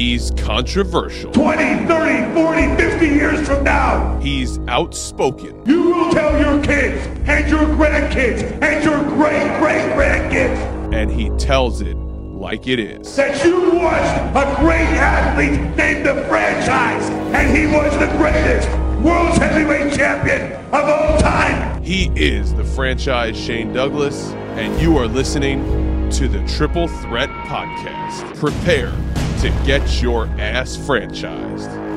He's controversial. 20, 30, 40, 50 years from now, He's outspoken. you will tell your kids and your grandkids and your great great grandkids And he tells it like it is. that you watched a great athlete named the franchise, and he was the greatest world's heavyweight champion of all time. He is the franchise Shane Douglas, and you are listening to the Triple Threat Podcast. Prepare to get your ass franchised.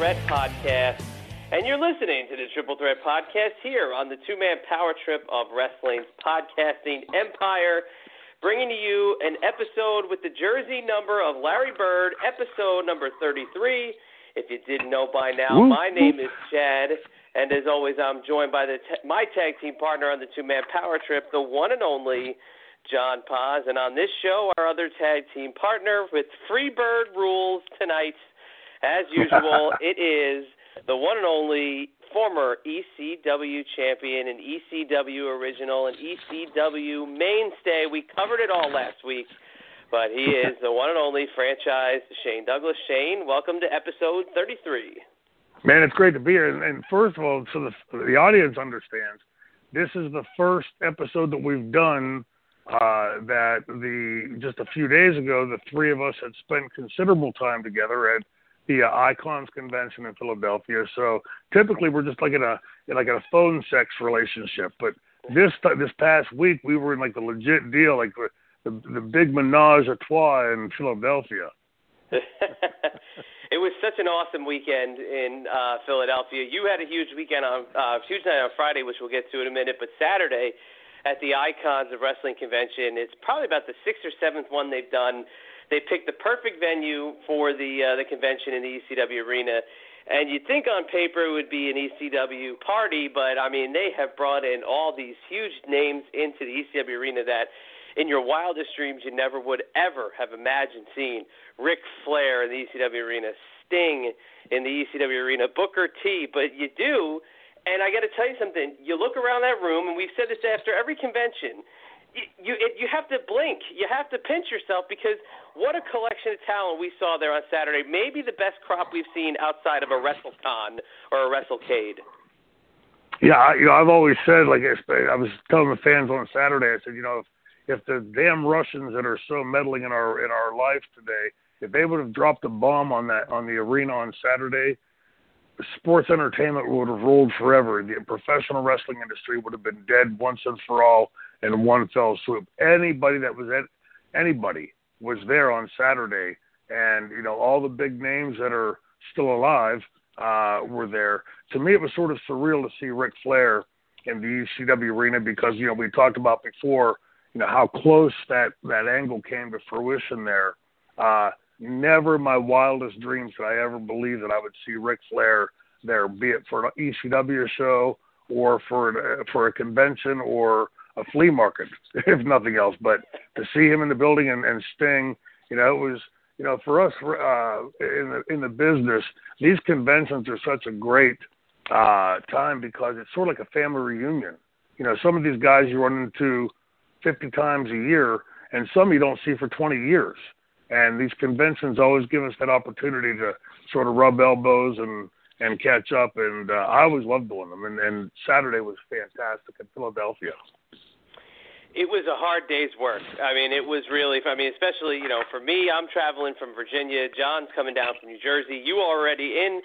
Threat Podcast, and you're listening to the Triple Threat Podcast here on the two man power trip of wrestling's podcasting empire, bringing to you an episode with the jersey number of Larry Bird, episode number 33. If you didn't know by now, my name is Chad, and as always, I'm joined by the t- my tag team partner on the two man power trip, the one and only. John Paz, and on this show, our other tag team partner with Free Bird rules tonight. As usual, it is the one and only former ECW champion and ECW original and ECW mainstay. We covered it all last week, but he is the one and only franchise Shane Douglas. Shane, welcome to episode 33. Man, it's great to be here. And, and first of all, so the the audience understands, this is the first episode that we've done uh, that the just a few days ago, the three of us had spent considerable time together at the uh, Icons convention in Philadelphia. So typically, we're just like in a in like a phone sex relationship. But this this past week, we were in like the legit deal, like the the, the big menage a trois in Philadelphia. it was such an awesome weekend in uh, Philadelphia. You had a huge weekend on uh, huge night on Friday, which we'll get to in a minute. But Saturday at the Icons of Wrestling convention, it's probably about the sixth or seventh one they've done. They picked the perfect venue for the uh, the convention in the ECW arena. And you'd think on paper it would be an ECW party, but I mean they have brought in all these huge names into the ECW arena that in your wildest dreams you never would ever have imagined seeing. Ric Flair in the ECW arena, Sting in the ECW arena, Booker T. But you do, and I got to tell you something. You look around that room, and we've said this after every convention. You you, it, you have to blink. You have to pinch yourself because what a collection of talent we saw there on Saturday. Maybe the best crop we've seen outside of a WrestleCon or a WrestleCade. Yeah, I, you know, I've always said, like I was telling the fans on Saturday, I said, you know, if if the damn Russians that are so meddling in our in our life today, if they would have dropped a bomb on that on the arena on Saturday, sports entertainment would have ruled forever. The professional wrestling industry would have been dead once and for all in one fell swoop. Anybody that was at anybody was there on Saturday, and you know all the big names that are still alive uh, were there. To me, it was sort of surreal to see Ric Flair in the ECW arena because you know we talked about before, you know how close that that angle came to fruition there. Uh, never my wildest dreams could I ever believe that I would see Ric Flair there, be it for an ECW show or for for a convention or a flea market, if nothing else. But to see him in the building and, and Sting, you know, it was you know for us uh, in the in the business, these conventions are such a great uh, time because it's sort of like a family reunion. You know, some of these guys you run into 50 times a year, and some you don't see for 20 years. And these conventions always give us that opportunity to sort of rub elbows and and catch up. And uh, I always loved doing them. And, and Saturday was fantastic in Philadelphia. It was a hard day's work. I mean, it was really. I mean, especially you know, for me, I'm traveling from Virginia. John's coming down from New Jersey. You already in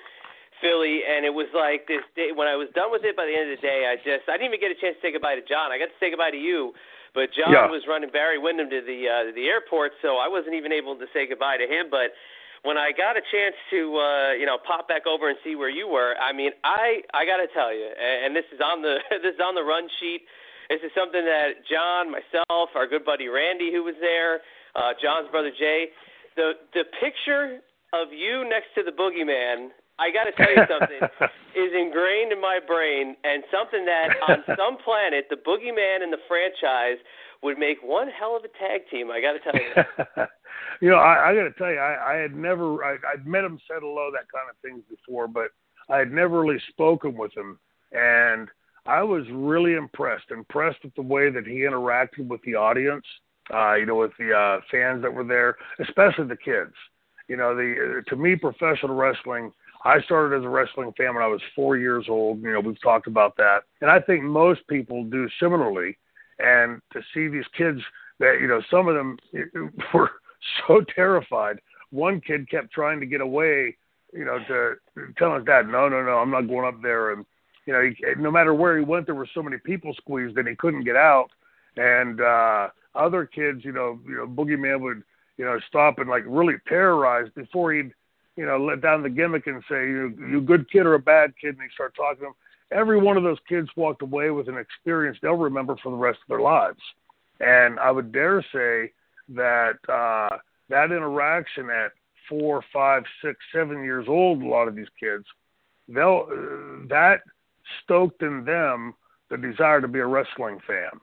Philly, and it was like this day. When I was done with it, by the end of the day, I just I didn't even get a chance to say goodbye to John. I got to say goodbye to you, but John Yeah. was running Barry Windham to the uh, the airport, so I wasn't even able to say goodbye to him. But when I got a chance to uh, you know pop back over and see where you were, I mean, I I got to tell you, and, and this is on the this is on the run sheet. This is something that John, myself, our good buddy Randy, who was there, uh, John's brother Jay, the the picture of you next to the boogeyman. I got to tell you something is ingrained in my brain, and something that on some planet the boogeyman and the franchise would make one hell of a tag team. I got to tell you. you know, I, I got to tell you, I, I had never, I, I'd met him, said hello, that kind of things before, but I had never really spoken with him, and I was really impressed, impressed with the way that he interacted with the audience, uh, you know, with the uh, fans that were there, especially the kids. You know, the to me, professional wrestling. I started as a wrestling fan when I was four years old. You know, we've talked about that, and I think most people do similarly. And to see these kids that you know, some of them were so terrified. One kid kept trying to get away, you know, to tell his dad, "No, no, no, I'm not going up there." And you know, he, no matter where he went, there were so many people squeezed that he couldn't get out. And uh, other kids, you know, you know, Boogeyman would, you know, stop and like really terrorize before he'd, you know, let down the gimmick and say, "You, you good kid or a bad kid," and he'd start talking to them. Every one of those kids walked away with an experience they'll remember for the rest of their lives. And I would dare say that uh, that interaction at four, five, six, seven years old, a lot of these kids, they'll uh, that stoked in them the desire to be a wrestling fan.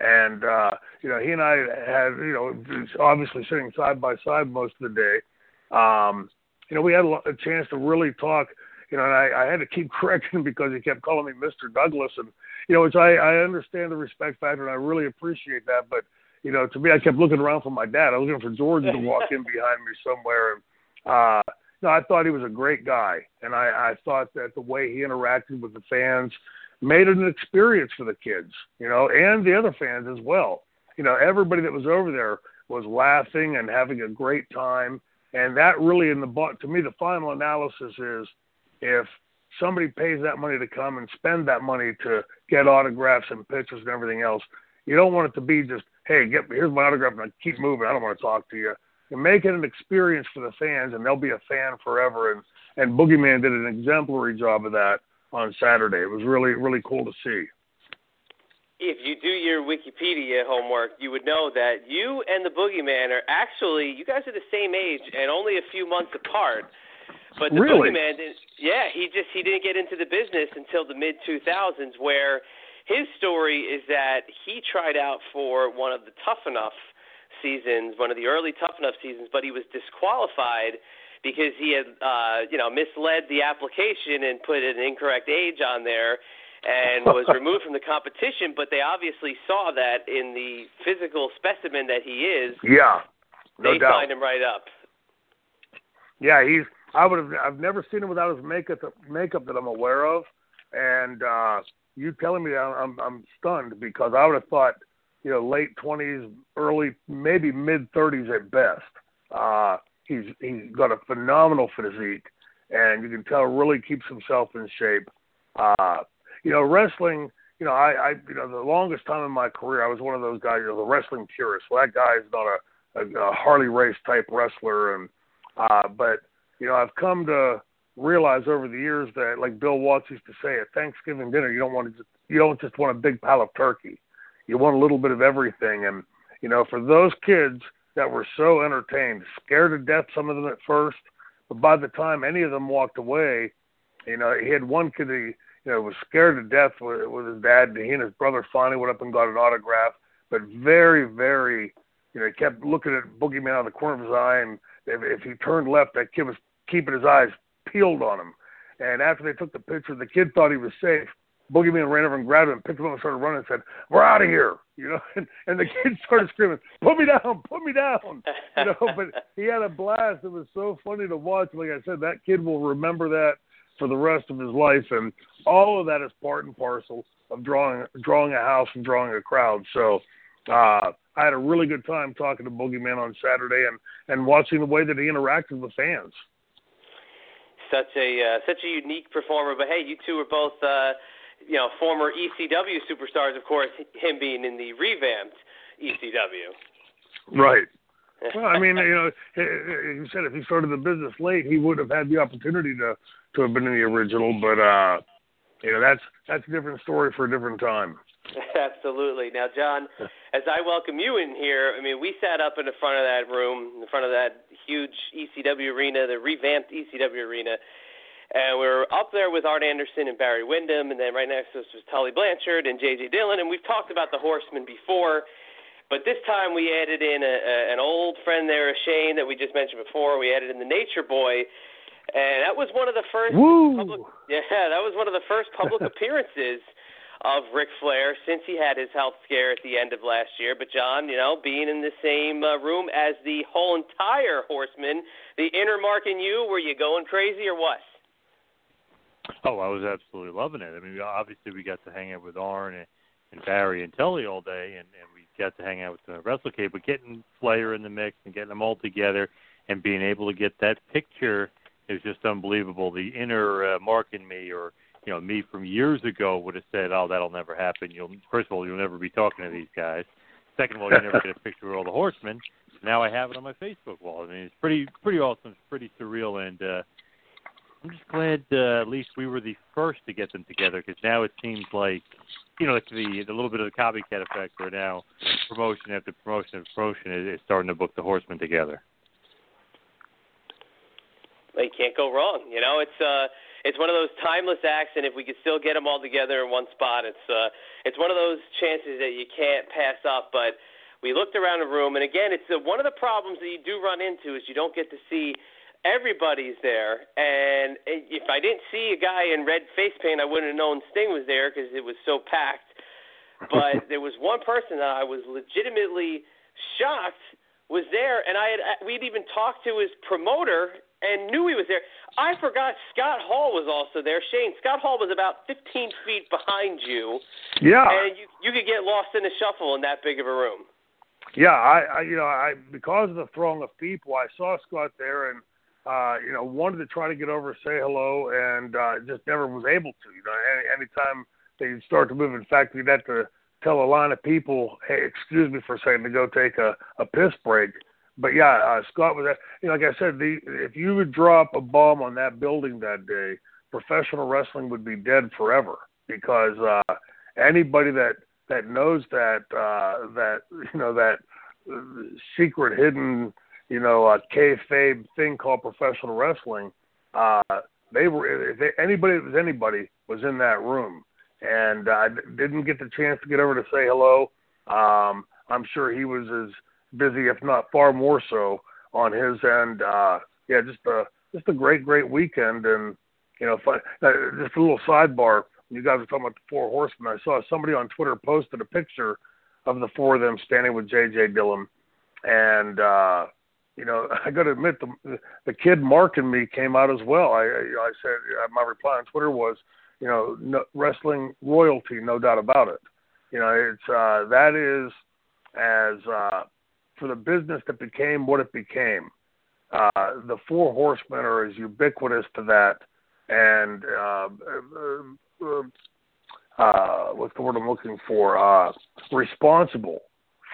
And uh, you know, he and I had, you know, obviously sitting side by side most of the day. Um, you know, we had a, a chance to really talk. You know, and I, I had to keep correcting him because he kept calling me Mr. Douglas, and you know, which I, I understand the respect factor, and I really appreciate that. But you know, to me, I kept looking around for my dad. I was looking for George to walk in behind me somewhere. And, uh, no, I thought he was a great guy, and I, I thought that the way he interacted with the fans made it an experience for the kids, you know, and the other fans as well. You know, everybody that was over there was laughing and having a great time, and that really, in the to me, the final analysis is if somebody pays that money to come and spend that money to get autographs and pictures and everything else, you don't want it to be just, hey, get here's my autograph and I keep moving. I don't want to talk to you. You make it an experience for the fans, and they'll be a fan forever. And and Boogeyman did an exemplary job of that on Saturday. It was really really cool to see. if you do your Wikipedia homework, you would know that you and the Boogeyman are actually you guys are the same age and only a few months apart. But the Really? Boogeyman, did, yeah, he just he didn't get into the business until the mid 2000s, where his story is that he tried out for one of the Tough Enough seasons, one of the early Tough Enough seasons, but he was disqualified because he had uh, you know misled the application and put an incorrect age on there and was removed from the competition. But they obviously saw that in the physical specimen that he is. Yeah, no they doubt. signed him right up. Yeah, he's. I would have. I've never seen him without his makeup. Makeup that I'm aware of, and uh, you telling me that I'm I'm stunned because I would have thought, you know, late twenties, early maybe mid thirties at best. Uh, he's he's got a phenomenal physique, and you can tell really keeps himself in shape. Uh, you know, wrestling. You know, I, I you know the longest time in my career I was one of those guys, you know, the wrestling purist. Well, that guy is not a, a, a Harley race type wrestler, and uh, but you know, I've come to realize over the years that, like Bill Watts used to say, at Thanksgiving dinner, you don't want to just, you don't just want a big pile of turkey. You want a little bit of everything. And you know, for those kids that were so entertained, scared to death, some of them at first, but by the time any of them walked away, you know, he had one kid he, you know was scared to death with, with his dad. He and his brother finally went up and got an autograph, but very, very, you know, he kept looking at Boogeyman out of the corner of his eye, and if, if he turned left, that kid was keeping his eyes peeled on him. And after they took the picture, the kid thought he was safe. Boogeyman ran over and grabbed him, picked him up, and started running, and said, "We're out of here!" You know, and, and the kid started screaming, "Put me down! Put me down!" You know, but he had a blast. It was so funny to watch. Like I said, that kid will remember that for the rest of his life, and all of that is part and parcel of drawing drawing a house and drawing a crowd. So. Uh, I had a really good time talking to Boogeyman on Saturday and, and watching the way that he interacted with fans. such a uh, such a unique performer. But hey, you two are both uh, you know former ECW superstars. Of course, him being in the revamped ECW. Right. Well, I mean, you know, you said if he started the business late, he would have had the opportunity to to have been in the original. But uh, you know, that's that's a different story for a different time. Absolutely. Now, John, as I welcome you in here, I mean, we sat up in the front of that room, in front of that huge ECW arena, the revamped ECW arena, and we are up there with Arn Anderson and Barry Windham, and then right next to us was Tully Blanchard and J.J. Dillon, and we've talked about the Horsemen before, but this time we added in a, a, an old friend there, Shane, that we just mentioned before. We added in the Nature Boy, and that was one of the first. Woo! Public, yeah, that was one of the first public appearances of Ric Flair since he had his health scare at the end of last year. But John, you know, being in the same uh, room as the whole entire Horseman, the inner Mark and you, were you going crazy or what? Oh, I was absolutely loving it. I mean, obviously we got to hang out with Arn and, and Barry and Tully all day, and, and we got to hang out with the WrestleCade. But getting Flair in the mix and getting them all together and being able to get that picture is just unbelievable. The inner uh, Mark and me, or you know, me from years ago would have said, "Oh, that'll never happen." You'll first of all, you'll never be talking to these guys. Second of all, you never get a picture with all the horsemen. Now I have it on my Facebook wall. I mean, it's pretty pretty awesome. It's pretty surreal, and uh, I'm just glad uh, at least we were the first to get them together because now it seems like you know, like the the little bit of the copycat effect where now promotion after promotion after promotion is, is starting to book the horsemen together. They can't go wrong. You know, it's uh it's one of those timeless acts, and if we could still get them all together in one spot, it's uh, it's one of those chances that you can't pass up. But we looked around the room, and again, it's uh, one of the problems that you do run into is you don't get to see everybody's there. And if I didn't see a guy in red face paint, I wouldn't have known Sting was there because it was so packed. But there was one person that I was legitimately shocked was there, and I had uh, we'd even talked to his promoter and knew he was there. I forgot Scott Hall was also there. Shane, Scott Hall was about 15 feet behind you. Yeah. And you you could get lost in the shuffle in that big of a room. Yeah, I, I you know I because of the throng of people, I saw Scott there and uh, you know wanted to try to get over, say hello, and uh, just never was able to. You know, any anytime they start to move, in fact, we'd have to tell a line of people, "Hey, excuse me for a second to go take a a piss break." but yeah, uh, Scott was. You know, like I said, the if you would drop a bomb on that building that day, professional wrestling would be dead forever because uh, anybody that that knows that uh, that you know that uh, secret hidden you know uh, kayfabe thing called professional wrestling, uh, they were if they, anybody that was anybody was in that room, and I uh, didn't get the chance to get over to say hello. Um, I'm sure he was as busy, if not far more so, on his end. Uh, yeah, just a just a great, great weekend, and you know, fun, uh, just a little sidebar. You guys were talking about the four horsemen. I saw somebody on Twitter posted a picture of the four of them standing with J.J. Dillon, and uh, you know, I got to admit, the the kid Mark and me came out as well. I I, I said uh, my reply on Twitter was, you know, no, wrestling royalty, no doubt about it. You know, it's uh, that is as uh, for the business that became what it became. Uh, the Four Horsemen are as ubiquitous to that, and uh, uh, uh, what's the word I'm looking for? Uh, responsible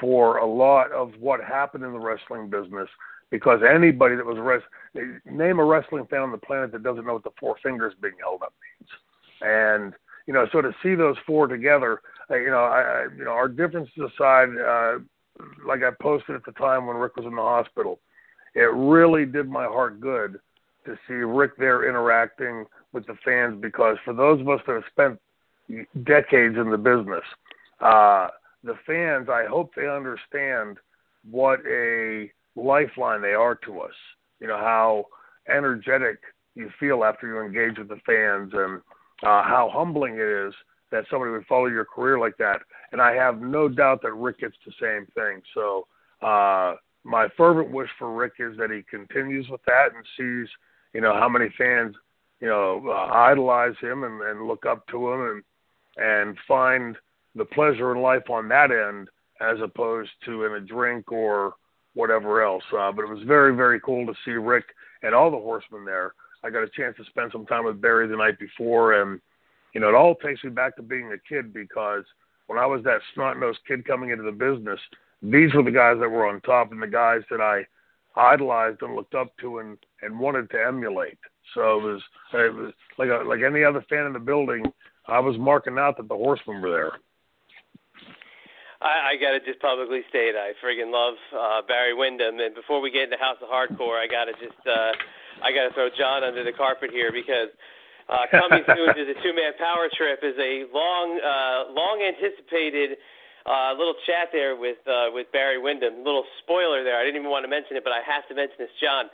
for a lot of what happened in the wrestling business. Because anybody that was rest- name a wrestling fan on the planet that doesn't know what the four fingers being held up means, and you know, so to see those four together, uh, you know, I, I you know, our differences aside, uh, like I posted at the time when Rick was in the hospital, it really did my heart good to see Rick there interacting with the fans because for those of us that have spent decades in the business, uh, the fans, I hope they understand what a lifeline they are to us. You know, how energetic you feel after you engage with the fans and uh, how humbling it is that somebody would follow your career like that. And I have no doubt that Rick gets the same thing. So uh, my fervent wish for Rick is that he continues with that and sees, you know, how many fans, you know, uh, idolize him and, and look up to him and and find the pleasure in life on that end as opposed to in a drink or whatever else. Uh, but it was very, very cool to see Rick and all the horsemen there I got a chance to spend some time with Barry the night before, and you know, it all takes me back to being a kid because when I was that snot nosed kid coming into the business, these were the guys that were on top and the guys that I idolized and looked up to and and wanted to emulate. So it was, it was like a, like any other fan in the building. I was marking out that the Horsemen were there. I, I got to just publicly state I friggin' love uh, Barry Windham. And before we get into House of Hardcore, I got to just uh, I got to throw John under the carpet here because uh, coming soon to the two man power trip is a long uh, long anticipated uh, little chat there with uh, with Barry Windham. Little spoiler there. I didn't even want to mention it, but I have to mention this, John.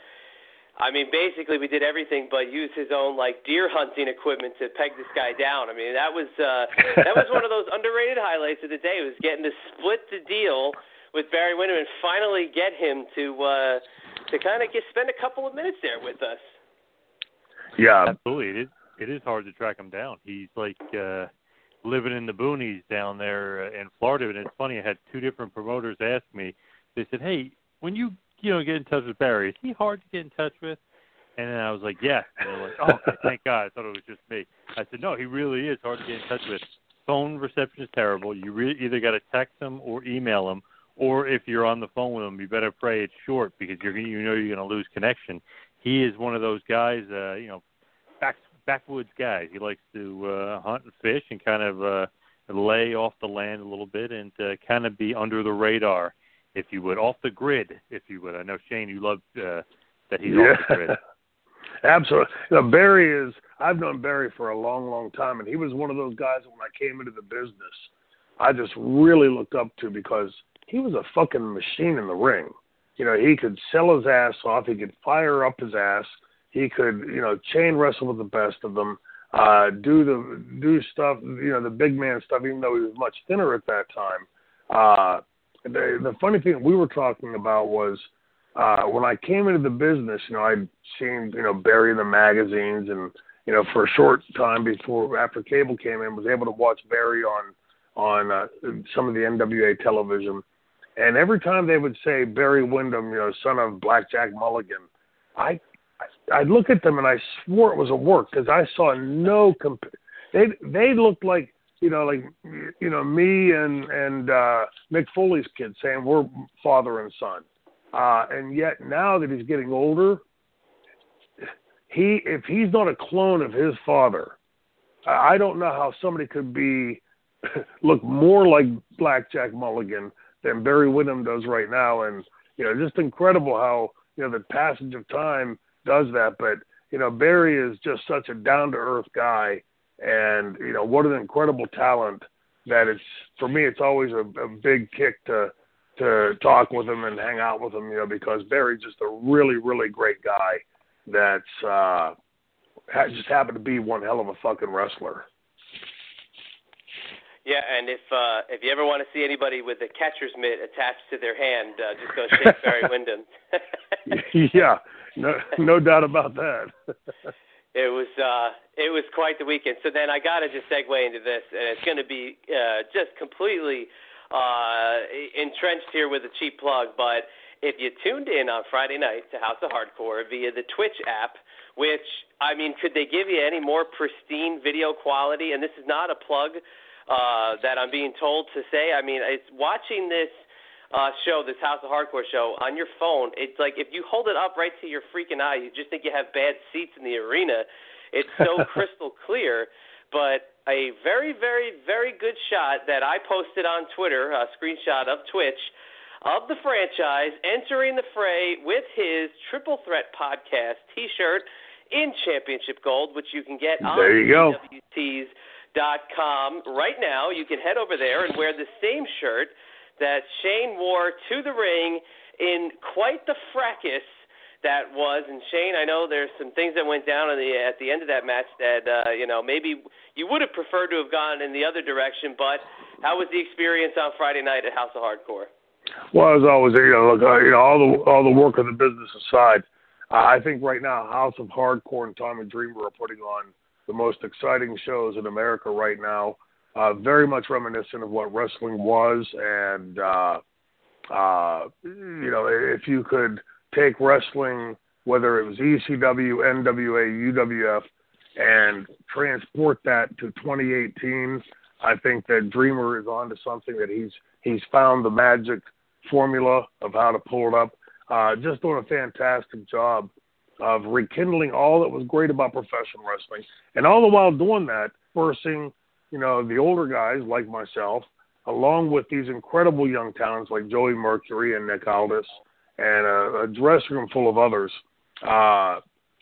I mean, basically, we did everything but use his own like deer hunting equipment to peg this guy down. I mean, that was uh, that was one of those underrated highlights of the day. Was getting to split the deal with Barry Windham and finally get him to uh, to kind of get spend a couple of minutes there with us. Yeah, absolutely. It is it is hard to track him down. He's like uh, living in the boonies down there in Florida, and it's funny. I had two different promoters ask me. They said, "Hey, when you you know, get in touch with Barry. Is he hard to get in touch with? And then I was like, yeah. And they're like, oh, okay, thank God. I thought it was just me. I said, no, he really is hard to get in touch with. Phone reception is terrible. You re- either got to text him or email him, or if you're on the phone with him, you better pray it's short because you're you know you're going to lose connection. He is one of those guys, uh, you know, back backwoods guys. He likes to uh, hunt and fish and kind of uh, lay off the land a little bit and uh, kind of be under the radar if you would, off the grid, if you would. I know Shane, you love uh, that he's yeah. off the grid. Absolutely. You know, Barry is. I've known Barry for a long, long time, and he was one of those guys when I came into the business. I just really looked up to because he was a fucking machine in the ring. You know, he could sell his ass off. He could fire up his ass. He could, you know, chain wrestle with the best of them. Uh, do the do stuff, you know, the big man stuff. Even though he was much thinner at that time. Uh, the the funny thing we were talking about was uh when I came into the business, you know, I'd seen, you know, Barry in the magazines and you know, for a short time before after cable came in, was able to watch Barry on on uh, some of the NWA television. And every time they would say Barry Windham, you know, son of Blackjack Mulligan, I I'd look at them and I swore it was a work because I saw no comp. They they looked like you know, like you know, me and and uh Mick Foley's kids saying we're father and son. Uh and yet now that he's getting older, he if he's not a clone of his father, I don't know how somebody could be look more like Blackjack Mulligan than Barry Windham does right now. And you know, just incredible how, you know, the passage of time does that, but you know, Barry is just such a down to earth guy and you know what an incredible talent that it's for me it's always a, a big kick to to talk with him and hang out with him you know because Barry's just a really really great guy that's uh just happened to be one hell of a fucking wrestler yeah, and if uh, if you ever want to see anybody with a catcher's mitt attached to their hand, uh, just go shake Barry Windham. yeah, no no doubt about that it was uh it was quite the weekend. So then I got to just segue into this, and it's to be uh, just completely uh, entrenched here with a cheap plug. But if you tuned in on Friday night to House of Hardcore via the Twitch app, which I mean, could they give you any more pristine video quality? And this is not a plug uh, that I'm being told to say. I mean, it's watching this uh, show, this House of Hardcore show, on your phone, it's like if you hold it up right to your freaking eye, you just think you have bad seats in the arena. It's so crystal clear. But a very, very, very good shot that I posted on Twitter, a screenshot of Twitch, of the franchise entering the fray with his Triple Threat Podcast t shirt in Championship Gold, which you can get on there you go. dot com right now. You can head over there and wear the same shirt that Shane wore to the ring in quite the fracas that was. And Shane, I know there's some things that went down the at the end of that match that uh, you know maybe you would have preferred to have gone in the other direction. But how was the experience on Friday night at House of Hardcore? Well, as always, you know, look, uh, you know, all the all the work of the business aside, I think right now House of Hardcore and Tommy Dreamer are putting on the most exciting shows in America right now uh, very much reminiscent of what wrestling was, and uh, uh, you know, if you could take wrestling whether it was ECW, NWA, UWF, and transport that to 2018. I think that Dreamer is onto something that he's he's found the magic formula of how to pull it up. Uh, just doing a fantastic job of rekindling all that was great about professional wrestling, and all the while doing that, forcing you know the older guys like myself, along with these incredible young talents like Joey Mercury and Nick Aldis, and a, a dressing room full of others. Uh,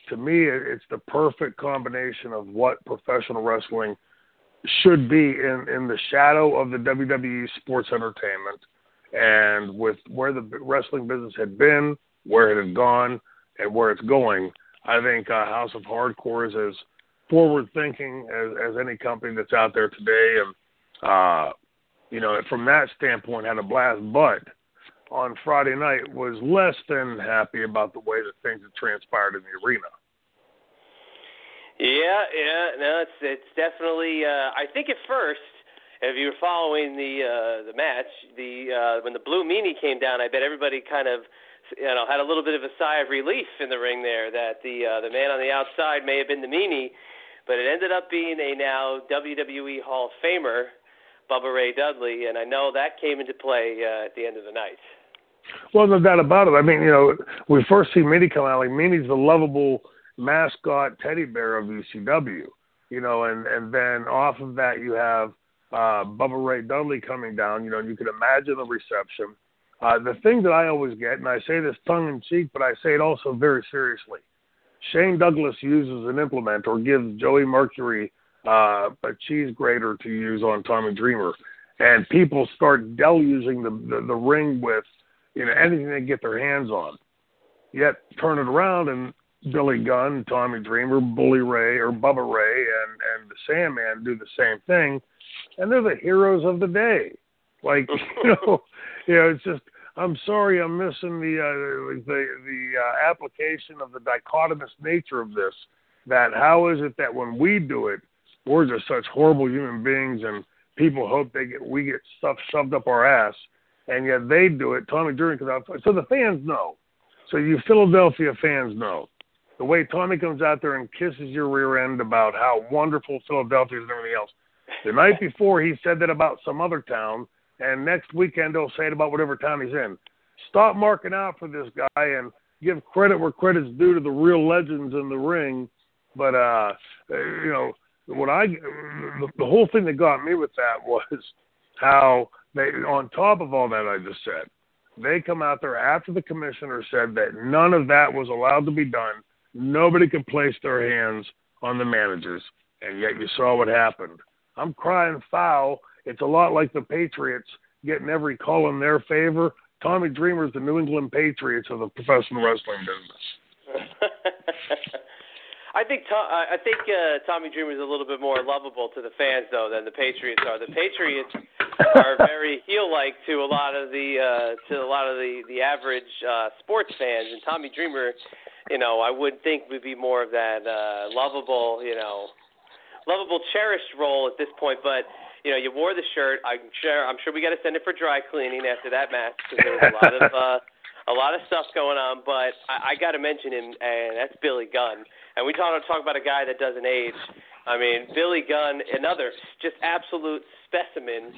to me, it's the perfect combination of what professional wrestling should be in, in the shadow of the WWE sports entertainment and with where the wrestling business had been, where it had gone, and where it's going. I think uh, House of Hardcore is as forward thinking as, as any company that's out there today. And, uh, you know, from that standpoint, had a blast. But on Friday night was less than happy about the way that things had transpired in the arena. Yeah, yeah, no, it's it's definitely. Uh, I think at first, if you were following the uh, the match, the uh, when the blue meanie came down, I bet everybody kind of you know had a little bit of a sigh of relief in the ring there that the uh, the man on the outside may have been the meanie, but it ended up being a now WWE Hall of Famer, Bubba Ray Dudley, and I know that came into play uh, at the end of the night. Well, no doubt about it. I mean, you know, we first see Meanie come out. Like Meanie's the lovable mascot teddy bear of ECW, you know, and and then off of that you have uh, Bubba Ray Dudley coming down. You know, and you can imagine the reception. Uh, the thing that I always get, and I say this tongue in cheek, but I say it also very seriously. Shane Douglas uses an implement or gives Joey Mercury uh, a cheese grater to use on Tommy Dreamer, and people start deluging the, the the ring with you know anything they get their hands on. Yet turn it around and Billy Gunn, Tommy Dreamer, Bully Ray, or Bubba Ray, and and the Sandman do the same thing, and they're the heroes of the day. Like you know, you know, it's just I'm sorry I'm missing the uh, the the uh, application of the dichotomous nature of this. That how is it that when we do it, we're just such horrible human beings, and people hope they get we get stuff shoved up our ass, and yet they do it. Tommy Dreamer comes out, so the fans know. So you Philadelphia fans know the way Tommy comes out there and kisses your rear end about how wonderful Philadelphia is and everything else. The night before, he said that about some other town, and next weekend he'll say it about whatever town he's in. Stop marking out for this guy and give credit where credit's due to the real legends in the ring. But uh, you know what I the whole thing that got me with that was how they on top of all that I just said, they come out there after the commissioner said that none of that was allowed to be done Nobody could place their hands on the managers, and yet you saw what happened. I'm crying foul. It's a lot like the Patriots getting every call in their favor. Tommy Dreamer's the New England Patriots of the professional wrestling business. I think Tom, I think uh, Tommy Dreamer is a little bit more lovable to the fans though than the Patriots are. The Patriots are very heel-like to a lot of the uh, to a lot of the the average uh, sports fans, and Tommy Dreamer you know, I would think would be more of that uh, lovable, you know, lovable, cherished role at this point. But you know, you wore the shirt. I'm sure. I'm sure we got to send it for dry cleaning after that match because there was a lot of uh, a lot of stuff going on. But I, I got to mention him, and that's Billy Gunn. And we talk talk about a guy that doesn't age. I mean, Billy Gunn, another just absolute specimen,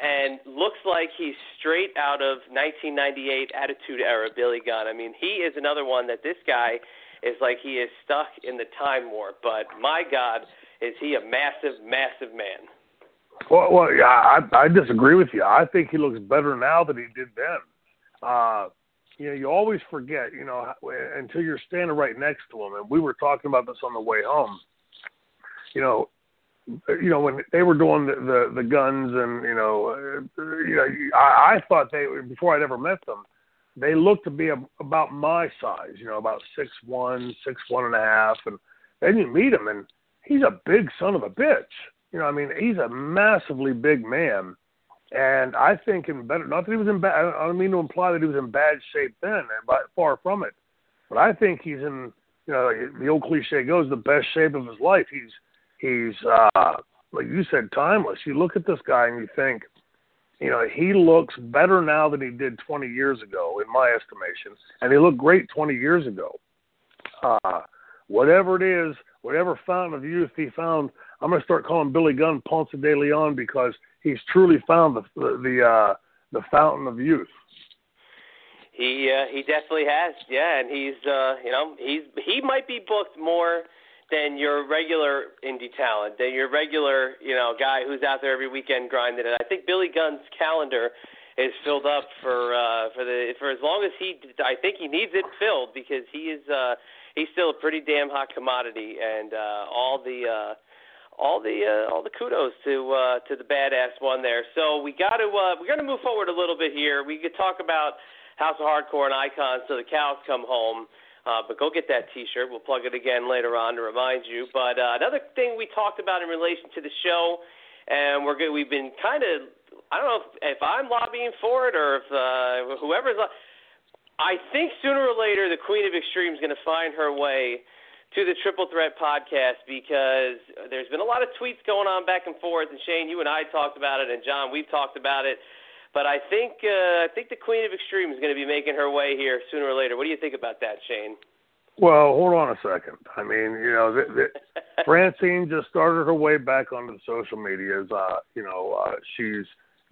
and looks like he's straight out of 1998 Attitude Era Billy Gunn. I mean, he is another one that this guy is like he is stuck in the time warp. But my God, is he a massive, massive man? Well, well, yeah, I, I disagree with you. I think he looks better now than he did then. Uh, you know, you always forget, you know, until you're standing right next to him. And we were talking about this on the way home you know, you know when they were doing the the, the guns and you know, uh, you know, I, I thought they before I'd ever met them, they looked to be a, about my size, you know, about six one, six one and a half, and then you meet him and he's a big son of a bitch. You know, I mean, he's a massively big man. And I think in better, not that he was in bad, I don't mean to imply that he was in bad shape then, but far from it. But I think he's in, you know, the old cliche goes, the best shape of his life. He's He's uh, like you said, timeless. You look at this guy and you think, you know, he looks better now than he did 20 years ago, in my estimation, and he looked great 20 years ago. Uh, whatever it is, whatever fountain of youth he found, I'm going to start calling Billy Gunn Ponce de Leon because he's truly found the the uh, the fountain of youth. He uh, he definitely has, yeah, and he's uh, you know he's he might be booked more than your regular indie talent, than your regular you know guy who's out there every weekend grinding it. I think Billy Gunn's calendar is filled up for uh, for the for as long as he I think he needs it filled because he is uh, he's still a pretty damn hot commodity and uh, all the uh, all the uh, all the kudos to uh, to the badass one there. So we got to uh, we're going to move forward a little bit here. We could talk about House of Hardcore and Icons till the cows come home. Uh, but go get that T-shirt. We'll plug it again later on to remind you. But uh, another thing we talked about in relation to the show, and we're good. We've been kind of I don't know if, if I'm lobbying for it or if uh, whoever's. Lo- I think sooner or later the Queen of Extreme is going to find her way to the Triple Threat podcast because there's been a lot of tweets going on back and forth. And Shane, you and I talked about it, and John, we've talked about it. But I think uh, I think the Queen of Extreme is going to be making her way here sooner or later. What do you think about that, Shane? Well, hold on a second. I mean, you know, the, the, Francine just started her way back onto the social medias. Uh, you know, uh, she's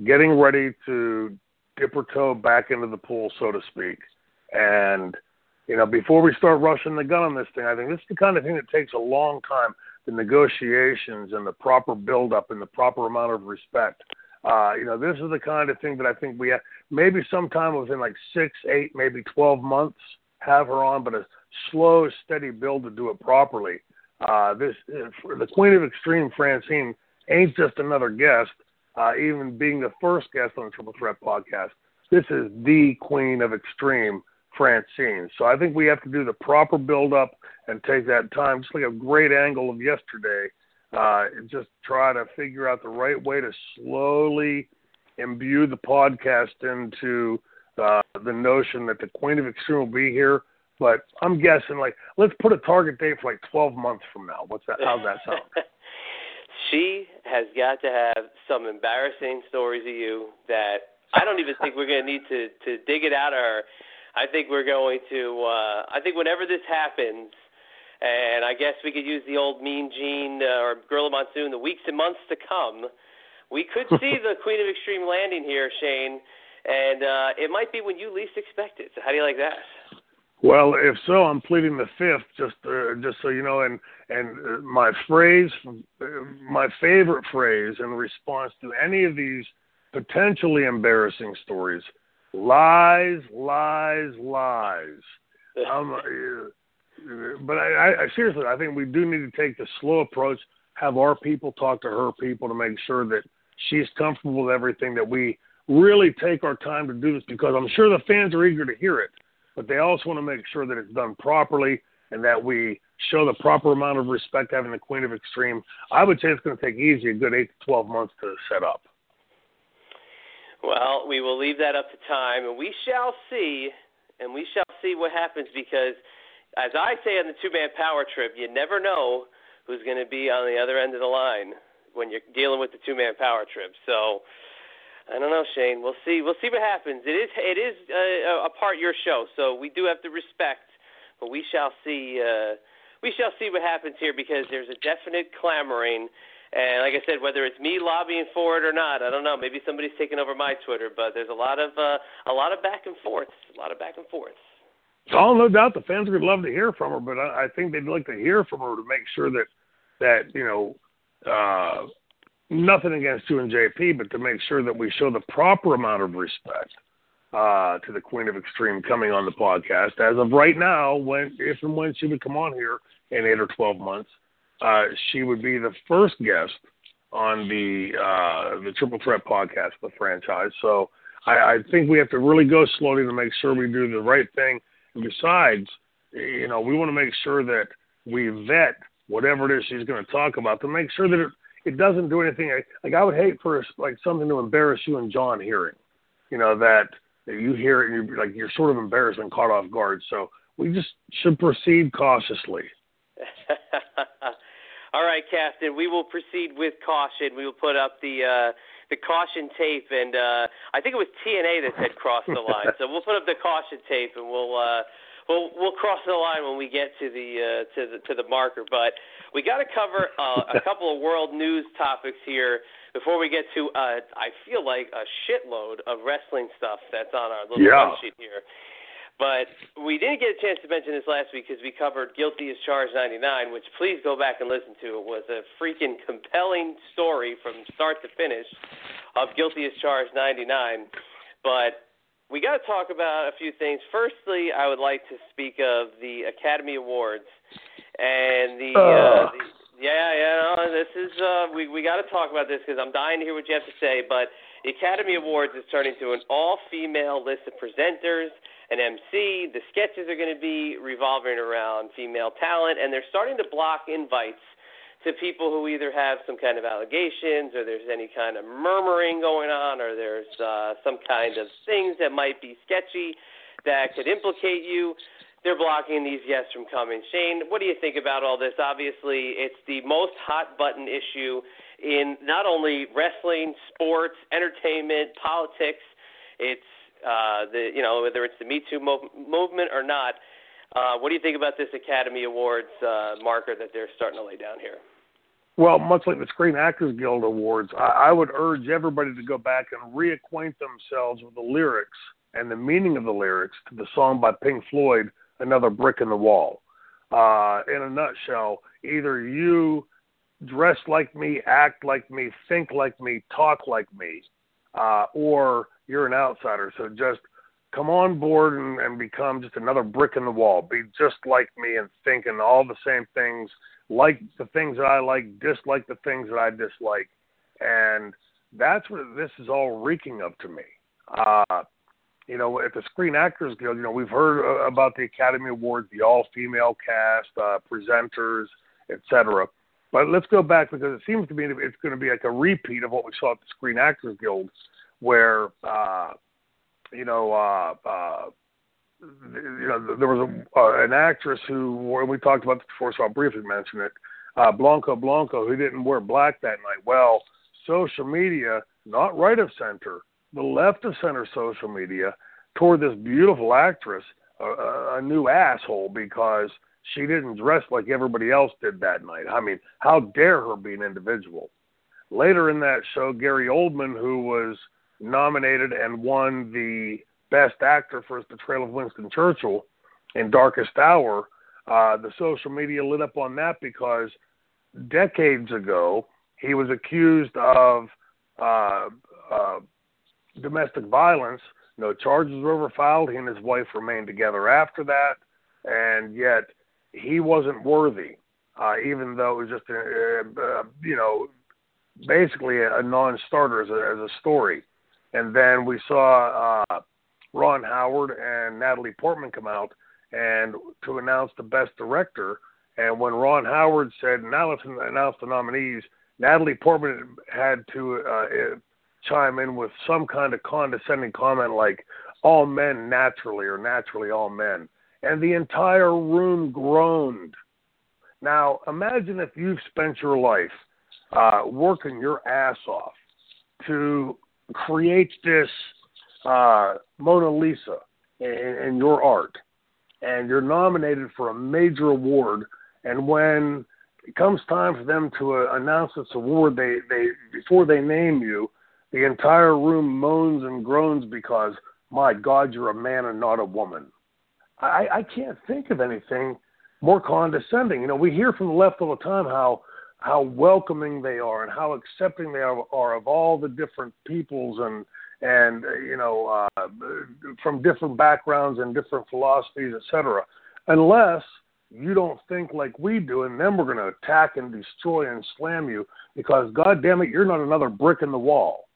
getting ready to dip her toe back into the pool, so to speak. And you know, before we start rushing the gun on this thing, I think this is the kind of thing that takes a long time. The negotiations and the proper build-up and the proper amount of respect. Uh, you know, this is the kind of thing that I think we have, maybe sometime within like six, eight, maybe 12 months have her on, but a slow, steady build to do it properly. Uh, this the Queen of Extreme, Francine, ain't just another guest. Uh, even being the first guest on the Triple Threat podcast, this is the Queen of Extreme, Francine. So I think we have to do the proper build up and take that time, just like a great angle of yesterday, uh, and just try to figure out the right way to slowly imbue the podcast into uh, the notion that the Queen of Extreme will be here. But I'm guessing, like, let's put a target date for like 12 months from now. What's that? How's that sound? she has got to have some embarrassing stories of you that I don't even think we're going to need to to dig it out of her I think we're going to. Uh, I think whenever this happens, and I guess we could use the old Mean Gene uh, or Gorilla Monsoon, the weeks and months to come, we could see the Queen of Extreme landing here, Shane, and uh, it might be when you least expect it. So how do you like that? Well, if so, I'm pleading the fifth, just uh, just so you know. And and uh, my phrase, my favorite phrase in response to any of these potentially embarrassing stories lies, lies, lies. Um, but I, I seriously, I think we do need to take the slow approach. Have our people talk to her people to make sure that she's comfortable with everything. That we really take our time to do this because I'm sure the fans are eager to hear it, but they also want to make sure that it's done properly and that we show the proper amount of respect having the Queen of Extreme. I would say it's going to take easy a good eight to twelve months to set up. Well, we will leave that up to time, and we shall see, and we shall see what happens because, as I say on the two-man power trip, you never know who's going to be on the other end of the line when you're dealing with the two-man power trip. So, I don't know, Shane. We'll see. We'll see what happens. It is it is uh, a part your show, so we do have to respect, but we shall see. Uh, we shall see what happens here because there's a definite clamoring and like I said, whether it's me lobbying for it or not, I don't know. Maybe somebody's taking over my Twitter, but there's a lot of uh, a lot of back and forth, a lot of back and forth. Oh, no doubt the fans would love to hear from her, but I, I think they'd like to hear from her to make sure that that you know uh, nothing against you and JP, but to make sure that we show the proper amount of respect uh, to the Queen of Extreme coming on the podcast. As of right now, when if and when she would come on here in eight or twelve months uh, she would be the first guest on the uh, the Triple Threat podcast, the franchise. So I, I think we have to really go slowly to make sure we do the right thing. And besides, you know, we want to make sure that we vet whatever it is she's going to talk about to make sure that it, it doesn't do anything. Like I would hate for like something to embarrass you and John hearing, you know, that, you hear it and you're like you're sort of embarrassed and caught off guard. So we just should proceed cautiously. All right, Captain. We will proceed with caution. We will put up the uh, the caution tape, and uh, I think it was TNA that said cross the line. so we'll put up the caution tape, and we'll uh, we'll we'll cross the line when we get to the uh, to the to the marker. But we got to cover uh, a couple of world news topics here before we get to uh, I feel like a shitload of wrestling stuff that's on our little Yeah. sheet here. But we didn't get a chance to mention this last week because we covered Guilty as Charged 99, which please go back and listen to. It was a freaking compelling story from start to finish of Guilty as Charged 99. But we got to talk about a few things. Firstly, I would like to speak of the Academy Awards and the, uh, the yeah, yeah, no, this is uh we we got to talk about this because I'm dying to hear what you have to say, but the Academy Awards is turning to an all-female list of presenters, an MC. The sketches are going to be revolving around female talent, and they're starting to block invites to people who either have some kind of allegations, or there's any kind of murmuring going on, or there's uh, some kind of things that might be sketchy that could implicate you. They're blocking these yes from coming. Shane, what do you think about all this? Obviously, it's the most hot button issue in not only wrestling, sports, entertainment, politics. It's uh, the you know whether it's the Me Too mo- movement or not. Uh, what do you think about this Academy Awards uh, marker that they're starting to lay down here? Well, much like the Screen Actors Guild Awards, I, I would urge everybody to go back and reacquaint themselves with the lyrics and the meaning of the lyrics to the song by Pink Floyd, Another Brick in the Wall. Uh, in a nutshell, either you dress like me, act like me, think like me, talk like me, uh, or you're an outsider. So just come on board and, and become just another brick in the wall. Be just like me and thinking all the same things, like the things that I like, dislike the things that I dislike. And that's what this is all reeking of to me. Uh, you know, at the Screen Actors Guild, you know, we've heard uh, about the Academy Awards, the all-female cast, uh, presenters, etc. But let's go back because it seems to me it's going to be like a repeat of what we saw at the Screen Actors Guild, where uh, you know, uh, uh, you know, there was a, uh, an actress who, and we talked about this before, so I'll briefly mention it. Uh, Blanca Blanco, who didn't wear black that night. Well, social media, not right of center, the left of center social media, toward this beautiful actress a, a, a new asshole because she didn't dress like everybody else did that night. I mean, how dare her be an individual? Later in that show, Gary Oldman, who was nominated and won the Best Actor for his portrayal of Winston Churchill in Darkest Hour, uh, the social media lit up on that because decades ago he was accused of uh, uh, domestic violence. No charges were ever filed. He and his wife remained together after that, and yet he wasn't worthy, uh, even though it was just a, uh, you know basically a non-starter as a, as a story. And then we saw uh, Ron Howard and Natalie Portman come out and to announce the best director. And when Ron Howard said, "Now let's announce the nominees," Natalie Portman had to uh, chime in with some kind of condescending comment like "all men naturally" or "naturally all men," and the entire room groaned. Now imagine if you've spent your life uh, working your ass off to create this uh, Mona Lisa in, in your art, and you're nominated for a major award, and when it comes time for them to uh, announce this award, they they before they name you, the entire room moans and groans because my God, you're a man and not a woman. I, I can't think of anything more condescending. You know, we hear from the left all the time how how welcoming they are and how accepting they are, are of all the different peoples and and you know uh, from different backgrounds and different philosophies, etc. Unless you don't think like we do, and then we're going to attack and destroy and slam you because, God damn it, you're not another brick in the wall.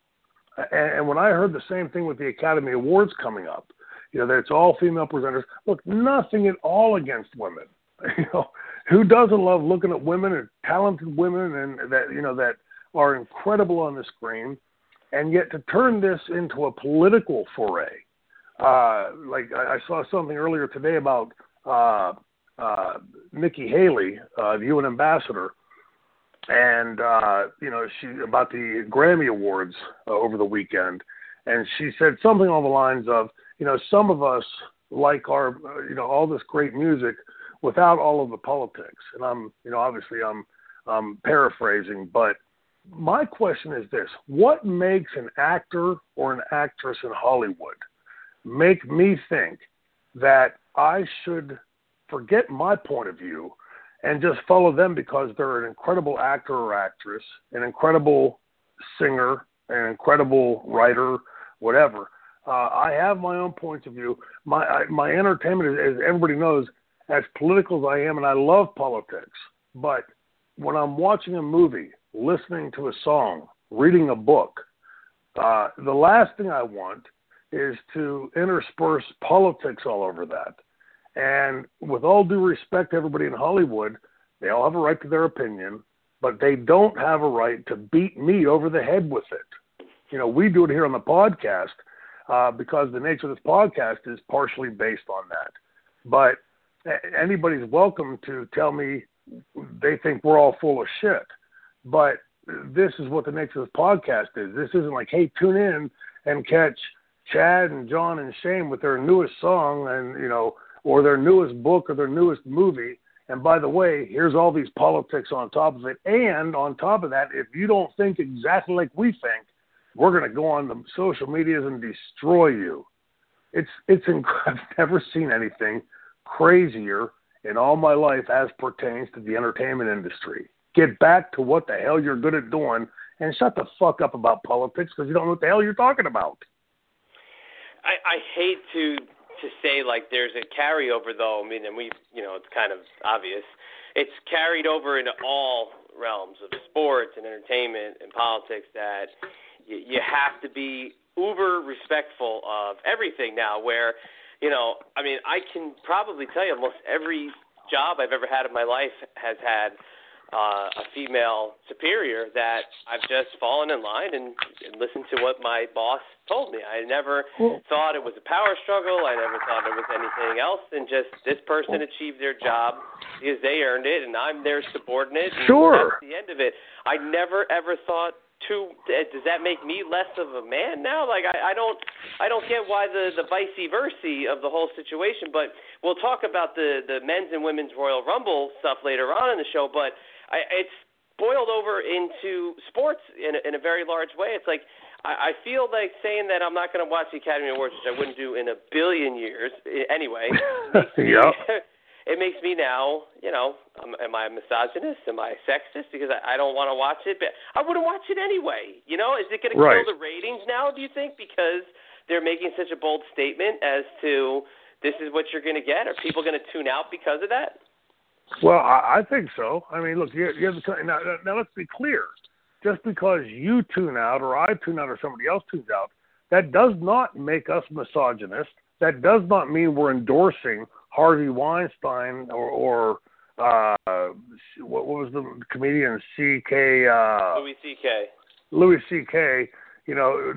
And, and when I heard the same thing with the Academy Awards coming up, you know that it's all female presenters. Look, nothing at all against women. You know, who doesn't love looking at women and talented women and that you know that are incredible on the screen, and yet to turn this into a political foray, uh, like I, I saw something earlier today about uh, uh, Nikki Haley, uh, the UN ambassador, and uh, you know she about the Grammy Awards uh, over the weekend, and she said something along the lines of, you know, some of us like our, you know, all this great music without all of the politics. And I'm, you know, obviously I'm, I'm paraphrasing, but my question is this: What makes an actor or an actress in Hollywood make me think that I should forget my point of view and just follow them because they're an incredible actor or actress, an incredible singer, an incredible writer, whatever. Uh, I have my own points of view. My I, my entertainment, is, as everybody knows, as political as I am, and I love politics. But when I'm watching a movie, listening to a song, reading a book, uh, the last thing I want is to intersperse politics all over that. And with all due respect to everybody in Hollywood, they all have a right to their opinion, but they don't have a right to beat me over the head with it. You know, we do it here on the podcast uh, because the nature of this podcast is partially based on that. But anybody's welcome to tell me they think we're all full of shit. But this is what the nature of this podcast is. This isn't like, hey, tune in and catch Chad and John and Shane with their newest song and you know or their newest book or their newest movie. And by the way, here's all these politics on top of it. And on top of that, if you don't think exactly like we think, we're going to go on the social medias and destroy you. It's it's inc- I've never seen anything crazier in all my life as pertains to the entertainment industry. Get back to what the hell you're good at doing and shut the fuck up about politics because you don't know what the hell you're talking about. I, I hate to to say like there's a carryover though. I mean, and we you know it's kind of obvious. It's carried over into all realms of sports and entertainment and politics that you, you have to be uber respectful of everything now. Where you know, I mean, I can probably tell you almost every job I've ever had in my life has had uh, a female superior that I've just fallen in line and, and listened to what my boss told me. I never cool. thought it was a power struggle. I never thought it was anything else. And just this person achieved their job because they earned it, and I'm their subordinate. And sure. That's the end of it. I never ever thought to eh, does that make me less of a man now like i i don't i don't get why the the vice versa of the whole situation but we'll talk about the the men's and women's royal rumble stuff later on in the show but I, it's boiled over into sports in a, in a very large way. It's like I, I feel like saying that I'm not going to watch the Academy Awards, which I wouldn't do in a billion years eh, anyway. yeah. it makes me now, you know, um, am I a misogynist? Am I a sexist? Because I, I don't want to watch it, but I wouldn't watch it anyway. You know, is it going to right. kill the ratings now? Do you think because they're making such a bold statement as to this is what you're going to get? Are people going to tune out because of that? Well, I, I think so. I mean, look, you, you have the now, now. Let's be clear. Just because you tune out, or I tune out, or somebody else tunes out, that does not make us misogynist. That does not mean we're endorsing Harvey Weinstein or, or uh, what, what was the comedian C.K. Uh, Louis C.K. Louis C.K. You know,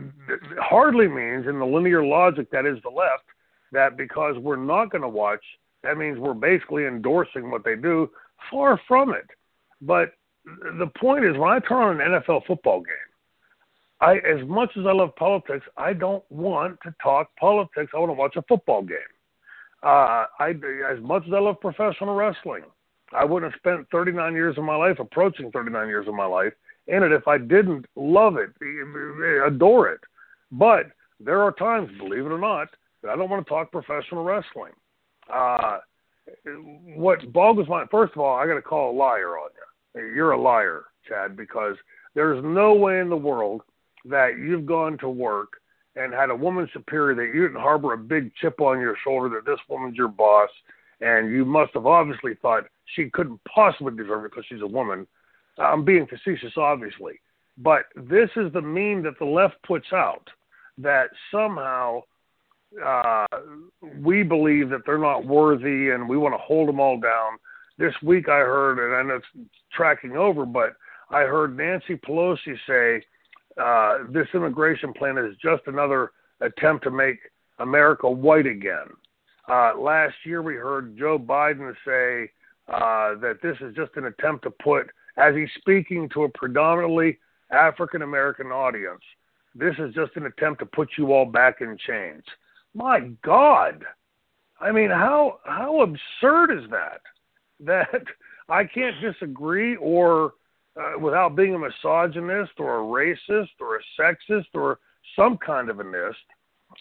hardly means in the linear logic that is the left that because we're not going to watch that means we're basically endorsing what they do. Far from it. But the point is, when I turn on an NFL football game, I, as much as I love politics, I don't want to talk politics. I want to watch a football game. Uh, I, as much as I love professional wrestling, I wouldn't have spent 39 years of my life, approaching 39 years of my life, in it if I didn't love it, adore it. But there are times, believe it or not, that I don't want to talk professional wrestling uh, what boggles my first of all, I got to call a liar on you. You're a liar, Chad, because there's no way in the world that you've gone to work and had a woman superior that you didn't harbor a big chip on your shoulder that this woman's your boss, and you must have obviously thought she couldn't possibly deserve it because she's a woman. I'm being facetious, obviously, but this is the meme that the left puts out that somehow uh, we believe that they're not worthy and we want to hold them all down. This week I heard, and I know it's tracking over, but I heard Nancy Pelosi say uh, this immigration plan is just another attempt to make America white again. Uh, last year we heard Joe Biden say uh, that this is just an attempt to put, as he's speaking to a predominantly African American audience, this is just an attempt to put you all back in chains. My God, I mean, how how absurd is that? That I can't disagree or uh, without being a misogynist or a racist or a sexist or some kind of a nist.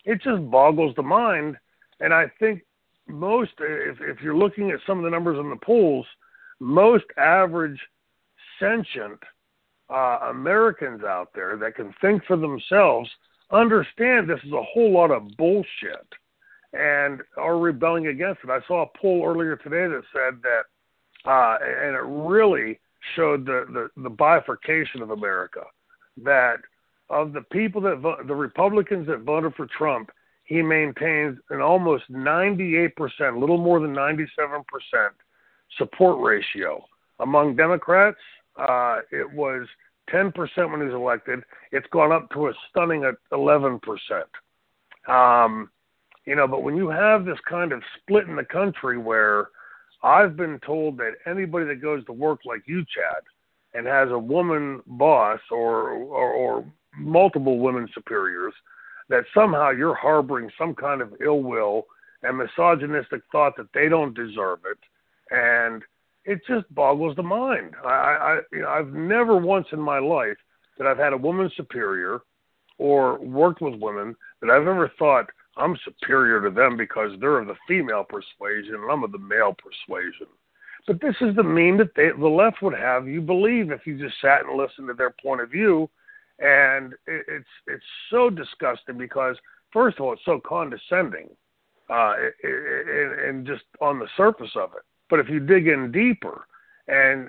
It just boggles the mind. And I think most, if, if you're looking at some of the numbers in the polls, most average sentient uh, Americans out there that can think for themselves understand this is a whole lot of bullshit and are rebelling against it. I saw a poll earlier today that said that, uh, and it really showed the, the, the bifurcation of America, that of the people that the Republicans that voted for Trump, he maintains an almost 98%, a little more than 97% support ratio. Among Democrats, uh, it was 10% when he was elected. It's gone up to a stunning 11%. Um, you know, but when you have this kind of split in the country where I've been told that anybody that goes to work like you, Chad, and has a woman boss or, or, or multiple women superiors, that somehow you're harboring some kind of ill will and misogynistic thought that they don't deserve it, and it just boggles the mind. I, I you know, I've never once in my life that I've had a woman superior or worked with women that I've ever thought I'm superior to them because they're of the female persuasion and I'm of the male persuasion. But this is the mean that they, the left would have you believe if you just sat and listened to their point of view. And it, it's it's so disgusting because first of all, it's so condescending, uh, and just on the surface of it. But if you dig in deeper, and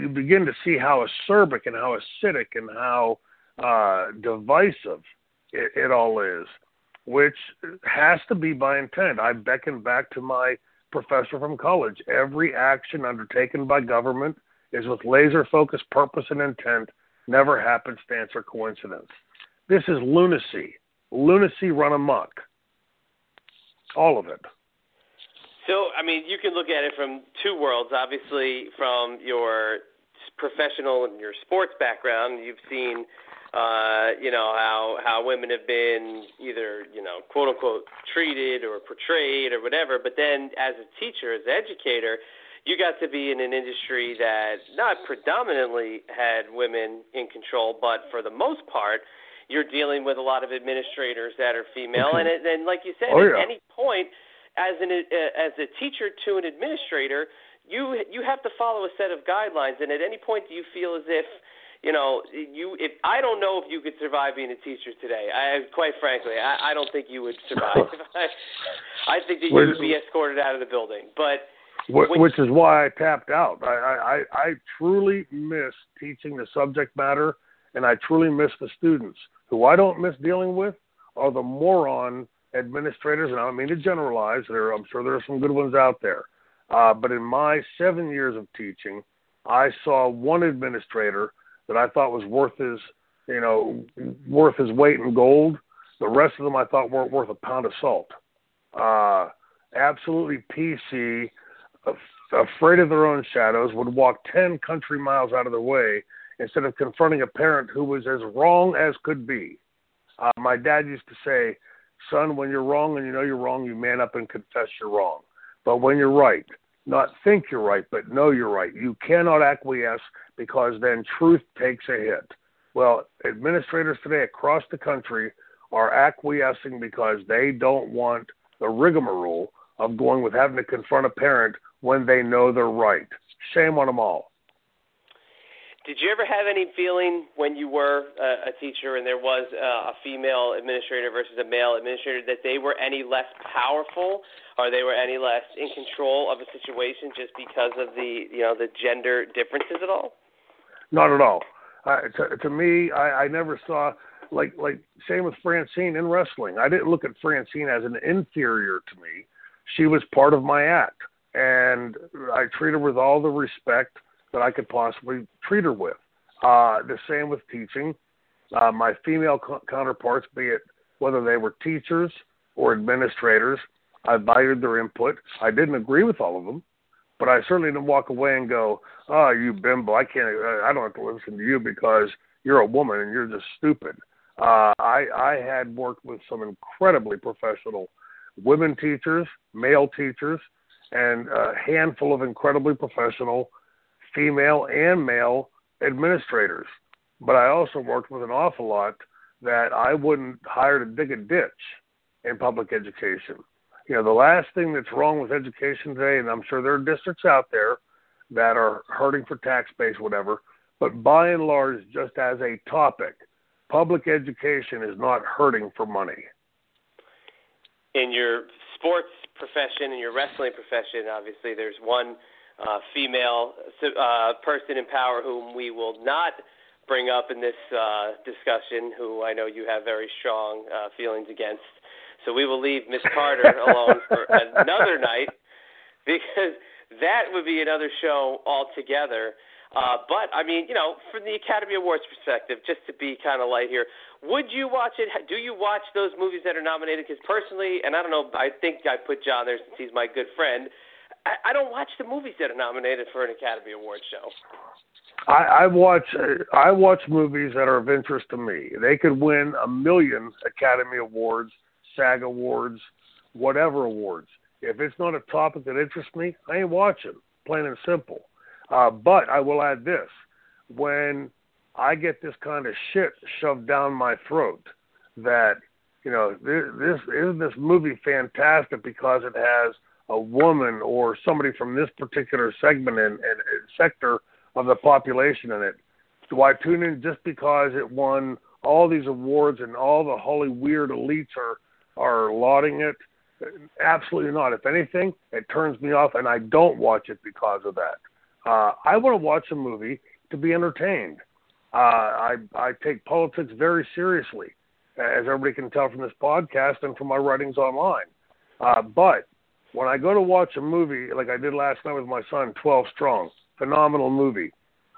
you begin to see how acerbic and how acidic and how uh, divisive it, it all is, which has to be by intent. I beckon back to my professor from college. Every action undertaken by government is with laser focused purpose and intent, never happenstance or coincidence. This is lunacy. Lunacy run amok. All of it. So, I mean, you can look at it from two worlds. Obviously, from your professional and your sports background, you've seen uh, you know how how women have been either you know quote unquote treated or portrayed or whatever. But then as a teacher, as an educator, you got to be in an industry that not predominantly had women in control, but for the most part, you're dealing with a lot of administrators that are female. And and like you said, oh, yeah. at any point, as an uh, as a teacher to an administrator, you you have to follow a set of guidelines. And at any point, do you feel as if you know, you if I don't know if you could survive being a teacher today. I quite frankly, I, I don't think you would survive. I think that you would be escorted out of the building. But which is why I tapped out. I, I I truly miss teaching the subject matter, and I truly miss the students. Who I don't miss dealing with are the moron administrators, and I don't mean to generalize. There, I'm sure there are some good ones out there. Uh, but in my seven years of teaching, I saw one administrator that I thought was worth his, you know, worth his weight in gold. The rest of them I thought weren't worth a pound of salt. Uh, absolutely PC, afraid of their own shadows, would walk 10 country miles out of their way instead of confronting a parent who was as wrong as could be. Uh, my dad used to say, Son, when you're wrong and you know you're wrong, you man up and confess you're wrong. But when you're right, not think you're right, but know you're right. You cannot acquiesce because then truth takes a hit. Well, administrators today across the country are acquiescing because they don't want the rigmarole of going with having to confront a parent when they know they're right. Shame on them all. Did you ever have any feeling when you were a, a teacher and there was a, a female administrator versus a male administrator that they were any less powerful or they were any less in control of a situation just because of the you know the gender differences at all? Not at all. Uh, to, to me, I, I never saw like like same with Francine in wrestling. I didn't look at Francine as an inferior to me. She was part of my act, and I treated her with all the respect that I could possibly treat her with. Uh, the same with teaching. Uh, my female co- counterparts, be it whether they were teachers or administrators, I valued their input. I didn't agree with all of them, but I certainly didn't walk away and go, "Oh, you bimbo! I can't. I don't have to listen to you because you're a woman and you're just stupid." Uh, I I had worked with some incredibly professional women teachers, male teachers, and a handful of incredibly professional female and male administrators. But I also worked with an awful lot that I wouldn't hire to dig a ditch in public education. You know, the last thing that's wrong with education today, and I'm sure there are districts out there that are hurting for tax base, whatever, but by and large, just as a topic, public education is not hurting for money. In your sports profession, in your wrestling profession, obviously, there's one uh, female uh, person in power whom we will not bring up in this uh, discussion, who I know you have very strong uh, feelings against. So we will leave Miss Carter alone for another night because that would be another show altogether. Uh, but I mean, you know, from the Academy Awards perspective, just to be kind of light here, would you watch it? Do you watch those movies that are nominated? Because personally, and I don't know, I think I put John there since he's my good friend. I, I don't watch the movies that are nominated for an Academy Award show. I, I watch I watch movies that are of interest to me. They could win a million Academy Awards, SAG Awards, whatever awards. If it's not a topic that interests me, I ain't watching. Plain and simple. Uh, but I will add this: when I get this kind of shit shoved down my throat, that you know this, this isn't this movie fantastic because it has a woman or somebody from this particular segment and, and, and sector of the population in it. Do I tune in just because it won all these awards and all the holy weird elites are are lauding it? Absolutely not. If anything, it turns me off, and I don't watch it because of that. Uh, I want to watch a movie to be entertained. Uh, I I take politics very seriously, as everybody can tell from this podcast and from my writings online. Uh, but when I go to watch a movie like I did last night with my son, Twelve Strong, phenomenal movie.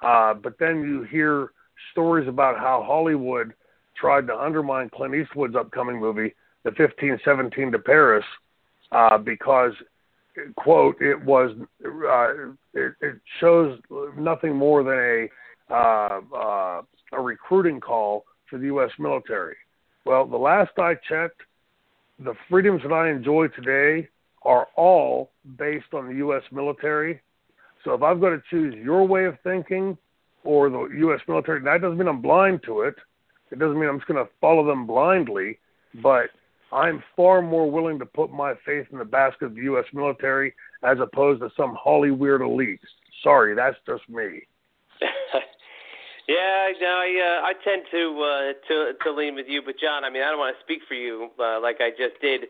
Uh, but then you hear stories about how Hollywood tried to undermine Clint Eastwood's upcoming movie, The 1517 to Paris, uh, because, quote, it was uh, it, it shows nothing more than a uh, uh, a recruiting call for the U.S. military. Well, the last I checked, the freedoms that I enjoy today are all based on the U.S. military so if I've got to choose your way of thinking or the U.S. military, that doesn't mean I'm blind to it. It doesn't mean I'm just going to follow them blindly, but I'm far more willing to put my faith in the basket of the U.S. military as opposed to some Holly weird elite. Sorry, that's just me. yeah, no, I, uh, I tend to uh, to to lean with you, but John, I mean, I don't want to speak for you uh, like I just did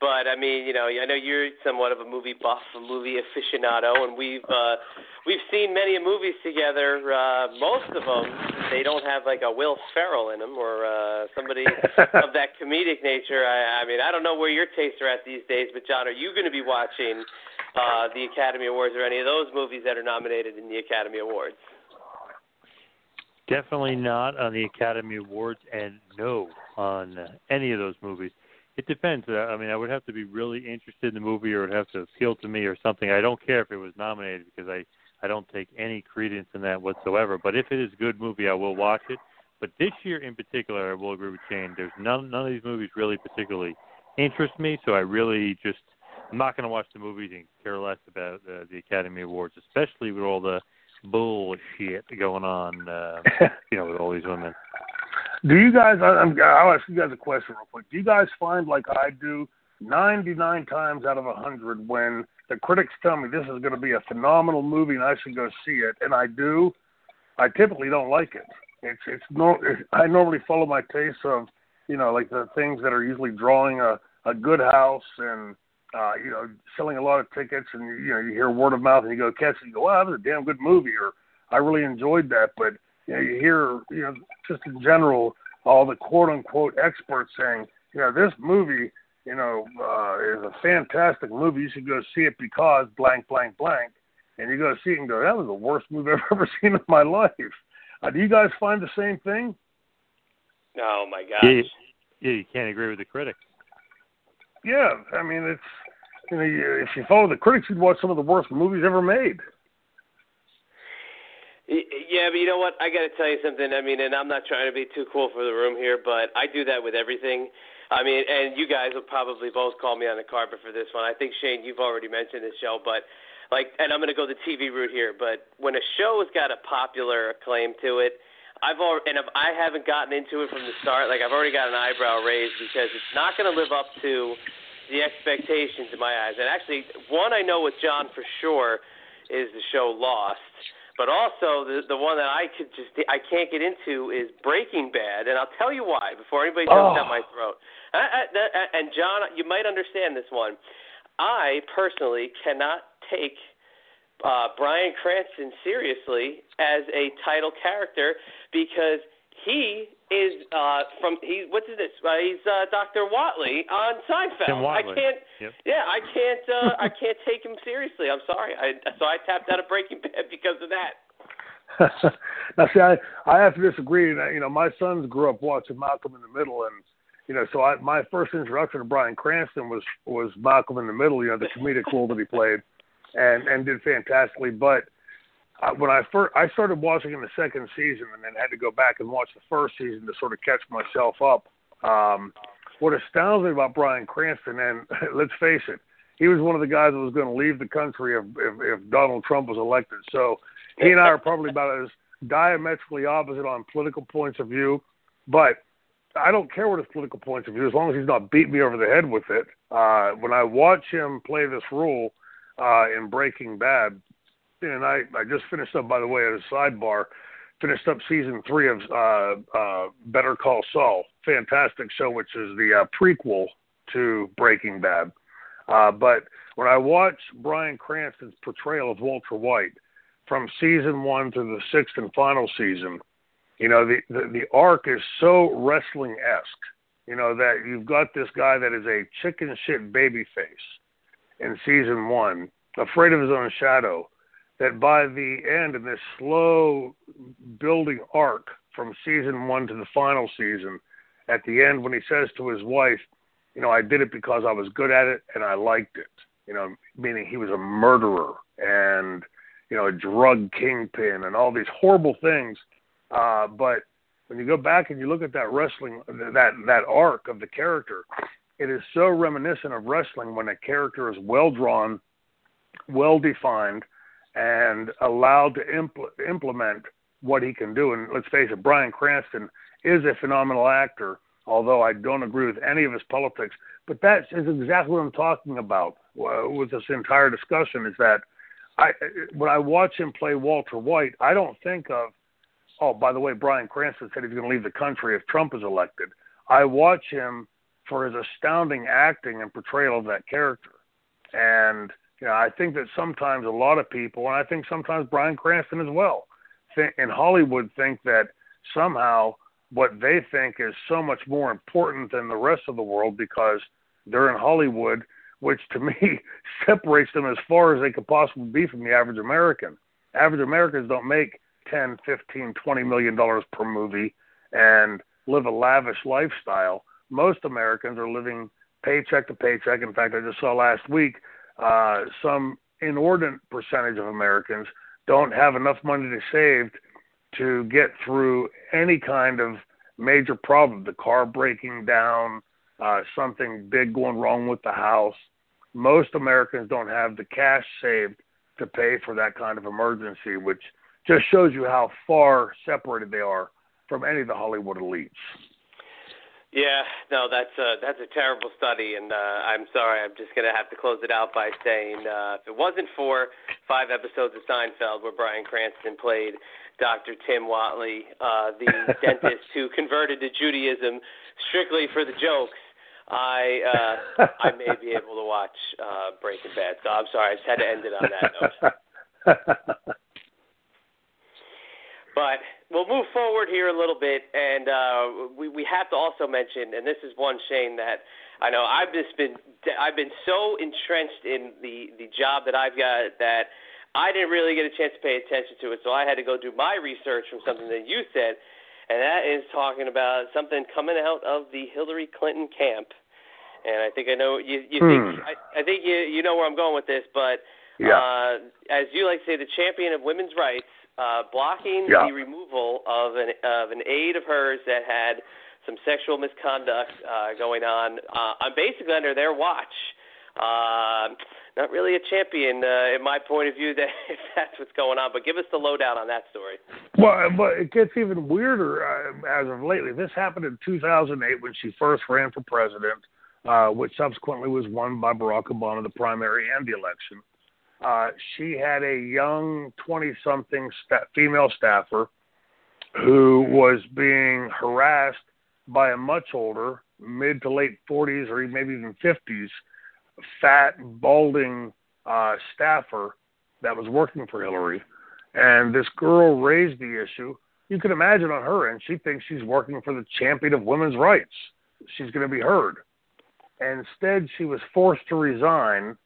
but I mean, you know, I know you're somewhat of a movie buff, a movie aficionado, and we've uh, we've seen many movies together. Uh, most of them, they don't have like a Will Ferrell in them or uh, somebody of that comedic nature. I, I mean, I don't know where your tastes are at these days, but John, are you going to be watching uh, the Academy Awards or any of those movies that are nominated in the Academy Awards? Definitely not on the Academy Awards, and no on any of those movies. It depends. Uh, I mean, I would have to be really interested in the movie, or it would have to appeal to me, or something. I don't care if it was nominated because I I don't take any credence in that whatsoever. But if it is a good movie, I will watch it. But this year in particular, I will agree with Shane. There's none none of these movies really particularly interest me, so I really just I'm not going to watch the movies and care less about uh, the Academy Awards, especially with all the bullshit going on, uh, you know, with all these women. Do you guys? I'm, I'll ask you guys a question real quick. Do you guys find like I do, 99 times out of a 100, when the critics tell me this is going to be a phenomenal movie and I should go see it, and I do, I typically don't like it. It's it's no. I normally follow my taste of, you know, like the things that are usually drawing a a good house and uh, you know, selling a lot of tickets, and you know, you hear word of mouth, and you go catch it, and you go, wow, that was a damn good movie, or I really enjoyed that. But you know, you hear, you know, just in general, all the quote unquote experts saying, you know, this movie, you know, uh, is a fantastic movie. You should go see it because blank, blank, blank. And you go see it and go, that was the worst movie I've ever seen in my life. Uh, do you guys find the same thing? Oh my gosh. Yeah, yeah, you can't agree with the critics. Yeah, I mean it's you know you, if you follow the critics, you'd watch some of the worst movies ever made. Yeah, but you know what? I got to tell you something. I mean, and I'm not trying to be too cool for the room here, but I do that with everything. I mean, and you guys will probably both call me on the carpet for this one. I think Shane, you've already mentioned this show, but like, and I'm going to go the TV route here. But when a show has got a popular acclaim to it, I've already, and if I haven't gotten into it from the start, like I've already got an eyebrow raised because it's not going to live up to the expectations in my eyes. And actually, one I know with John for sure is the show Lost. But also the the one that I could just I can't get into is Breaking Bad, and I'll tell you why before anybody jumps Oh. down my throat. I, I, that, and John, you might understand this one. I personally cannot take uh, Bryan Cranston seriously as a title character because he is uh, from he what's his this? Uh, he's uh, Dr. Whatley on Seinfeld. Tim I can't. Yep. Yeah, I can't. Uh, I can't take him seriously. I'm sorry. I so I tapped out of Breaking Bad because of that. now, see, I I have to disagree. And, You know, my sons grew up watching Malcolm in the Middle, and you know, so I, my first introduction to Bryan Cranston was was Malcolm in the Middle. You know, the comedic role that he played, and and did fantastically. But uh, when I first I started watching in the second season, and then had to go back and watch the first season to sort of catch myself up. Um, what astounds me about Bryan Cranston, and let's face it, he was one of the guys that was going to leave the country if, if if Donald Trump was elected. So he and I are probably about as diametrically opposite on political points of view, but I don't care what his political points of view as long as he's not beating me over the head with it. Uh, when I watch him play this role uh, in Breaking Bad, and I I just finished up by the way as a sidebar, finished up season three of uh, uh, Better Call Saul, fantastic show, which is the uh, prequel to Breaking Bad. Uh, but when I watch Bryan Cranston's portrayal of Walter White from season one to the sixth and final season, you know, the, the, the arc is so wrestling esque, you know, that you've got this guy that is a chicken shit baby face in season one, afraid of his own shadow, that by the end in this slow building arc from season one to the final season, at the end when he says to his wife, you know, I did it because I was good at it and I liked it. You know, meaning he was a murderer and you know a drug kingpin and all these horrible things. Uh, but when you go back and you look at that wrestling, that that arc of the character, it is so reminiscent of wrestling when a character is well drawn, well defined, and allowed to impl- implement what he can do. And let's face it, Bryan Cranston is a phenomenal actor, although I don't agree with any of his politics. But that is exactly what I'm talking about uh, with this entire discussion. Is that I when I watch him play Walter White, I don't think of oh, by the way, Bryan Cranston said he's going to leave the country if Trump is elected. I watch him for his astounding acting and portrayal of that character. And know, I think that sometimes a lot of people, and I think sometimes Bryan Cranston as well, think, in Hollywood think that somehow what they think is so much more important than the rest of the world because they're in Hollywood, which to me separates them as far as they could possibly be from the average American. Average Americans don't make 10, 15, 20 million dollars per movie and live a lavish lifestyle. Most Americans are living paycheck to paycheck. In fact, I just saw last week uh, some inordinate percentage of Americans don't have enough money to save to get through any kind of major problem. The car breaking down, uh, something big going wrong with the house. Most Americans don't have the cash saved to pay for that kind of emergency, which just shows you how far separated they are from any of the Hollywood elites. Yeah, no, that's a that's a terrible study, and uh, I'm sorry. I'm just gonna have to close it out by saying uh, if it wasn't for five episodes of Seinfeld where Bryan Cranston played Dr. Tim Whatley, uh, the dentist who converted to Judaism strictly for the jokes, I uh, I may be able to watch uh, Breaking Bad. So I'm sorry, I just had to end it on that note. But we'll move forward here a little bit, and uh, we we have to also mention, and this is one Shane that I know I've just been I've been so entrenched in the the job that I've got that I didn't really get a chance to pay attention to it, so I had to go do my research from something that you said, and that is talking about something coming out of the Hillary Clinton camp. And I think I know you. You Hmm. think I, I think you you know where I'm going with this, but Yeah. uh, as you like to say, the champion of women's rights uh, blocking Yeah. the removal of an of an aide of hers that had some sexual misconduct uh, going on. Uh, I'm basically under their watch. Uh, not really a champion, uh, in my point of view, that if that's what's going on. But give us the lowdown on that story. Well, but it gets even weirder uh, as of lately. This happened in 2008 when she first ran for president, uh, which subsequently was won by Barack Obama, the primary and the election. Uh, she had a young 20-something sta- female staffer who was being harassed by a much older, mid to late 40s or maybe even 50s, fat, balding uh, staffer that was working for Hillary and this girl raised the issue. You can imagine on her end, she thinks she's working for the champion of women's rights. She's going to be heard. Instead, she was forced to resign,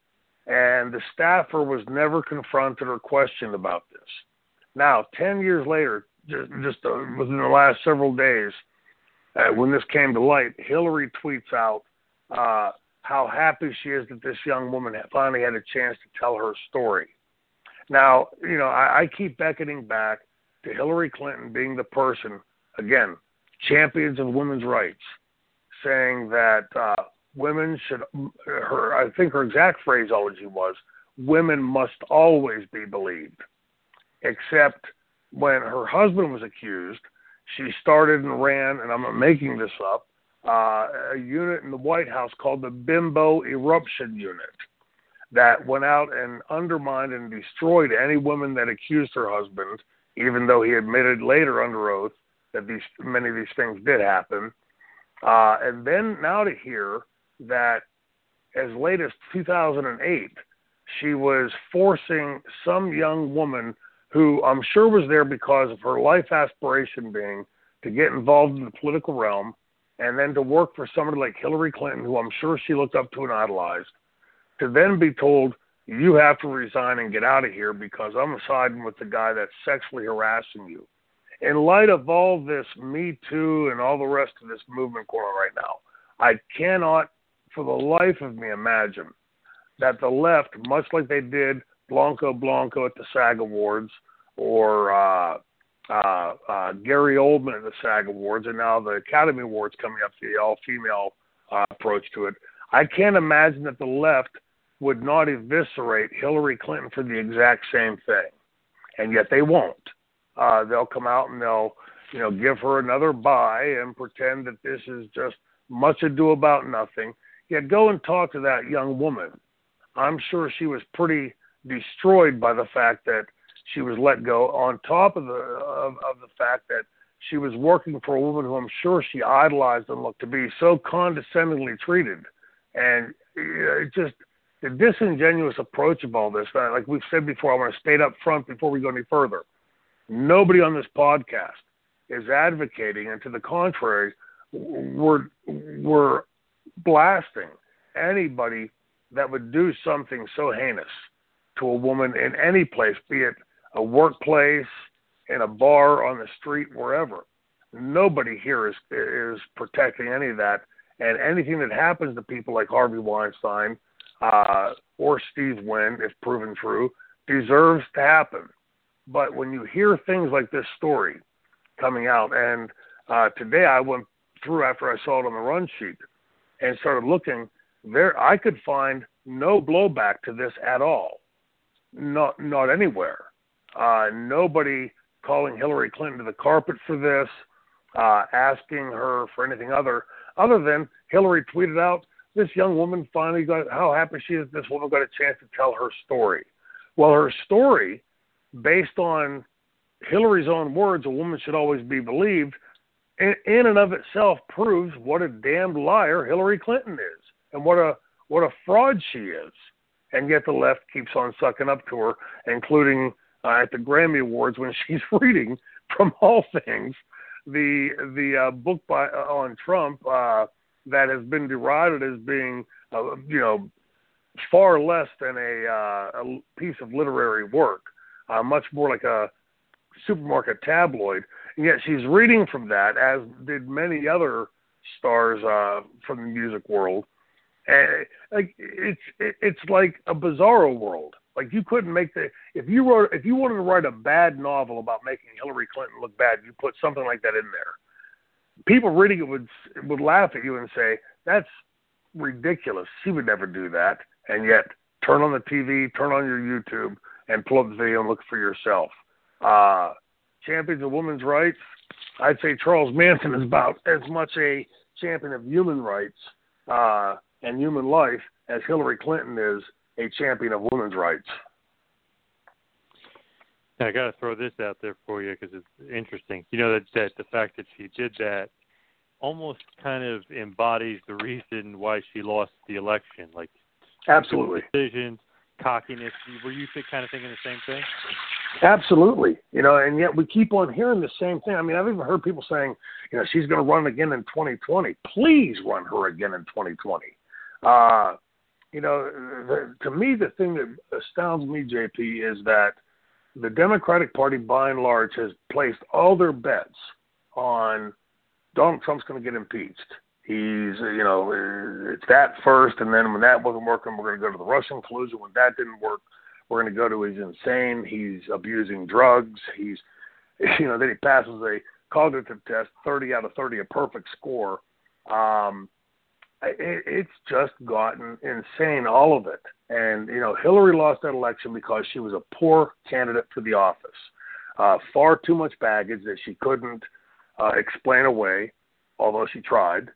and the staffer was never confronted or questioned about this. Now, 10 years later, just, uh, within the last several days, uh, when this came to light, Hillary tweets out uh, how happy she is that this young woman finally had a chance to tell her story. Now, you know, I, I keep beckoning back to Hillary Clinton being the person, again, champions of women's rights, saying that uh, women should, her, I think her exact phraseology was, women must always be believed. Except when her husband was accused, she started and ran, and I'm making this up, uh, a unit in the White House called the Bimbo Eruption Unit that went out and undermined and destroyed any woman that accused her husband, even though he admitted later under oath that these many of these things did happen. Uh, and then now to hear that as late as 2008, she was forcing some young woman who I'm sure was there because of her life aspiration being to get involved in the political realm and then to work for somebody like Hillary Clinton, who I'm sure she looked up to and idolized, to then be told you have to resign and get out of here because I'm siding with the guy that's sexually harassing you. In light of all this Me Too and all the rest of this movement going on right now, I cannot, for the life of me, imagine that the left, much like they did Blanca Blanco at the SAG Awards or uh, uh, uh, Gary Oldman at the SAG Awards, and now the Academy Awards coming up, the all female uh, approach to it. I can't imagine that the left would not eviscerate Hillary Clinton for the exact same thing, and yet they won't. Uh, they'll come out and they'll, you know, give her another buy and pretend that this is just much ado about nothing. Yet go and talk to that young woman. I'm sure she was pretty destroyed by the fact that she was let go. On top of the of, of the fact that she was working for a woman who I'm sure she idolized and looked to be so condescendingly treated, and it just the disingenuous approach of all this. Like we've said before, I want to state up front before we go any further. Nobody on this podcast is advocating, and to the contrary, we're we're blasting anybody that would do something so heinous to a woman in any place, be it a workplace, in a bar, on the street, wherever. Nobody here is is protecting any of that, and anything that happens to people like Harvey Weinstein uh, or Steve Wynn, if proven true, deserves to happen. But when you hear things like this story coming out, and uh, today I went through after I saw it on the run sheet and started looking there, I could find no blowback to this at all. Not not anywhere. Uh, nobody calling Hillary Clinton to the carpet for this, uh, asking her for anything other other than Hillary tweeted out this young woman finally got how happy she is this woman got a chance to tell her story. Well, her story, based on Hillary's own words, a woman should always be believed, in, and of itself proves what a damned liar Hillary Clinton is and what a what a fraud she is. And yet the left keeps on sucking up to her, including uh, at the Grammy Awards when she's reading, from all things, the the uh, book by uh, on Trump uh, that has been derided as being, uh, you know, far less than a, uh, a piece of literary work, uh, much more like a supermarket tabloid. And yet she's reading from that, as did many other stars uh, from the music world. And like it's it's like a bizarro world. Like you couldn't make the if you wrote if you wanted to write a bad novel about making Hillary Clinton look bad, you put something like that in there. People reading it would would laugh at you and say that's ridiculous. She would never do that. And yet, turn on the TV, turn on your YouTube, and pull up the video and look for yourself. Uh, champions of women's rights. I'd say Charles Manson is about as much a champion of human rights uh, and human life as Hillary Clinton is a champion of women's rights. I got to throw this out there for you because it's interesting. You know that that the fact that she did that almost kind of embodies the reason why she lost the election. Like absolutely decisions, cockiness. Were you kind of thinking the same thing? Absolutely. You know, and yet we keep on hearing the same thing. I mean, I've even heard people saying, you know, she's going to run again in 2020. Please run her again in 2020. Uh, you know, the, to me, the thing that astounds me, JP, is that the Democratic Party, by and large, has placed all their bets on Donald Trump's going to get impeached. He's, you know, it's that first, and then when that wasn't working, we're going to go to the Russian collusion. When that didn't work, we're going to go to he's insane. He's abusing drugs. He's, you know, then he passes a cognitive test, 30 out of 30, a perfect score. Um, it, it's just gotten insane, all of it. And, you know, Hillary lost that election because she was a poor candidate for the office. Uh, far too much baggage that she couldn't uh, explain away, although she tried.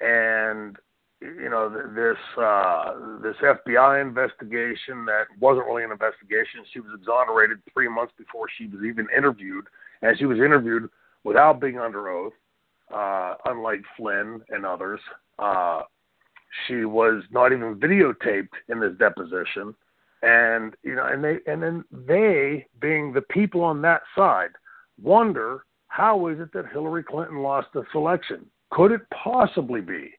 And, you know, this uh, this FBI investigation that wasn't really an investigation. She was exonerated three months before she was even interviewed, and she was interviewed without being under oath, uh, unlike Flynn and others. Uh, she was not even videotaped in this deposition, and you know, and they and then they, being the people on that side, wonder how is it that Hillary Clinton lost this election? Could it possibly be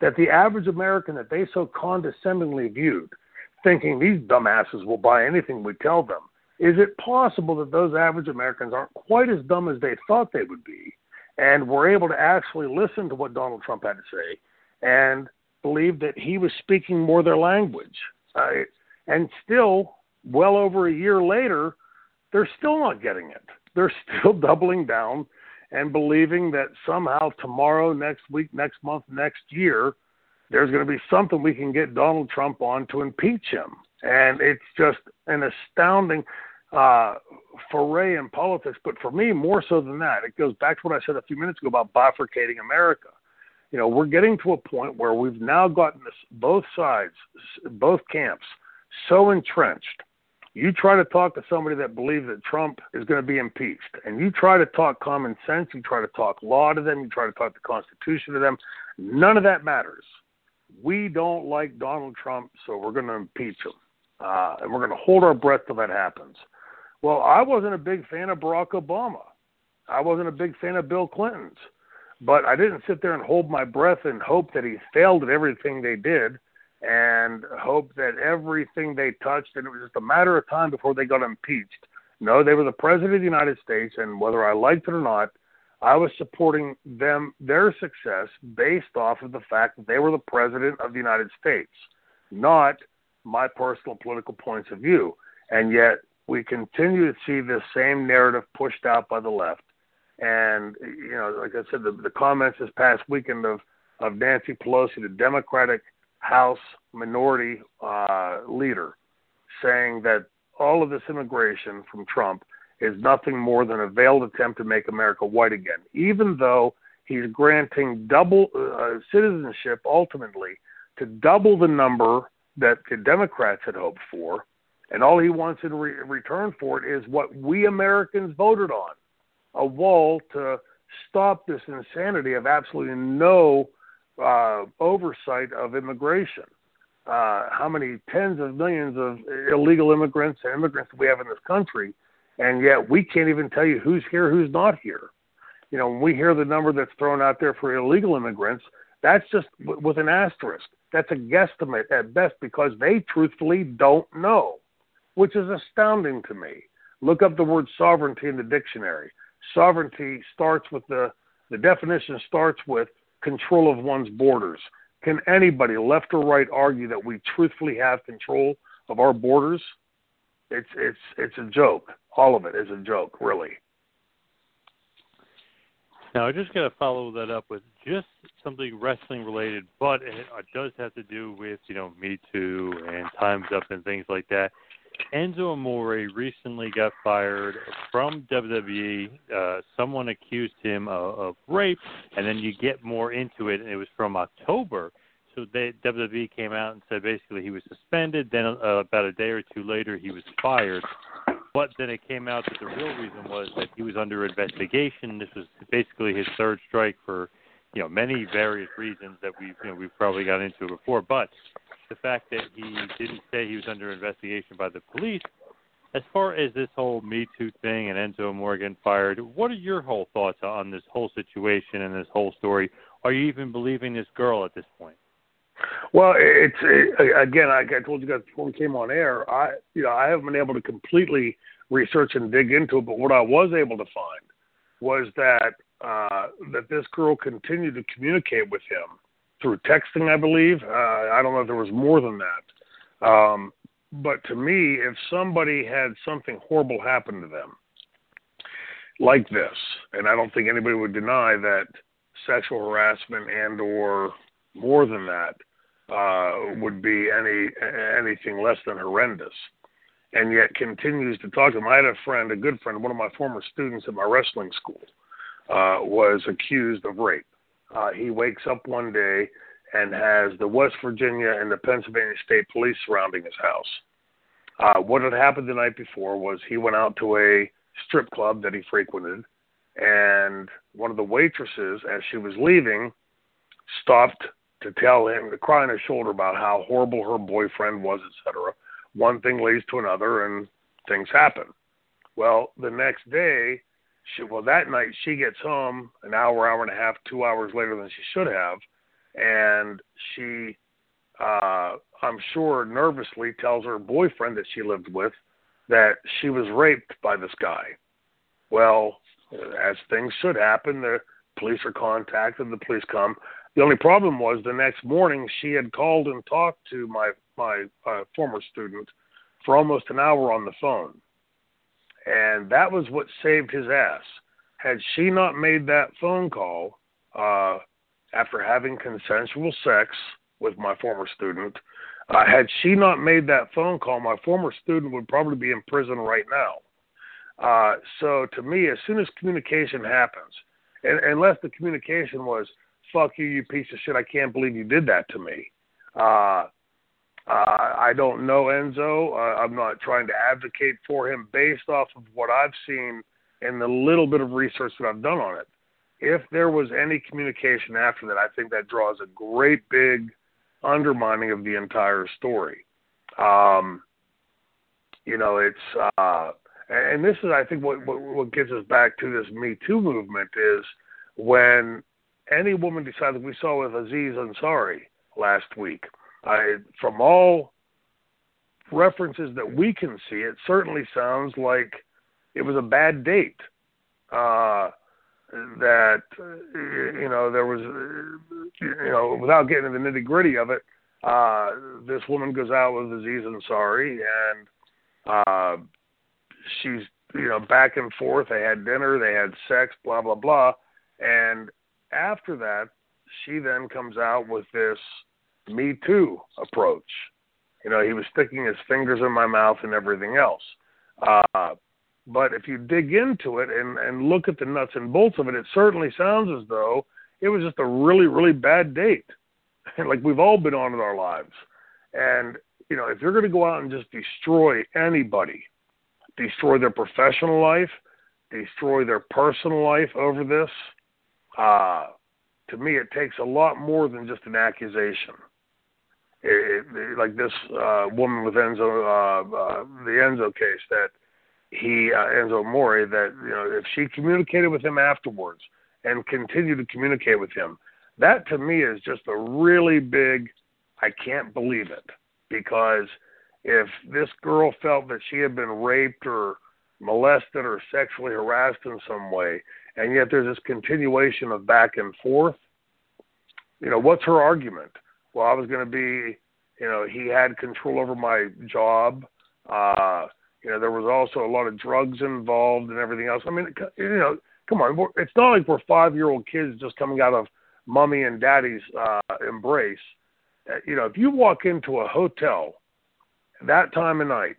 that the average American that they so condescendingly viewed, thinking these dumbasses will buy anything we tell them, is it possible that those average Americans aren't quite as dumb as they thought they would be, and were able to actually listen to what Donald Trump had to say and believe that he was speaking more their language. Uh, and still, well over a year later, they're still not getting it. They're still doubling down and believing that somehow tomorrow, next week, next month, next year, there's going to be something we can get Donald Trump on to impeach him. And it's just an astounding uh, foray in politics. But for me, more so than that, it goes back to what I said a few minutes ago about bifurcating America you know, we're getting to a point where we've now gotten this, both sides, both camps, so entrenched. You try to talk to somebody that believes that Trump is going to be impeached, and you try to talk common sense, you try to talk law to them, you try to talk the Constitution to them. None of that matters. We don't like Donald Trump, so we're going to impeach him, uh, and we're going to hold our breath till that happens. Well, I wasn't a big fan of Barack Obama. I wasn't a big fan of Bill Clinton's. But I didn't sit there and hold my breath and hope that he failed at everything they did and hope that everything they touched, and it was just a matter of time before they got impeached. No, they were the president of the United States, and whether I liked it or not, I was supporting them, their success, based off of the fact that they were the president of the United States, not my personal political points of view. And yet, we continue to see this same narrative pushed out by the left. And you know, like I said, the, the comments this past weekend of of Nancy Pelosi, the Democratic House Minority uh, Leader, saying that all of this immigration from Trump is nothing more than a veiled attempt to make America white again, even though he's granting double uh, citizenship ultimately to double the number that the Democrats had hoped for. And all he wants in re- return for it is what we Americans voted on a wall to stop this insanity of absolutely no uh, oversight of immigration. Uh, how many tens of millions of illegal immigrants and immigrants we have in this country, and yet we can't even tell you who's here, who's not here. You know, when we hear the number that's thrown out there for illegal immigrants, that's just with an asterisk. That's a guesstimate at best because they truthfully don't know, which is astounding to me. Look up the word sovereignty in the dictionary sovereignty starts with the the definition starts with control of one's borders. Can anybody, left or right, argue that we truthfully have control of our borders? it's it's it's a joke. All of it is a joke, really. Now I just got to follow that up with just something wrestling related, but it does have to do with you know Me Too and Times Up and things like that. Enzo Amore recently got fired from WWE. Uh, someone accused him of, of rape, and then you get more into it, and it was from October. So they, WWE came out and said basically he was suspended. Then uh, about a day or two later, he was fired. But then it came out that the real reason was that he was under investigation. This was basically his third strike for, you know, many various reasons that we've you know we've probably got into before. But the fact that he didn't say he was under investigation by the police. As far as this whole Me Too thing and Enzo Morgan fired, what are your whole thoughts on this whole situation and this whole story? Are you even believing this girl at this point? Well, it's it, again, like I told you guys before we came on air, I you know I haven't been able to completely research and dig into it, but what I was able to find was that uh, that this girl continued to communicate with him through texting, I believe. Uh, I don't know if there was more than that. Um, but to me, if somebody had something horrible happen to them, like this, and I don't think anybody would deny that sexual harassment and or more than that uh, would be any anything less than horrendous, and yet continues to talk to them. I had a friend, a good friend, one of my former students at my wrestling school, uh, was accused of rape uh, he wakes up one day and has the West Virginia and the Pennsylvania State Police surrounding his house. Uh, what had happened the night before was he went out to a strip club that he frequented, and one of the waitresses, as she was leaving, stopped to tell him to cry on his shoulder about how horrible her boyfriend was, etc. One thing leads to another, and things happen. Well, the next day, she well that night she gets home an hour, hour and a half, two hours later than she should have, and she uh I'm sure nervously tells her boyfriend that she lived with that she was raped by this guy. Well, as things should happen, the police are contacted, the police come. The only problem was the next morning she had called and talked to my my uh, former student for almost an hour on the phone and that was what saved his ass. Had she not made that phone call uh, after having consensual sex with my former student, uh, had she not made that phone call, my former student would probably be in prison right now. Uh, so to me, as soon as communication happens, and, unless the communication was "fuck you, you piece of shit," I can't believe you did that to me. Uh, uh, I don't know Enzo. Uh, I'm not trying to advocate for him based off of what I've seen and the little bit of research that I've done on it. If there was any communication after that, I think that draws a great big undermining of the entire story. Um, you know, it's uh, and this is, I think, what, what what gets us back to this Me Too movement is when any woman decides. We saw with Aziz Ansari last week I, from all references that we can see, it certainly sounds like it was a bad date. Uh, that you know there was you know without getting into the nitty gritty of it, uh, this woman goes out with Aziz Ansari and uh, she's you know back and forth. They had dinner, they had sex, blah blah blah, and after that, she then comes out with this me Too approach. You know, he was sticking his fingers in my mouth and everything else. Uh, but if you dig into it and, and look at the nuts and bolts of it, it certainly sounds as though it was just a really, really bad date, like we've all been on in our lives. And, you know, if you're going to go out and just destroy anybody, destroy their professional life, destroy their personal life over this, uh, to me, it takes a lot more than just an accusation it, it, like this uh, woman with Enzo, uh, uh, the Enzo case that he uh, Enzo Amore that you know if she communicated with him afterwards and continued to communicate with him, that to me is just a really big. I can't believe it because if this girl felt that she had been raped or molested or sexually harassed in some way, and yet there's this continuation of back and forth, you know, what's her argument? Well, I was going to be, you know, he had control over my job. Uh, You know, there was also a lot of drugs involved and everything else. I mean, you know, come on, it's not like we're five-year-old kids just coming out of mommy and daddy's uh, embrace. Uh, you know, if you walk into a hotel that time of night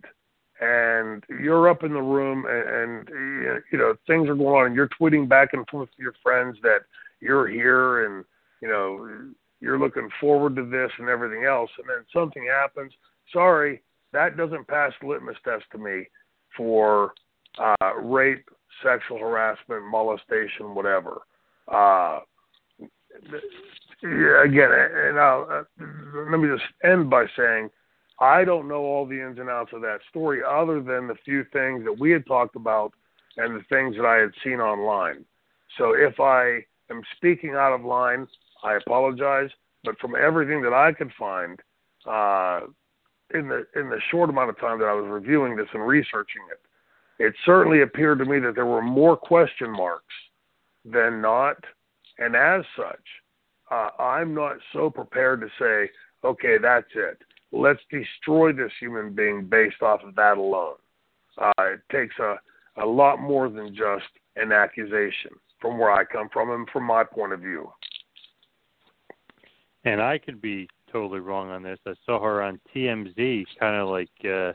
and you're up in the room and, and you know things are going on and you're tweeting back and forth to your friends that you're here and you know you're looking forward to this and everything else. And then something happens. Sorry that doesn't pass the litmus test to me for uh rape sexual harassment molestation whatever. Uh again and I'll, uh, let me just end by saying I don't know all the ins and outs of that story other than the few things that we had talked about and the things that I had seen online. So if I am speaking out of line, I apologize. But from everything that I could find uh, in the in the short amount of time that I was reviewing this and researching it, it certainly appeared to me that there were more question marks than not. And as such, uh, I'm not so prepared to say, okay, that's it let's destroy this human being based off of that alone. Uh, it takes a, a lot more than just an accusation from where I come from and from my point of view. And I could be totally wrong on this. I saw her on TMZ, kind of like, uh,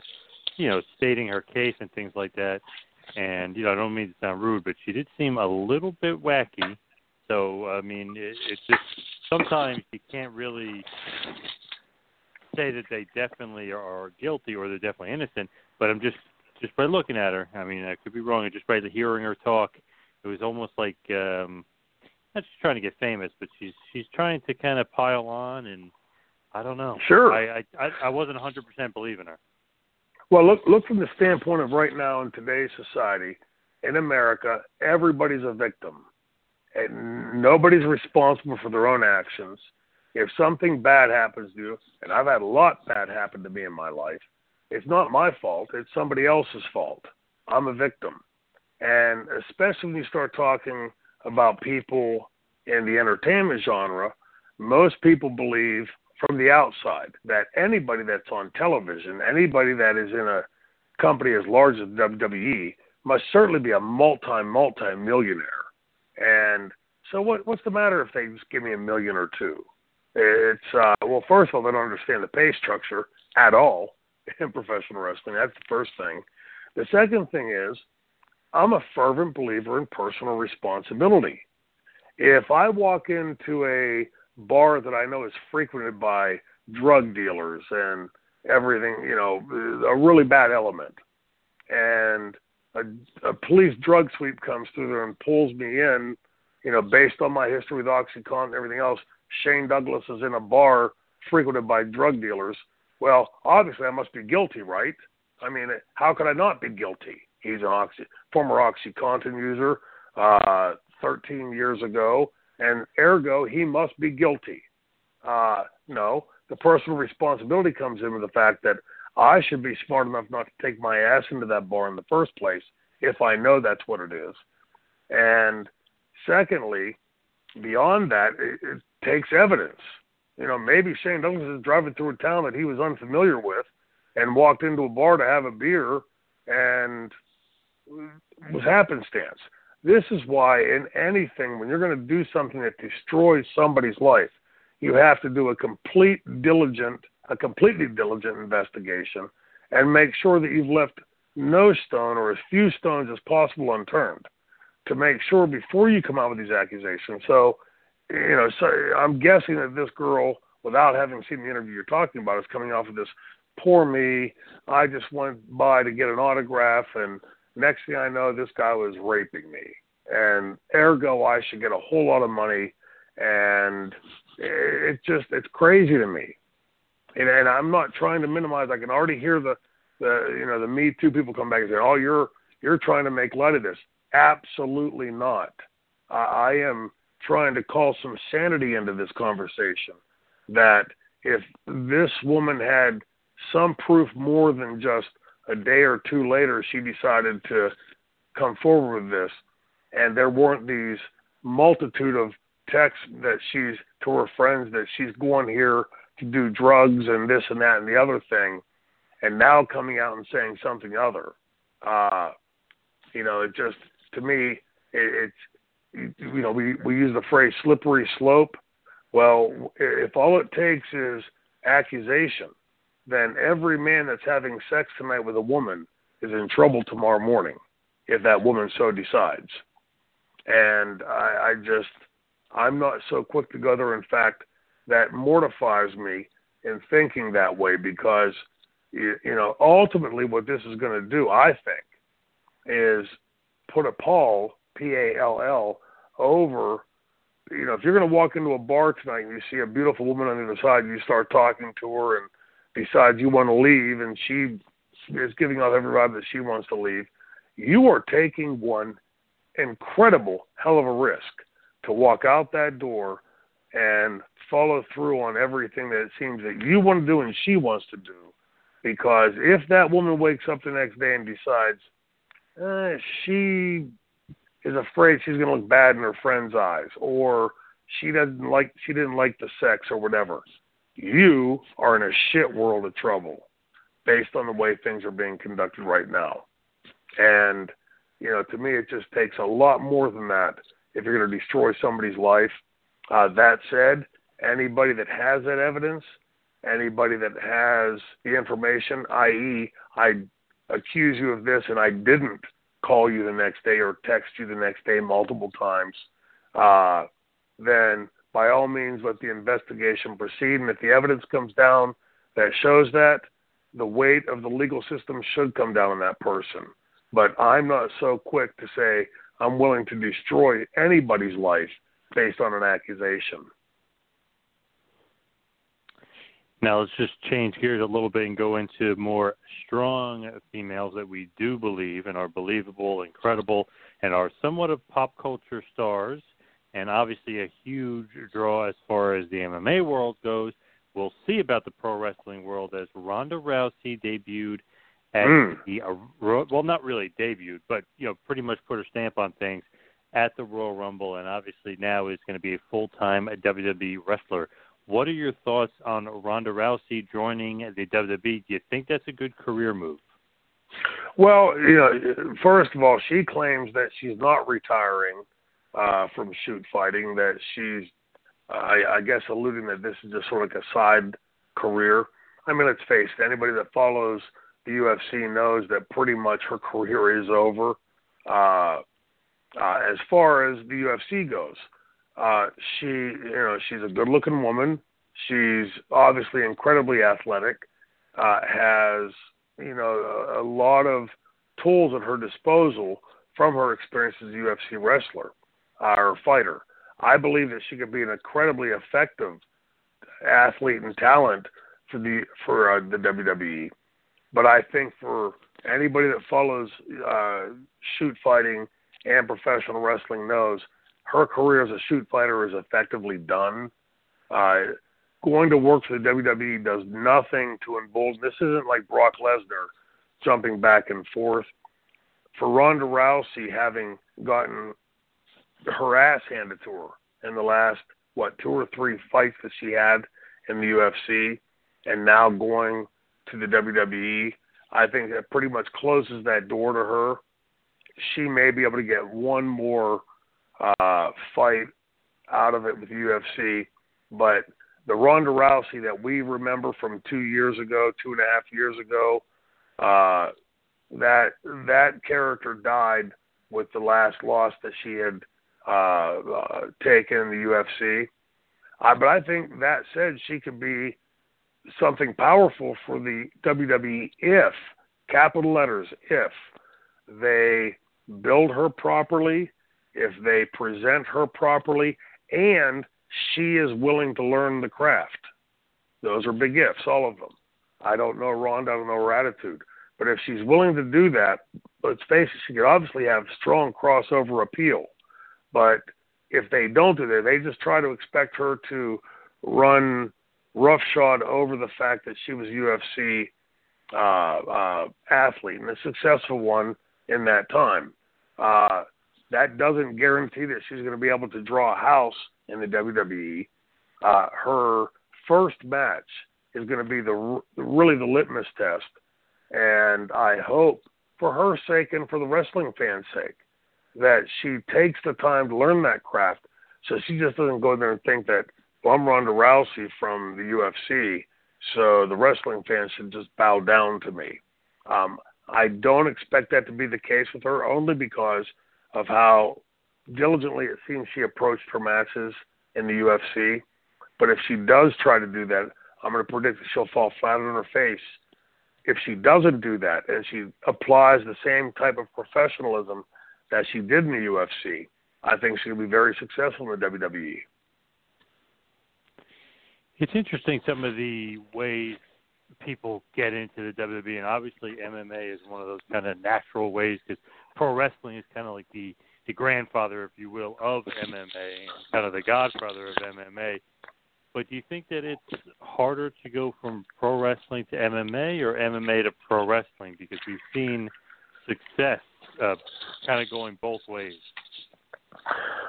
you know, stating her case and things like that. And you know, I don't mean to sound rude, but she did seem a little bit wacky. So I mean, it, it's just sometimes you can't really say that they definitely are guilty or they're definitely innocent, but I'm just just by looking at her. I mean, I could be wrong. Just by the hearing her talk, it was almost like um, not just trying to get famous, but she's she's trying to kind of pile on, and I don't know. Sure. I I, I wasn't 100% believing her. Well, look look from the standpoint of right now in today's society, in America, everybody's a victim, and nobody's responsible for their own actions if something bad happens to you, and I've had a lot bad happen to me in my life, it's not my fault. It's somebody else's fault. I'm a victim. And especially when you start talking about people in the entertainment genre, most people believe from the outside that anybody that's on television, anybody that is in a company as large as WWE, must certainly be a multi multi millionaire. And so what what's the matter if they just give me a million or two? It's uh, well, first of all, they don't understand the pay structure at all in professional wrestling. That's the first thing. The second thing is, I'm a fervent believer in personal responsibility. If I walk into a bar that I know is frequented by drug dealers and everything, you know, a really bad element, and a, a police drug sweep comes through there and pulls me in, you know, based on my history with OxyContin and everything else, Shane Douglas is in a bar frequented by drug dealers. Well, obviously I must be guilty, right? I mean, how could I not be guilty? He's an oxy, former OxyContin user, uh, 13 years ago, and ergo he must be guilty. Uh, no, the personal responsibility comes in with the fact that I should be smart enough not to take my ass into that bar in the first place if I know that's what it is. And secondly, beyond that, it, it takes evidence. You know, maybe Shane Douglas is driving through a town that he was unfamiliar with and walked into a bar to have a beer and was happenstance. This is why in anything, when you're going to do something that destroys somebody's life, you have to do a complete diligent, a completely diligent investigation and make sure that you've left no stone or as few stones as possible unturned to make sure before you come out with these accusations. So, you know, so I'm guessing that this girl, without having seen the interview you're talking about, is coming off of this poor me. I just went by to get an autograph, and next thing I know, this guy was raping me, and ergo, I should get a whole lot of money. And it just it's crazy to me, and, and I'm not trying to minimize. I can already hear the the you know the Me Too people come back and say, "Oh, you're you're trying to make light of this." Absolutely not. I, I am trying to call some sanity into this conversation. That if this woman had some proof more than just a day or two later she decided to come forward with this, and there weren't these multitude of texts that she's to her friends that she's going here to do drugs and this and that and the other thing, and now coming out and saying something other. Uh, you know, it just to me, it, it's you know we we use the phrase slippery slope. Well, if all it takes is accusation, then every man that's having sex tonight with a woman is in trouble tomorrow morning if that woman so decides. And I, I just, I'm not so quick to go there. In fact, that mortifies me in thinking that way because, you, you know, ultimately what this is going to do, I think, is put a pall, P A L L, over. You know, if you're going to walk into a bar tonight and you see a beautiful woman on the other side, you start talking to her and decides you want to leave, and she is giving off every vibe that she wants to leave, you are taking one incredible hell of a risk to walk out that door and follow through on everything that it seems that you want to do and she wants to do. Because if that woman wakes up the next day and decides uh, she is afraid she's going to look bad in her friend's eyes, or she doesn't like she didn't like the sex or whatever, you are in a shit world of trouble based on the way things are being conducted right now. And, you know, to me, it just takes a lot more than that if you're going to destroy somebody's life. Uh, that said, anybody that has that evidence, anybody that has the information, i.e., I accuse you of this and I didn't call you the next day or text you the next day multiple times, uh, then by all means let the investigation proceed. And if the evidence comes down that shows that, the weight of the legal system should come down on that person. But I'm not so quick to say I'm willing to destroy anybody's life based on an accusation. Now let's just change gears a little bit and go into more strong females that we do believe and are believable and credible and are somewhat of pop culture stars and obviously a huge draw as far as the MMA world goes. We'll see about the pro wrestling world as Ronda Rousey debuted at mm. the uh, well, not really debuted, but you know, pretty much put her stamp on things at the Royal Rumble, and obviously now is going to be a full time WWE wrestler. What are your thoughts on Ronda Rousey joining the WWE? Do you think that's a good career move? Well, you know, first of all, she claims that she's not retiring uh, from shoot fighting. That she's, uh, I, I guess, alluding that this is just sort of like a side career. I mean, let's face it. Anybody that follows the UFC knows that pretty much her career is over. Uh, uh, as far as the UFC goes, uh, she, you know, she's a good-looking woman. She's obviously incredibly athletic. Uh, has you know a, a lot of tools at her disposal from her experience as a UFC wrestler or fighter. I believe that she could be an incredibly effective athlete and talent for the for uh, the WWE. But I think for anybody that follows uh, shoot fighting and professional wrestling knows her career as a shoot fighter is effectively done. Uh, going to work for the WWE does nothing to embolden. This isn't like Brock Lesnar jumping back and forth. For Ronda Rousey having gotten her ass handed to her in the last what two or three fights that she had in the UFC, and now going to the WWE, I think that pretty much closes that door to her. She may be able to get one more uh, fight out of it with UFC, but the Ronda Rousey that we remember from two years ago, two and a half years ago, uh, that that character died with the last loss that she had uh, uh, taken in the UFC. Uh, but I think that said, she could be something powerful for the WWE if, capital letters, if they build her properly, if they present her properly, and she is willing to learn the craft. Those are big ifs, all of them. I don't know Ronda, I don't know her attitude. But if she's willing to do that, let's face it, she could obviously have strong crossover appeal. But if they don't do that, they just try to expect her to run roughshod over the fact that she was a UFC uh, uh, athlete and a successful one in that time. Uh, that doesn't guarantee that she's going to be able to draw a house in the WWE. Uh, her first match is going to be the really the litmus test, and I hope for her sake and for the wrestling fans' sake that she takes the time to learn that craft so she just doesn't go there and think that well, I'm Ronda Rousey from the UFC, so the wrestling fans should just bow down to me. Um, I don't expect that to be the case with her, only because of how diligently it seems she approached her matches in the UFC. But if she does try to do that, I'm going to predict that she'll fall flat on her face. If she doesn't do that and she applies the same type of professionalism that she did in the UFC, I think she'll be very successful in the WWE. It's interesting some of the ways people get into the WWE, and obviously MMA is one of those kind of natural ways because pro wrestling is kind of like the the grandfather, if you will, of MMA, kind of the godfather of MMA. But do you think that it's harder to go from pro wrestling to MMA or MMA to pro wrestling? Because we've seen success uh, kind of going both ways.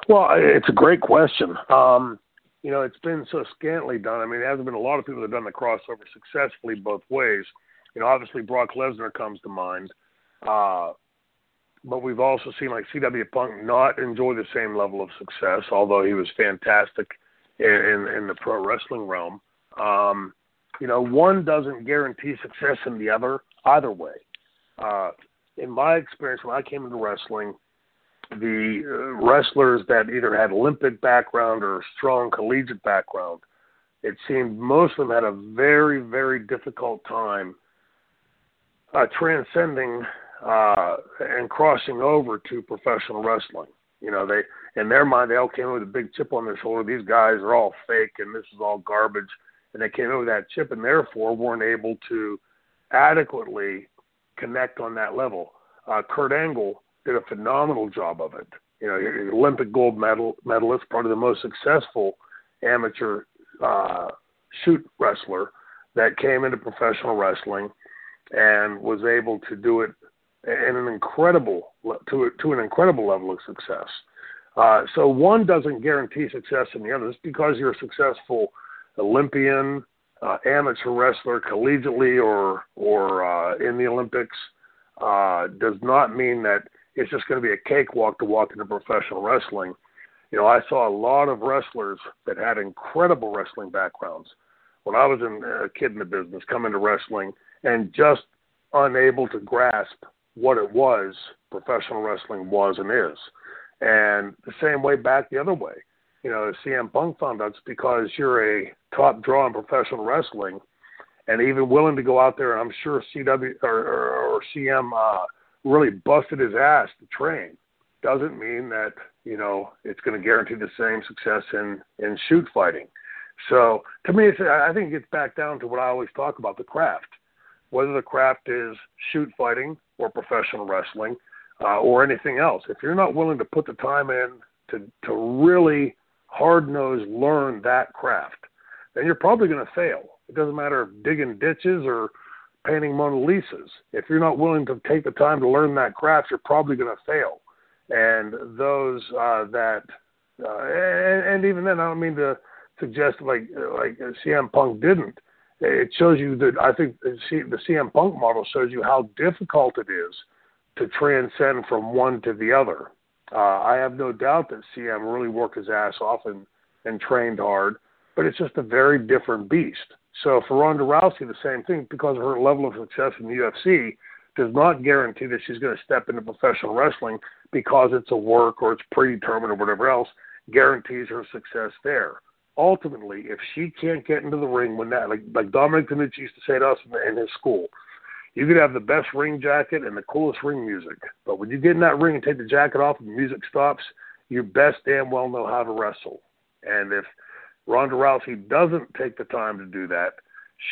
Well, it's a great question. Um, you know, it's been so scantily done. I mean, there hasn't been a lot of people that have done the crossover successfully both ways. You know, obviously Brock Lesnar comes to mind. Uh, but we've also seen like CW Punk not enjoy the same level of success, although he was fantastic in, in, in the pro wrestling realm. Um, you know, one doesn't guarantee success in the other either way. Uh, in my experience, when I came into wrestling, the uh, wrestlers that either had Olympic background or strong collegiate background, it seemed most of them had a very, very difficult time uh, transcending uh, and crossing over to professional wrestling. You know, they in their mind they all came in with a big chip on their shoulder. These guys are all fake, and this is all garbage. And they came in with that chip, and therefore weren't able to adequately connect on that level. Uh, Kurt Angle did a phenomenal job of it. You know, Olympic gold medal medalist, probably the most successful amateur uh, shoot wrestler that came into professional wrestling and was able to do it in an incredible to to an incredible level of success. Uh, so one doesn't guarantee success in the other. Just because you're a successful Olympian, uh, amateur wrestler, collegiately or or uh, in the Olympics, uh, does not mean that it's just going to be a cakewalk to walk into professional wrestling. You know, I saw a lot of wrestlers that had incredible wrestling backgrounds when I was in, a kid in the business, come into wrestling and just unable to grasp what it was professional wrestling was and is. And the same way back the other way. You know, CM Punk found out it's because you're a top draw in professional wrestling and even willing to go out there. I'm sure CW or, or, or CM uh, really busted his ass to train. Doesn't mean that you know it's going to guarantee the same success in in shoot fighting. So to me, it's, I think it gets back down to what I always talk about the craft. Whether the craft is shoot fighting or professional wrestling uh, or anything else, if you're not willing to put the time in to to really hard nosed learn that craft, then you're probably going to fail. It doesn't matter if digging ditches or painting Mona Lisas. If you're not willing to take the time to learn that craft, you're probably going to fail. And those uh, that, uh, and, and even then, I don't mean to suggest like like CM Punk didn't. It shows you that I think the CM Punk model shows you how difficult it is to transcend from one to the other. Uh, I have no doubt that CM really worked his ass off and, and trained hard, but it's just a very different beast. So for Ronda Rousey, the same thing because of her level of success in the UFC does not guarantee that she's going to step into professional wrestling because it's a work or it's predetermined or whatever else guarantees her success there. Ultimately, if she can't get into the ring when that, like like Dominic DeNucci used to say to us in, in his school, you could have the best ring jacket and the coolest ring music, but when you get in that ring and take the jacket off and the music stops, you best damn well know how to wrestle. And if Ronda Rousey doesn't take the time to do that,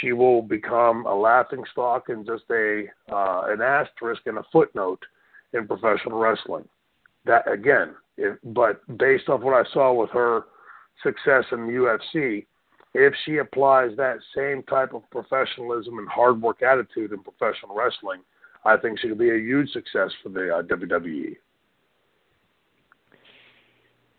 she will become a laughing stock and just a uh, an asterisk and a footnote in professional wrestling. That again, if, but based off what I saw with her success in the UFC, if she applies that same type of professionalism and hard work attitude in professional wrestling, I think she could be a huge success for the uh, WWE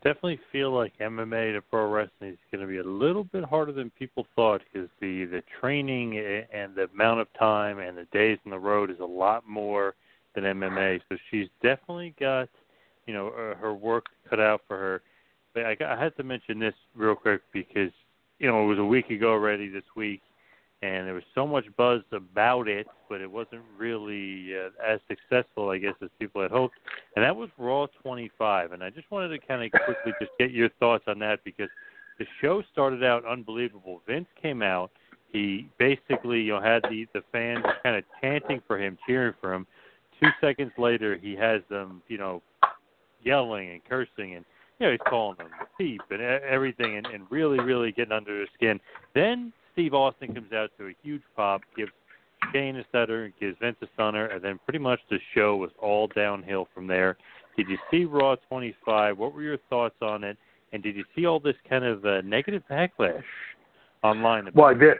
definitely feel like MMA to pro wrestling is going to be a little bit harder than people thought because the the training and the amount of time and the days on the road is a lot more than MMA. So she's definitely got, you know, her work cut out for her. But I, I had to mention this real quick because, you know, it was a week ago already this week, and there was so much buzz about it, but it wasn't really uh, as successful, I guess, as people had hoped. And that was Raw 25. And I just wanted to kind of quickly just get your thoughts on that because the show started out unbelievable. Vince came out. He basically, you know, had the the fans kind of chanting for him, cheering for him. Two seconds later, he has them, you know, yelling and cursing and you know he's calling them thief and everything and, and really really getting under their skin. Then Steve Austin comes out to a huge pop, gives Shane a stunner, gives Vince a stunner, and then pretty much the show was all downhill from there. Did you see Raw 25? What were your thoughts on it? And did you see all this kind of uh, negative backlash online? Well, I did.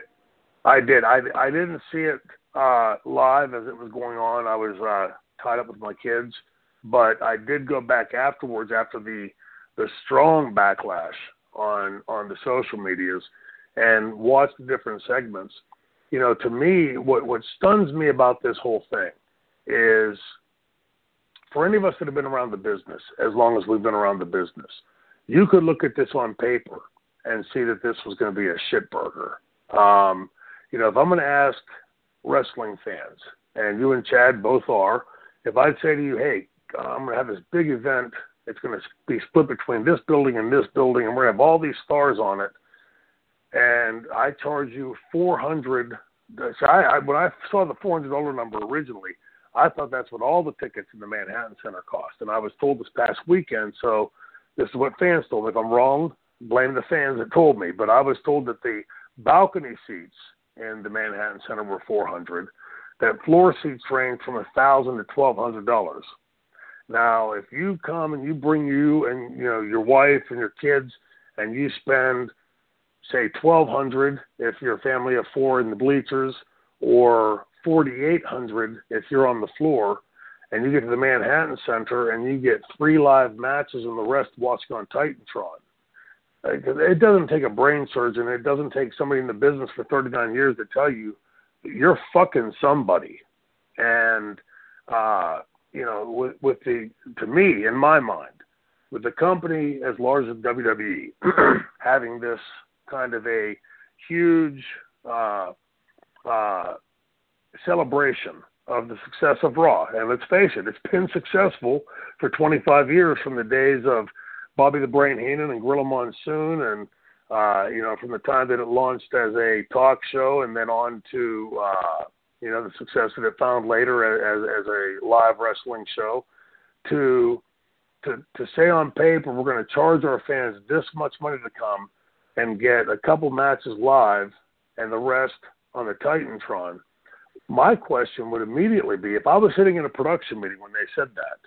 I did. I I didn't see it uh, live as it was going on. I was uh, tied up with my kids, but I did go back afterwards after the the strong backlash on on the social medias and watch the different segments. You know, to me, what what stuns me about this whole thing is for any of us that have been around the business as long as we've been around the business, you could look at this on paper and see that this was going to be a shit burger. Um, you know, if I'm going to ask wrestling fans, and you and Chad both are, if I'd say to you, hey, I'm going to have this big event, it's going to be split between this building and this building, and we're going to have all these stars on it, and I charge you 400. So I, I when I saw the $400 number originally, I thought that's what all the tickets in the Manhattan Center cost, and I was told this past weekend. So this is what fans told me. If I'm wrong, blame the fans that told me. But I was told that the balcony seats in the Manhattan Center were 400. That floor seats range from a thousand to twelve hundred dollars. Now, if you come and you bring you and you know your wife and your kids, and you spend say twelve hundred if you're a family of four in the bleachers, or forty eight hundred if you're on the floor, and you get to the Manhattan Center and you get three live matches and the rest watching on Titantron it doesn't take a brain surgeon. It doesn't take somebody in the business for 39 years to tell you you're fucking somebody. And uh, you know, with, with the to me, in my mind, with the company as large as WWE having this kind of a huge uh, uh, celebration of the success of Raw, and let's face it, it's been successful for 25 years from the days of Bobby the Brain Heenan and Gorilla Monsoon, and uh, you know from the time that it launched as a talk show, and then on to uh, you know the success that it found later as, as a live wrestling show, to to to say on paper we're going to charge our fans this much money to come and get a couple matches live and the rest on the Titantron. My question would immediately be if I was sitting in a production meeting when they said that,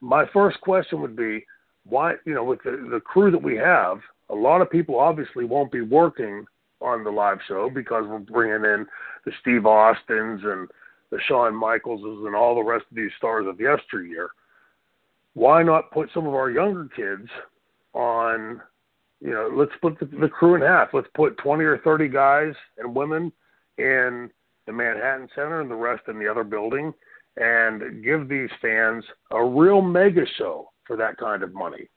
my first question would be, why you know with the the crew that we have, a lot of people obviously won't be working on the live show because we're bringing in the Steve Austins and the Shawn Michaelses and all the rest of these stars of yesteryear. Why not put some of our younger kids on? You know, let's put the, the crew in half. Let's put 20 or 30 guys and women in the Manhattan Center and the rest in the other building and give these fans a real mega show for that kind of money.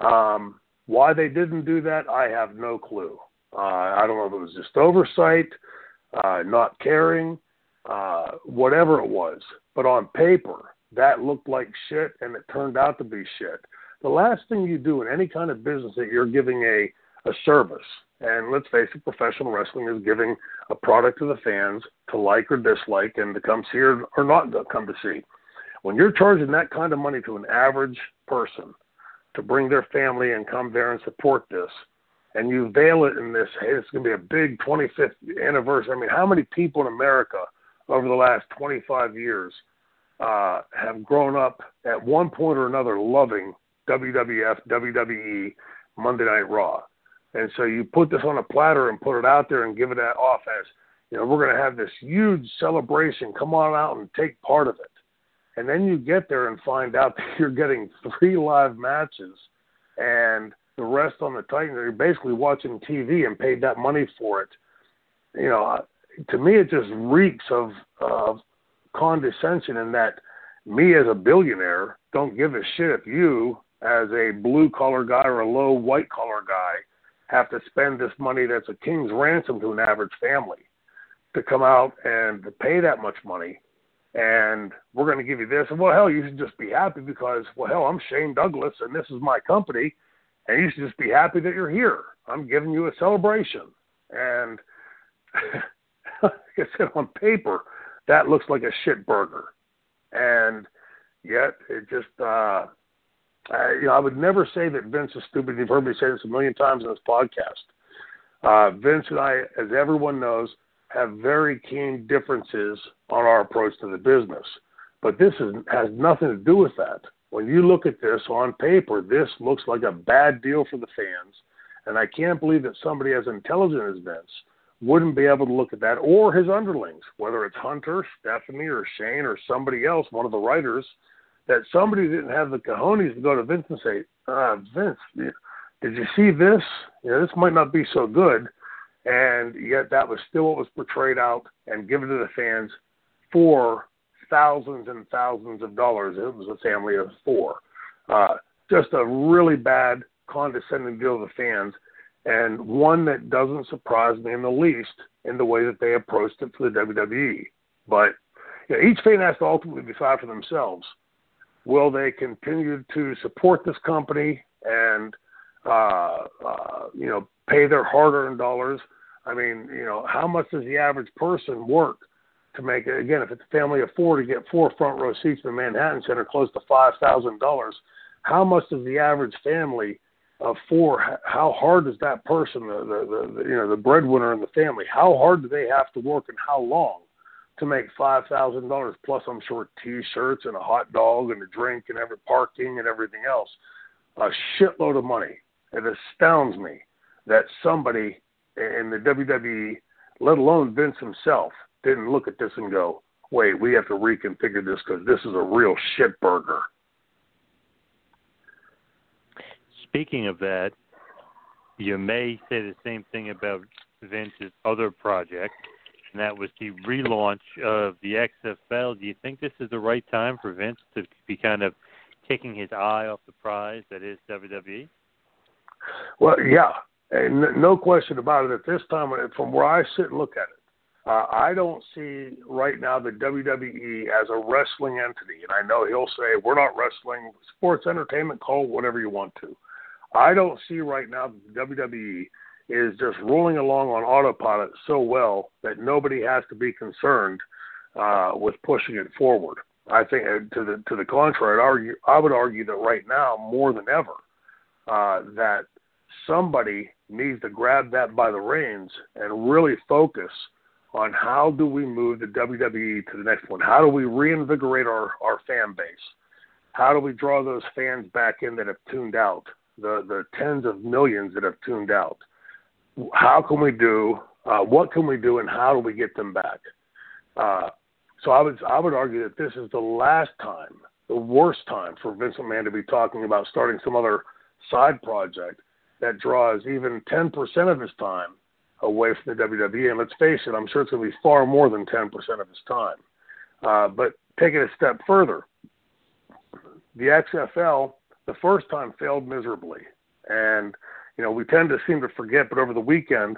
Um, why they didn't do that, I have no clue. Uh, I don't know if it was just oversight, uh, not caring, uh, whatever it was. But on paper, that looked like shit, and it turned out to be shit. The last thing you do in any kind of business that you're giving a, a service, and let's face it, professional wrestling is giving a product to the fans to like or dislike and to come see or, or not to come to see. When you're charging that kind of money to an average person to bring their family and come there and support this. And you veil it in this, hey, it's going to be a big 25th anniversary. I mean, how many people in America over the last 25 years uh, have grown up at one point or another loving WWF, WWE, Monday Night Raw? And so you put this on a platter and put it out there and give it that off as, you know, we're going to have this huge celebration. Come on out and take part of it and then you get there and find out that you're getting three live matches and the rest on the Titans. You're basically watching TV and paid that money for it. You know, to me, it just reeks of of condescension in that me as a billionaire don't give a shit if you, as a blue collar guy or a low white collar guy, have to spend this money that's a king's ransom to an average family to come out and to pay that much money. And we're going to give you this. And well, hell, you should just be happy because, well, hell, I'm Shane Douglas and this is my company. And you should just be happy that you're here. I'm giving you a celebration. And like I said, on paper, that looks like a shit burger. And yet, it just, uh, I, you know, I would never say that Vince is stupid. You've heard me say this a million times in this podcast. Uh, Vince and I, as everyone knows, have very keen differences on our approach to the business. But this is, has nothing to do with that. When you look at this on paper, this looks like a bad deal for the fans. And I can't believe that somebody as intelligent as Vince wouldn't be able to look at that or his underlings, whether it's Hunter, Stephanie, or Shane, or somebody else, one of the writers, that somebody didn't have the cojones to go to Vince and say, uh, Vince, did you see this? You know, this might not be so good. And yet that was still what was portrayed out and given to the fans for thousands and thousands of dollars. It was a family of four. Uh, just a really bad, condescending deal to the fans and one that doesn't surprise me in the least in the way that they approached it for the WWE. But you know, each fan has to ultimately decide for themselves: will they continue to support this company and uh, uh, you know pay their hard-earned dollars? I mean, you know, how much does the average person work to make it? Again, if it's a family of four to get four front row seats in the Manhattan Center, close to five thousand dollars, how much does the average family of four, how hard is that person, the, the, the you know the breadwinner in the family, how hard do they have to work and how long to make five thousand dollars plus I'm sure T-shirts and a hot dog and a drink and every parking and everything else, a shitload of money. It astounds me that somebody in the WWE, let alone Vince himself, didn't look at this and go, "Wait, we have to reconfigure this because this is a real shit burger." speaking of that, you may say the same thing about Vince's other project, and that was the relaunch of the XFL. Do you think this is the right time for Vince to be kind of taking his eye off the prize that is WWE? Well, yeah, and no question about it. At this time, from where I sit and look at it, uh, I don't see right now the WWE as a wrestling entity. And I know he'll say, we're not wrestling, sports entertainment, call whatever you want to. I don't see right now the WWE is just rolling along on autopilot so well that nobody has to be concerned uh, with pushing it forward. I think uh, to the to the contrary, I'd argue I would argue that right now more than ever uh, that somebody needs to grab that by the reins and really focus on how do we move the WWE to the next one? How do we reinvigorate our, our fan base? How do we draw those fans back in that have tuned out? the the tens of millions that have tuned out. How can we do? Uh, what can we do, and how do we get them back? Uh, so I would I would argue that this is the last time, the worst time for Vince McMahon to be talking about starting some other side project that draws even 10% of his time away from the WWE. And let's face it, I'm sure it's going to be far more than 10% of his time. Uh, but take it a step further, the XFL the first time failed miserably. And, you know, we tend to seem to forget, but over the weekend,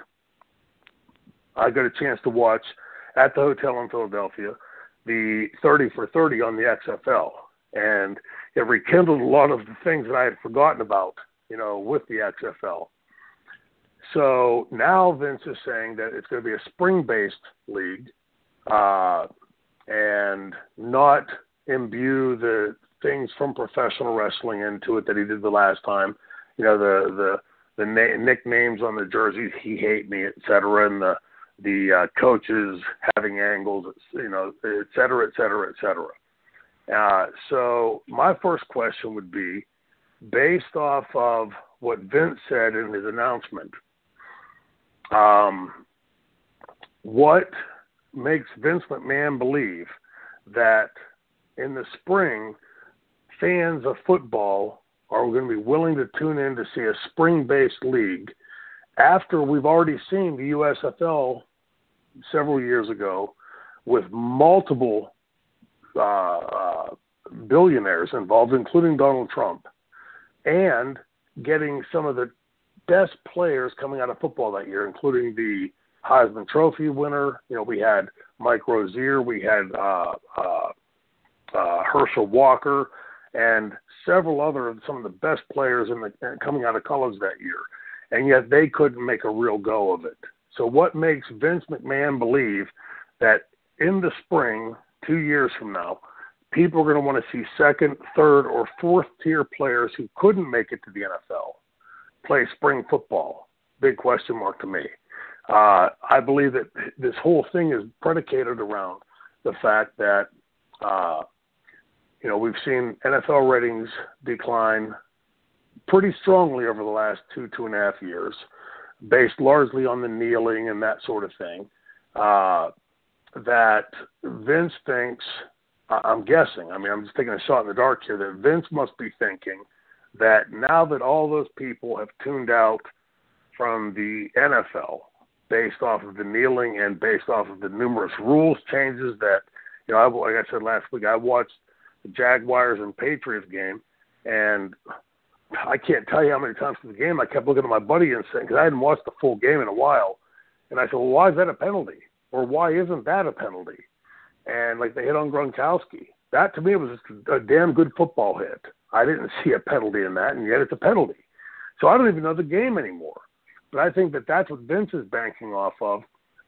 I got a chance to watch at the hotel in Philadelphia the 30 for 30 on the XFL. And it rekindled a lot of the things that I had forgotten about, you know, with the XFL. So now Vince is saying that it's going to be a spring based league uh, and not imbue the things from professional wrestling into it that he did the last time. You know, the the the na- nicknames on the jerseys, he hate me, et cetera, and the the uh, coaches having angles, you know, et cetera, et cetera, et cetera. Uh, so my first question would be, based off of what Vince said in his announcement, um, what makes Vince McMahon believe that in the spring fans of football are going to be willing to tune in to see a spring based league after we've already seen the USFL several years ago with multiple uh, uh, billionaires involved, including Donald Trump, and getting some of the best players coming out of football that year, including the Heisman Trophy winner. You know, we had Mike Rozier, we had uh, uh, uh, Herschel Walker, and several other some of the best players in the coming out of college that year, and yet they couldn't make a real go of it. So what makes Vince McMahon believe that in the spring, two years from now, people are going to want to see second, third, or fourth tier players who couldn't make it to the NFL play spring football? Big question mark to me. Uh, I believe that this whole thing is predicated around the fact that uh, you know, we've seen NFL ratings decline pretty strongly over the last two, two and a half years, based largely on the kneeling and that sort of thing. Uh, that Vince thinks, I'm guessing, I mean, I'm just taking a shot in the dark here, that Vince must be thinking that now that all those people have tuned out from the NFL based off of the kneeling and based off of the numerous rules changes that, you know, I, like I said last week, I watched the Jaguars and Patriots game, and I can't tell you how many times in the game I kept looking at my buddy and saying, because I hadn't watched the full game in a while, and I said, well, why is that a penalty? Or why isn't that a penalty? And like they hit on Gronkowski. That to me was a damn good football hit. I didn't see a penalty in that, and yet it's a penalty. So I don't even know the game anymore. But I think that that's what Vince is banking off of.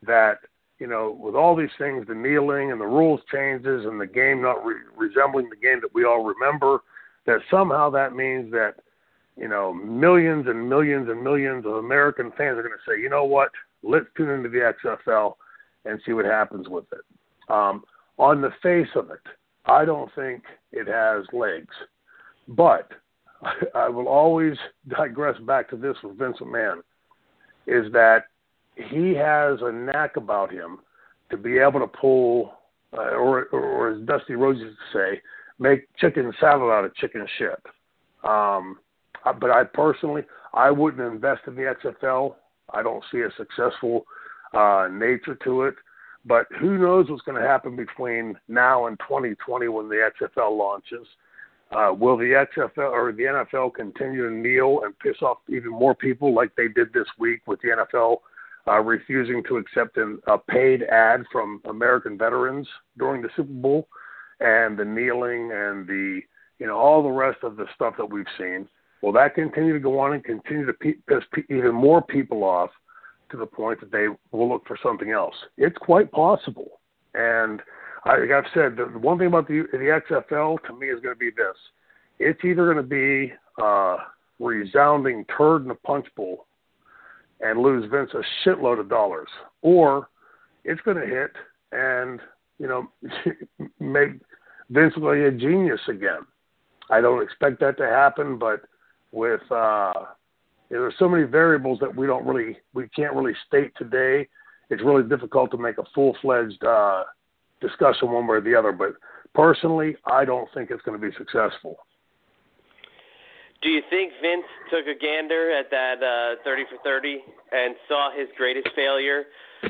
That you know, with all these things, the kneeling and the rules changes and the game not re- resembling the game that we all remember, that somehow that means that, you know, millions and millions and millions of American fans are going to say, you know what, let's tune into the XFL and see what happens with it. Um, on the face of it, I don't think it has legs. But I will always digress back to this with Vince McMahon, is that he has a knack about him to be able to pull, uh, or, or as Dusty Rhodes used to say, make chicken salad out of chicken shit. Um, but I personally, I wouldn't invest in the XFL. I don't see a successful uh, nature to it. But who knows what's going to happen between now and 2020 when the XFL launches? Uh, will the XFL or the NFL continue to kneel and piss off even more people like they did this week with the NFL uh, refusing to accept an, a paid ad from American veterans during the Super Bowl, and the kneeling and the you know all the rest of the stuff that we've seen. Will that continue to go on and continue to piss even more people off to the point that they will look for something else? It's quite possible. And I, like I've said, the one thing about the, the XFL to me is going to be this: it's either going to be a resounding turd in a punch bowl and lose Vince a shitload of dollars, or it's going to hit and you know make Vince be a genius again. I don't expect that to happen, but with uh, there's so many variables that we don't really we can't really state today. It's really difficult to make a full fledged uh, discussion one way or the other. But personally, I don't think it's going to be successful. Do you think Vince took a gander at that uh, 30 for 30 and saw his greatest failure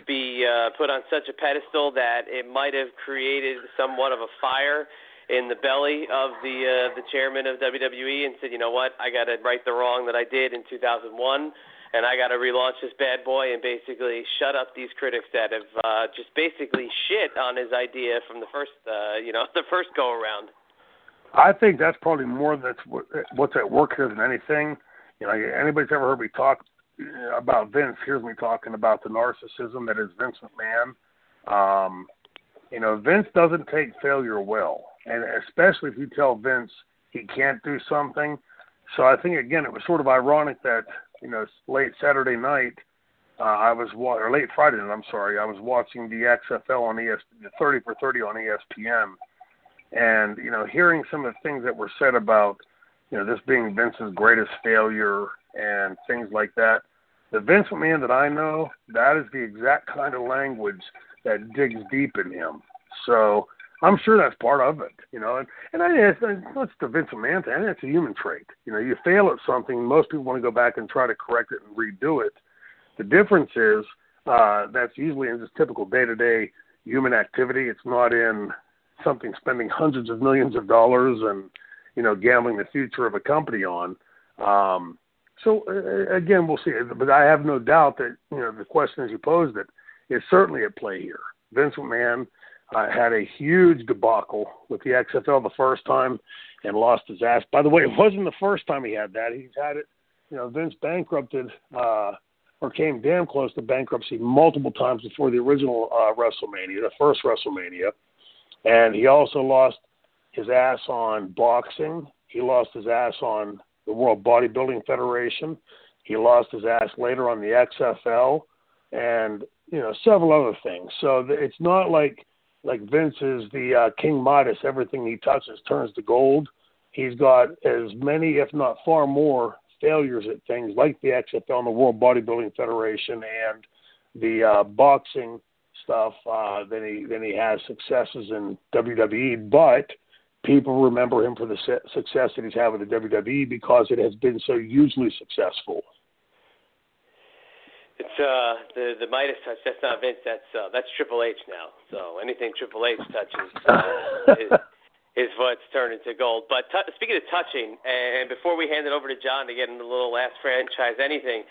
be uh, put on such a pedestal that it might have created somewhat of a fire in the belly of the uh, the chairman of WWE and said, you know what, I got to right the wrong that I did in 2001, and I got to relaunch this bad boy and basically shut up these critics that have uh, just basically shit on his idea from the first, uh, you know, the first go around. I think that's probably more that's what's at work here than anything. You know, anybody's ever heard me talk about Vince hears me talking about the narcissism that is Vince McMahon. Um, you know, Vince doesn't take failure well, and especially if you tell Vince he can't do something. So I think again, it was sort of ironic that you know late Saturday night. Uh, I was or late Friday night. I'm sorry. I was watching the XFL on ES, the 30 for 30 on ESPN, and you know, hearing some of the things that were said about you know this being Vince's greatest failure and things like that. The Vince McMahon that I know, that is the exact kind of language that digs deep in him. So I'm sure that's part of it, you know. And and I it's, it's the Vince McMahon thing. I think it's a human trait. You know, you fail at something, most people want to go back and try to correct it and redo it. The difference is uh, that's usually in just typical day-to-day human activity. It's not in something spending hundreds of millions of dollars and you know gambling the future of a company on. Um, so uh, again, we'll see. But I have no doubt that you know the question as you posed it is certainly at play here. Vince McMahon uh, had a huge debacle with the XFL the first time and lost his ass. By the way, it wasn't the first time he had that. He's had it. You know, Vince bankrupted uh, or came damn close to bankruptcy multiple times before the original uh, WrestleMania, the first WrestleMania, and he also lost his ass on boxing. He lost his ass on the World Bodybuilding Federation. He lost his ass later on the XFL, and you know several other things. So it's not like like Vince is the uh, King Midas. Everything he touches turns to gold. He's got as many, if not far more, failures at things like the XFL and the World Bodybuilding Federation and the uh, boxing stuff uh, than he than he has successes in WWE. But people remember him for the success that he's had with the WWE because it has been so hugely successful. Uh the the Midas touch. That's not Vince. That's uh, that's Triple H now. So anything Triple H touches uh, is, is what's turned into gold. But t- speaking of touching, and before we hand it over to John to get into the little last franchise anything,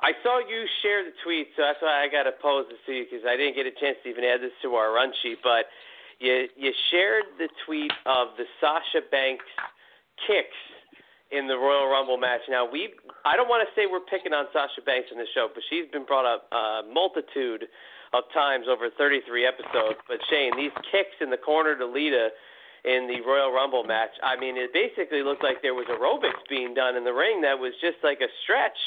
I saw you share the tweet, so that's why I got to pose this to you because I didn't get a chance to even add this to our run sheet. But you you shared the tweet of the Sasha Banks kicks in the Royal Rumble match. Now we, I don't want to say we're picking on Sasha Banks in the show, but she's been brought up a multitude of times over 33 episodes. But Shane, these kicks in the corner to Lita in the Royal Rumble match, I mean, it basically looked like there was aerobics being done in the ring that was just like a stretch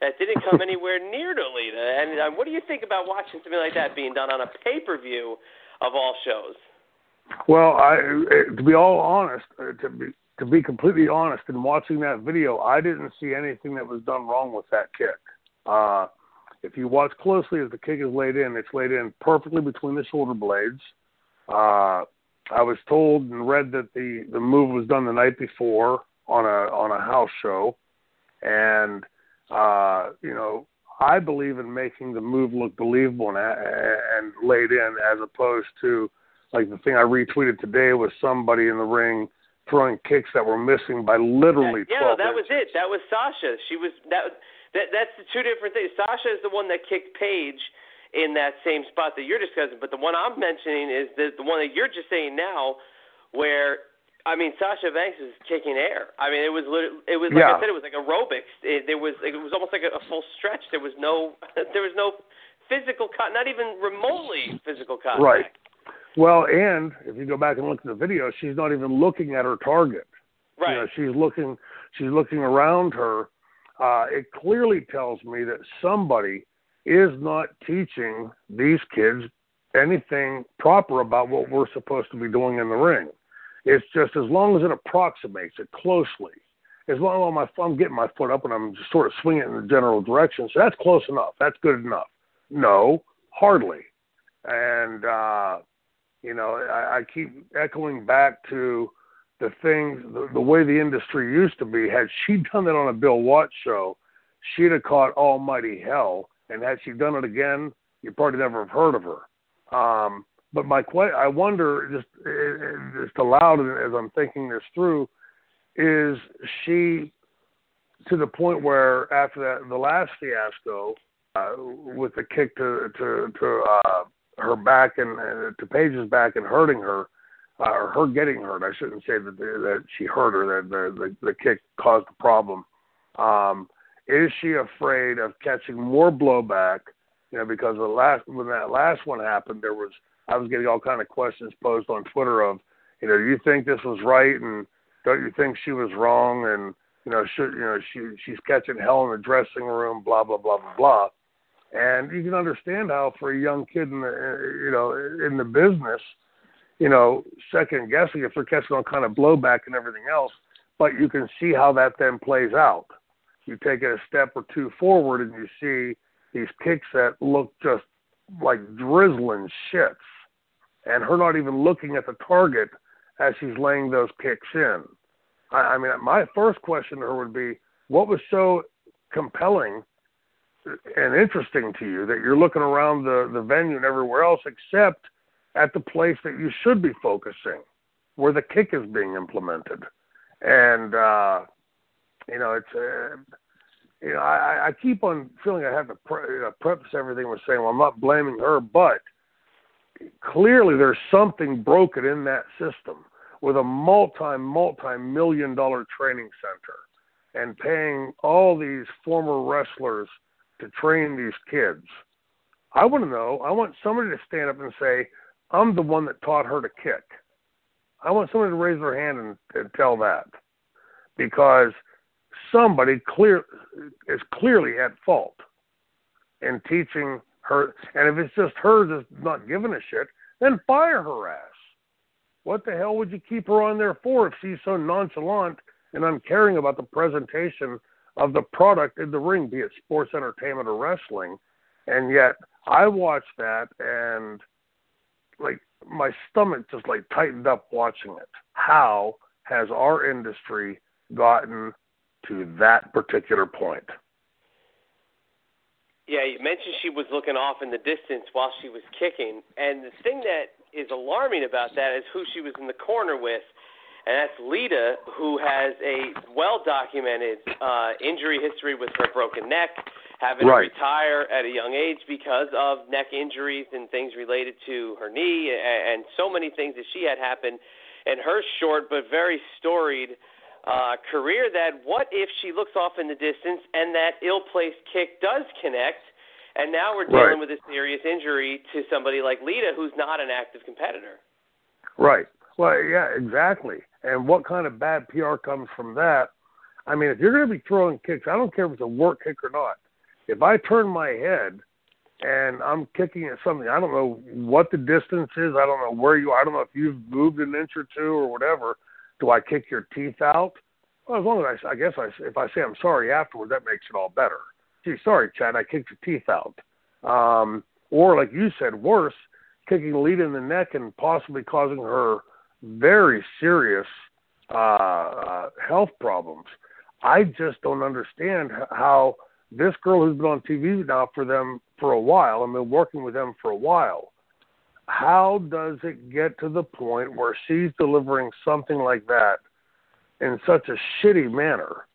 that didn't come anywhere near to Lita. And um, what do you think about watching something like that being done on a pay per view of all shows? Well, I, to be all honest, uh, to be to be completely honest, in watching that video, I didn't see anything that was done wrong with that kick. Uh, if you watch closely as the kick is laid in, it's laid in perfectly between the shoulder blades. Uh, I was told and read that the the move was done the night before on a on a house show, and uh, you know I believe in making the move look believable and, and laid in as opposed to like the thing I retweeted today was somebody in the ring throwing kicks that were missing by literally yeah, 12 that was it. That was Sasha. She was that. That that's the two different things. Sasha is the one that kicked Paige in that same spot that you're discussing, but the one I'm mentioning is the the one that you're just saying now, where I mean Sasha Banks is kicking air. I mean it was it was like yeah. I said it was like aerobics. It, there was it was almost like a, a full stretch. There was no there was no physical cut, not even remotely physical contact. Right. Well, and if you go back and look at the video, she's not even looking at her target. Right. You know, she's looking she's looking around her. Uh, it clearly tells me that somebody is not teaching these kids anything proper about what we're supposed to be doing in the ring. It's just as long as it approximates it closely. As long as I'm getting my foot up and I'm just sort of swinging in the general direction, so that's close enough. That's good enough. No, hardly. And uh, you know, I, I keep echoing back to the things, the, the way the industry used to be. Had she done that on a Bill Watts show, she'd have caught almighty hell. And had she done it again, you'd probably never have heard of her. Um, but my que- I wonder, just just aloud as I'm thinking this through, is she to the point where after that the last fiasco uh, with the kick to to to uh, her back and uh, to Paige's back and hurting her, uh, or her getting hurt. I shouldn't say that that she hurt her. That the, the the kick caused the problem. Um, is she afraid of catching more blowback? You know, because the last when that last one happened, there was I was getting all kind of questions posed on Twitter of, you know, do you think this was right and don't you think she was wrong and you know should you know she she's catching hell in the dressing room, blah blah blah blah blah. And you can understand how for a young kid in the you know in the business, you know, second guessing if they're catching all kind of blowback and everything else. But you can see how that then plays out. You take it a step or two forward and you see these kicks that look just like drizzling shits, and her not even looking at the target as she's laying those kicks in. I, I mean, my first question to her would be, what was so compelling and interesting to you that you're looking around the the venue and everywhere else except at the place that you should be focusing, where the kick is being implemented. And uh, you know, it's uh, you know, I, I keep on feeling I have to pre- you know, preface everything with saying, well, I'm not blaming her, but clearly there's something broken in that system with a multi multi million dollar training center and paying all these former wrestlers to train these kids. I want to know, I want somebody to stand up and say, I'm the one that taught her to kick. I want somebody to raise their hand and, and tell that because somebody clear is clearly at fault in teaching her. And if it's just her that's not giving a shit, then fire her ass. What the hell would you keep her on there for if she's so nonchalant and uncaring about the presentation of the product in the ring, be it sports entertainment or wrestling? And yet I watched that and like my stomach just like tightened up watching it. How has our industry gotten to that particular point? Yeah, you mentioned she was looking off in the distance while she was kicking, and the thing that is alarming about that is who she was in the corner with, and that's Lita, who has a well documented uh, injury history with her broken neck, having right. to retire at a young age because of neck injuries and things related to her knee, and, and so many things that she had happen in her short but very storied uh, career that what if she looks off in the distance and that ill-placed kick does connect, and now we're dealing right. with a serious injury to somebody like Lita, who's not an active competitor. Right. Well, yeah, exactly. And what kind of bad PR comes from that? I mean, if you're going to be throwing kicks, I don't care if it's a work kick or not. If I turn my head and I'm kicking at something, I don't know what the distance is. I don't know where you. I don't know if you've moved an inch or two or whatever do I kick your teeth out? Well, as long as I, I guess I, if I say I'm sorry afterward, that makes it all better. Gee, sorry, Chad, I kicked your teeth out. Um, or like you said, worse, kicking Lita in the neck and possibly causing her very serious uh, uh, health problems. I just don't understand how this girl who's been on TV now for them for a while and been working with them for a while how does it get to the point where she's delivering something like that in such a shitty manner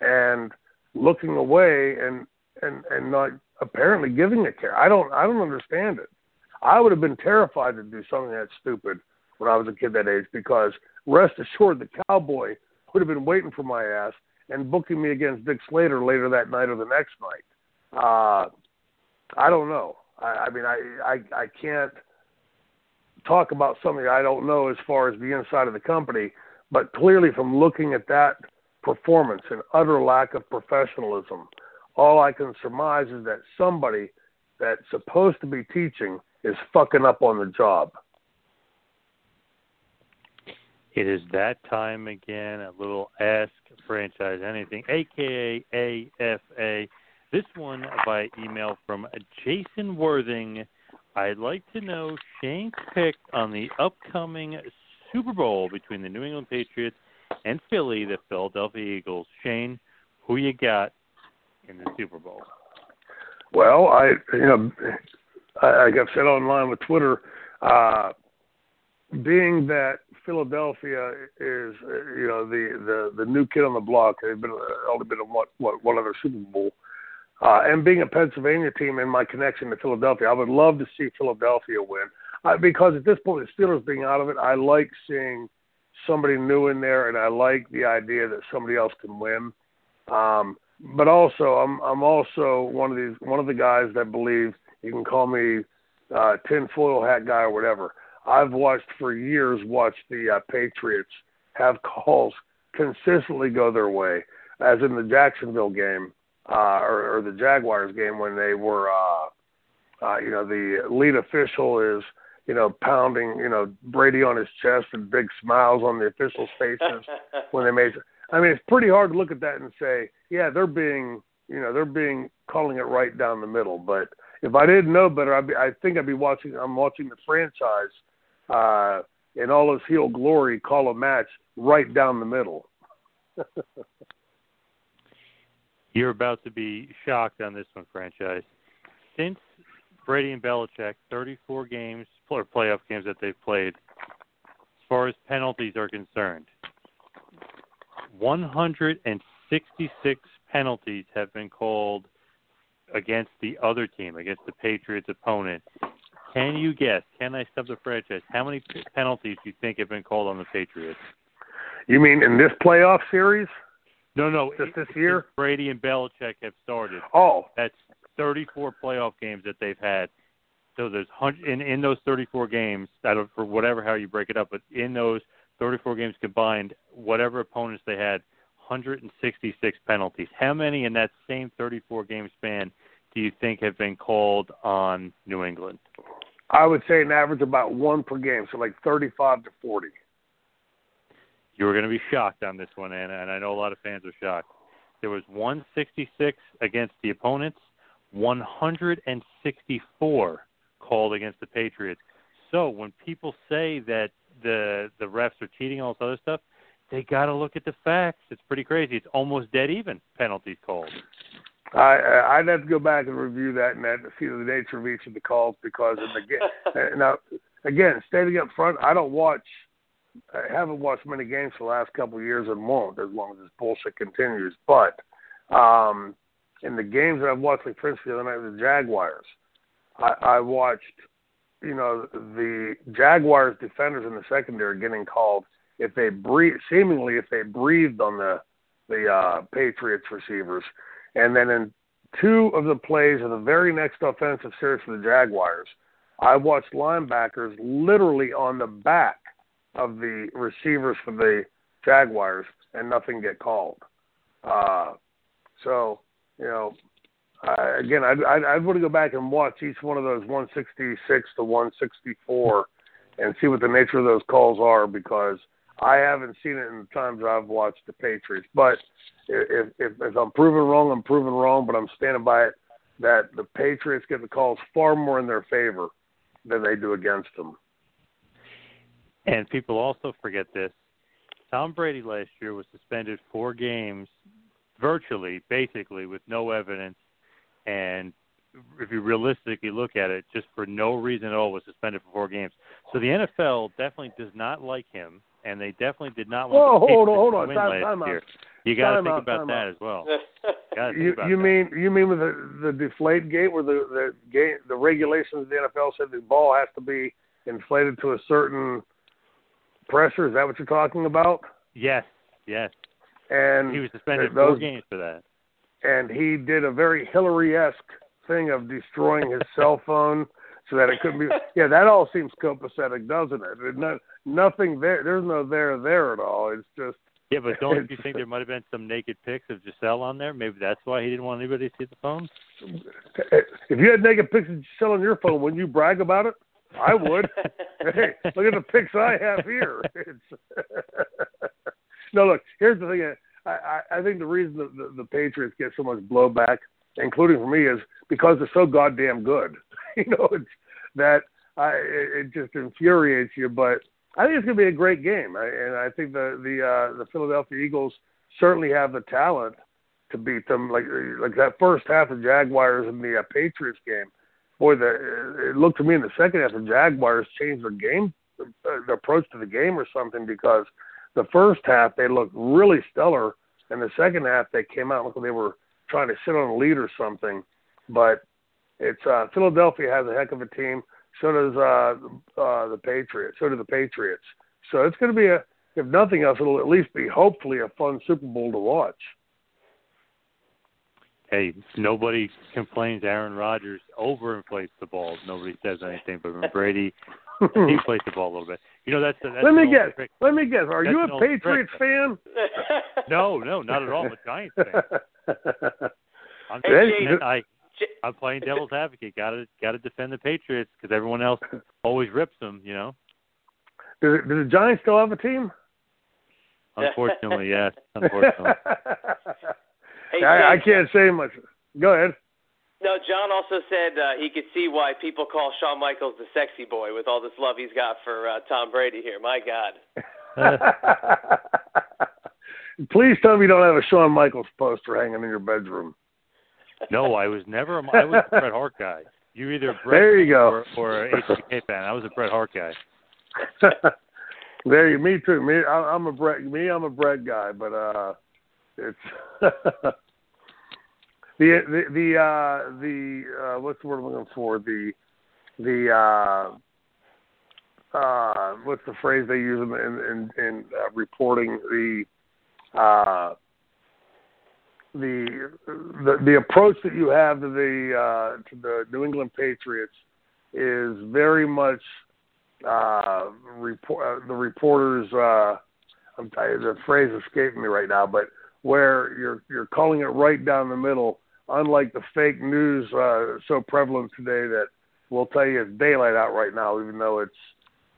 and looking away and and and not apparently giving it care? I don't I don't understand it. I would have been terrified to do something that stupid when I was a kid that age because rest assured the cowboy would have been waiting for my ass and booking me against Dick Slater later that night or the next night. Uh I don't know. I, I mean I I I can't talk about something I don't know as far as the inside of the company, but clearly from looking at that performance and utter lack of professionalism, all I can surmise is that somebody that's supposed to be teaching is fucking up on the job. It is that time again. A little Ask Franchise Anything, aka AFA. This one by email from Jason Worthing I'd like to know Shane's pick on the upcoming Super Bowl between the New England Patriots and Philly, the Philadelphia Eagles. Shane, who you got in the Super Bowl? Well, I you know, I, like I've said online with Twitter, uh, being that Philadelphia is you know the the the new kid on the block, they've been only been in what what one other Super Bowl. Uh, and being a Pennsylvania team and my connection to Philadelphia, I would love to see Philadelphia win. Uh, because at this point, the Steelers being out of it, I like seeing somebody new in there, and I like the idea that somebody else can win. Um, but also, I'm I'm also one of these one of the guys that believes you can call me uh, tinfoil hat guy or whatever. I've watched for years watched the uh, Patriots have calls consistently go their way, as in the Jacksonville game uh, or, or the Jaguars game when they were, uh, uh, you know, the lead official is, you know, pounding, you know, Brady on his chest and big smiles on the officials' faces when they made. I mean, it's pretty hard to look at that and say, yeah, they're being, you know, they're being calling it right down the middle. But if I didn't know better, I'd be, I think I'd be watching. I'm watching the franchise uh, in all its heel glory call a match right down the middle. You're about to be shocked on this one, franchise. Since Brady and Belichick, 34 games or playoff games that they've played. As far as penalties are concerned, 166 penalties have been called against the other team, against the Patriots' opponent. Can you guess? Can I stop the franchise? How many penalties do you think have been called on the Patriots? You mean in this playoff series? No, no. Just this year? Brady and Belichick have started. Oh, That's 34 playoff games that they've had. So there's hundred in in those 34 games. I don't for whatever how you break it up, but in those 34 games combined, whatever opponents they had, 166 penalties. How many in that same 34 game span do you think have been called on New England? I would say an average about one per game, so like 35 to 40. You were going to be shocked on this one, Anna, and I know a lot of fans are shocked. There was 166 against the opponents, 164 called against the Patriots. So when people say that the the refs are cheating, all this other stuff, they got to look at the facts. It's pretty crazy. It's almost dead even penalties called. I I'd have to go back and review that and that to see the nature of each of the calls because in the now again stating up front, I don't watch. I haven't watched many games for the last couple of years and won't as long as this bullshit continues. But um, in the games that I've watched, like instance the other night with the Jaguars, I, I watched you know the Jaguars defenders in the secondary getting called if they breathe seemingly if they breathed on the the uh, Patriots receivers. And then in two of the plays of the very next offensive series for the Jaguars, I watched linebackers literally on the back of the receivers for the Jaguars and nothing get called. Uh, so, you know, I, again, I'd, I'd, I'd want to go back and watch each one of those 166 to 164 and see what the nature of those calls are because I haven't seen it in the times I've watched the Patriots. But if, if, if I'm proven wrong, I'm proven wrong, but I'm standing by it that the Patriots get the calls far more in their favor than they do against them. And people also forget this. Tom Brady last year was suspended four games, virtually, basically, with no evidence. And if you realistically look at it, just for no reason at all, was suspended for four games. So the NFL definitely does not like him, and they definitely did not Whoa, want the hold on, hold to on. win Time- last time out. year. You got to think out, about that out. as well. Gotta You about you that. mean you mean with the the deflate gate where the the game the regulations of the NFL said the ball has to be inflated to a certain pressure? Is that what you're talking about? Yes, yes. And He was suspended those, four games for that. and he did a very Hillary esque thing of destroying his cell phone so that it couldn't be. Yeah, that all seems copacetic, doesn't it? There's no, nothing there. There's no there there at all. It's just Yeah, but don't you think there might have been some naked pics of Gisele on there? Maybe that's why he didn't want anybody to see the phone. if you had naked pics of Gisele on your phone, wouldn't you brag about it? I would. hey, look at the pics I have here. It's no, look. Here's the thing. I, I, I think the reason the, the, the Patriots get so much blowback, including for me, is because they're so goddamn good. you know, it's that I, it, it just infuriates you. But I think it's going to be a great game, and I think the the uh, the Philadelphia Eagles certainly have the talent to beat them. Like like that first half of Jaguars and the uh, Patriots game. Boy, the it looked to me in the second half the Jaguars changed their game, uh, their approach to the game or something because the first half they looked really stellar, and the second half they came out like they were trying to sit on a lead or something. But it's uh, Philadelphia has a heck of a team. So does uh, uh, the Patriots. So do the Patriots. So it's going to be a, if nothing else, it'll at least be hopefully a fun Super Bowl to watch. Hey, nobody complains Aaron Rodgers overinflates the ball. Nobody says anything, but when Brady he plays the ball a little bit. You know that's, that's Let me guess. trick. Let me guess. Are That's you a Patriots fan? No, no, not at all. I'm a Giants fan. I'm, Hey, just- I, I'm playing devil's advocate. Got to got to defend the Patriots because everyone else always rips them. You know. do, do the Giants still have a team? Unfortunately, yes. Unfortunately. Hey, I, I can't say much. Go ahead. No, John also said uh, he could see why people call Shawn Michaels the sexy boy with all this love he's got for uh, Tom Brady here. My God. Please tell me you don't have a Shawn Michaels poster hanging in your bedroom. No, I was never. a- I was a Bret Hart guy. You're either a Bret There you go. or, or a HBK fan. I was a Bret Hart guy. there you, me too. Me, I, I'm a Bret. Me, I'm a Bret guy, but uh, it's the the the uh the uh what's the word I'm looking for the the uh uh what's the phrase they use in in, in uh, reporting the uh the the the approach that you have to the uh to the New England Patriots is very much uh report uh, the reporters uh I'm tired, the phrase escaping me right now, but where you're you're calling it right down the middle, unlike the fake news uh so prevalent today that will tell you it's daylight out right now, even though it's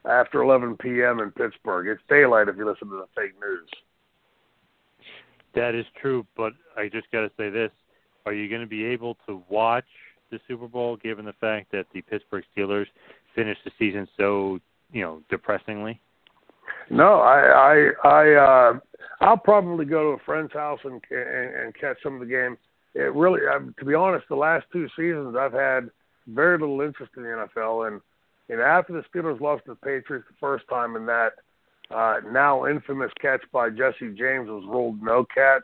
after 11 p.m. in Pittsburgh. It's daylight if you listen to the fake news. That is true, but I just got to say this: Are you going to be able to watch the Super Bowl, given the fact that the Pittsburgh Steelers finished the season so, you know, depressingly? No, I I I uh I'll probably go to a friend's house and and, and catch some of the game. It really, uh, to be honest, the last two seasons I've had very little interest in the NFL, and you know after the Steelers lost to the Patriots the first time, and that uh, now infamous catch by Jesse James was ruled no catch.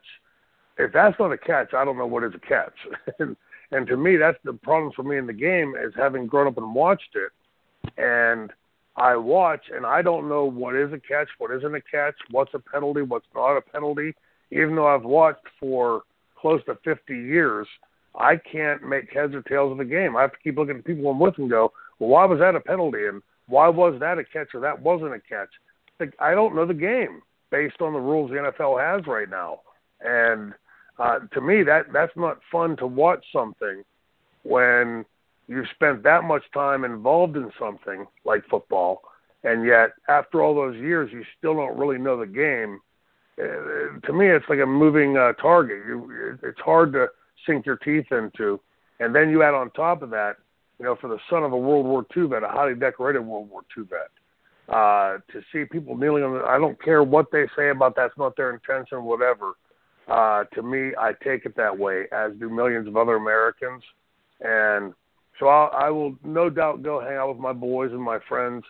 If that's not a catch, I don't know what is a catch. and, and to me, that's the problem for me in the game is having grown up and watched it, and I watch and I don't know what is a catch, what isn't a catch, what's a penalty, what's not a penalty. Even though I've watched for close to 50 years, I can't make heads or tails of the game. I have to keep looking at people I'm with and go, well, why was that a penalty? And why was that a catch or that wasn't a catch? Like, I don't know the game based on the rules the NFL has right now. And uh, to me, that that's not fun to watch something when you've spent that much time involved in something like football, and yet after all those years, you still don't really know the game. Uh, to me, it's like a moving uh, target. You, it's hard to sink your teeth into, and then you add on top of that, you know, for the son of a World War II vet, a highly decorated World War II vet, uh, to see people kneeling on the, I don't care what they say about that's not their intention, whatever. Uh, to me, I take it that way, as do millions of other Americans. And so I'll, I will no doubt go hang out with my boys and my friends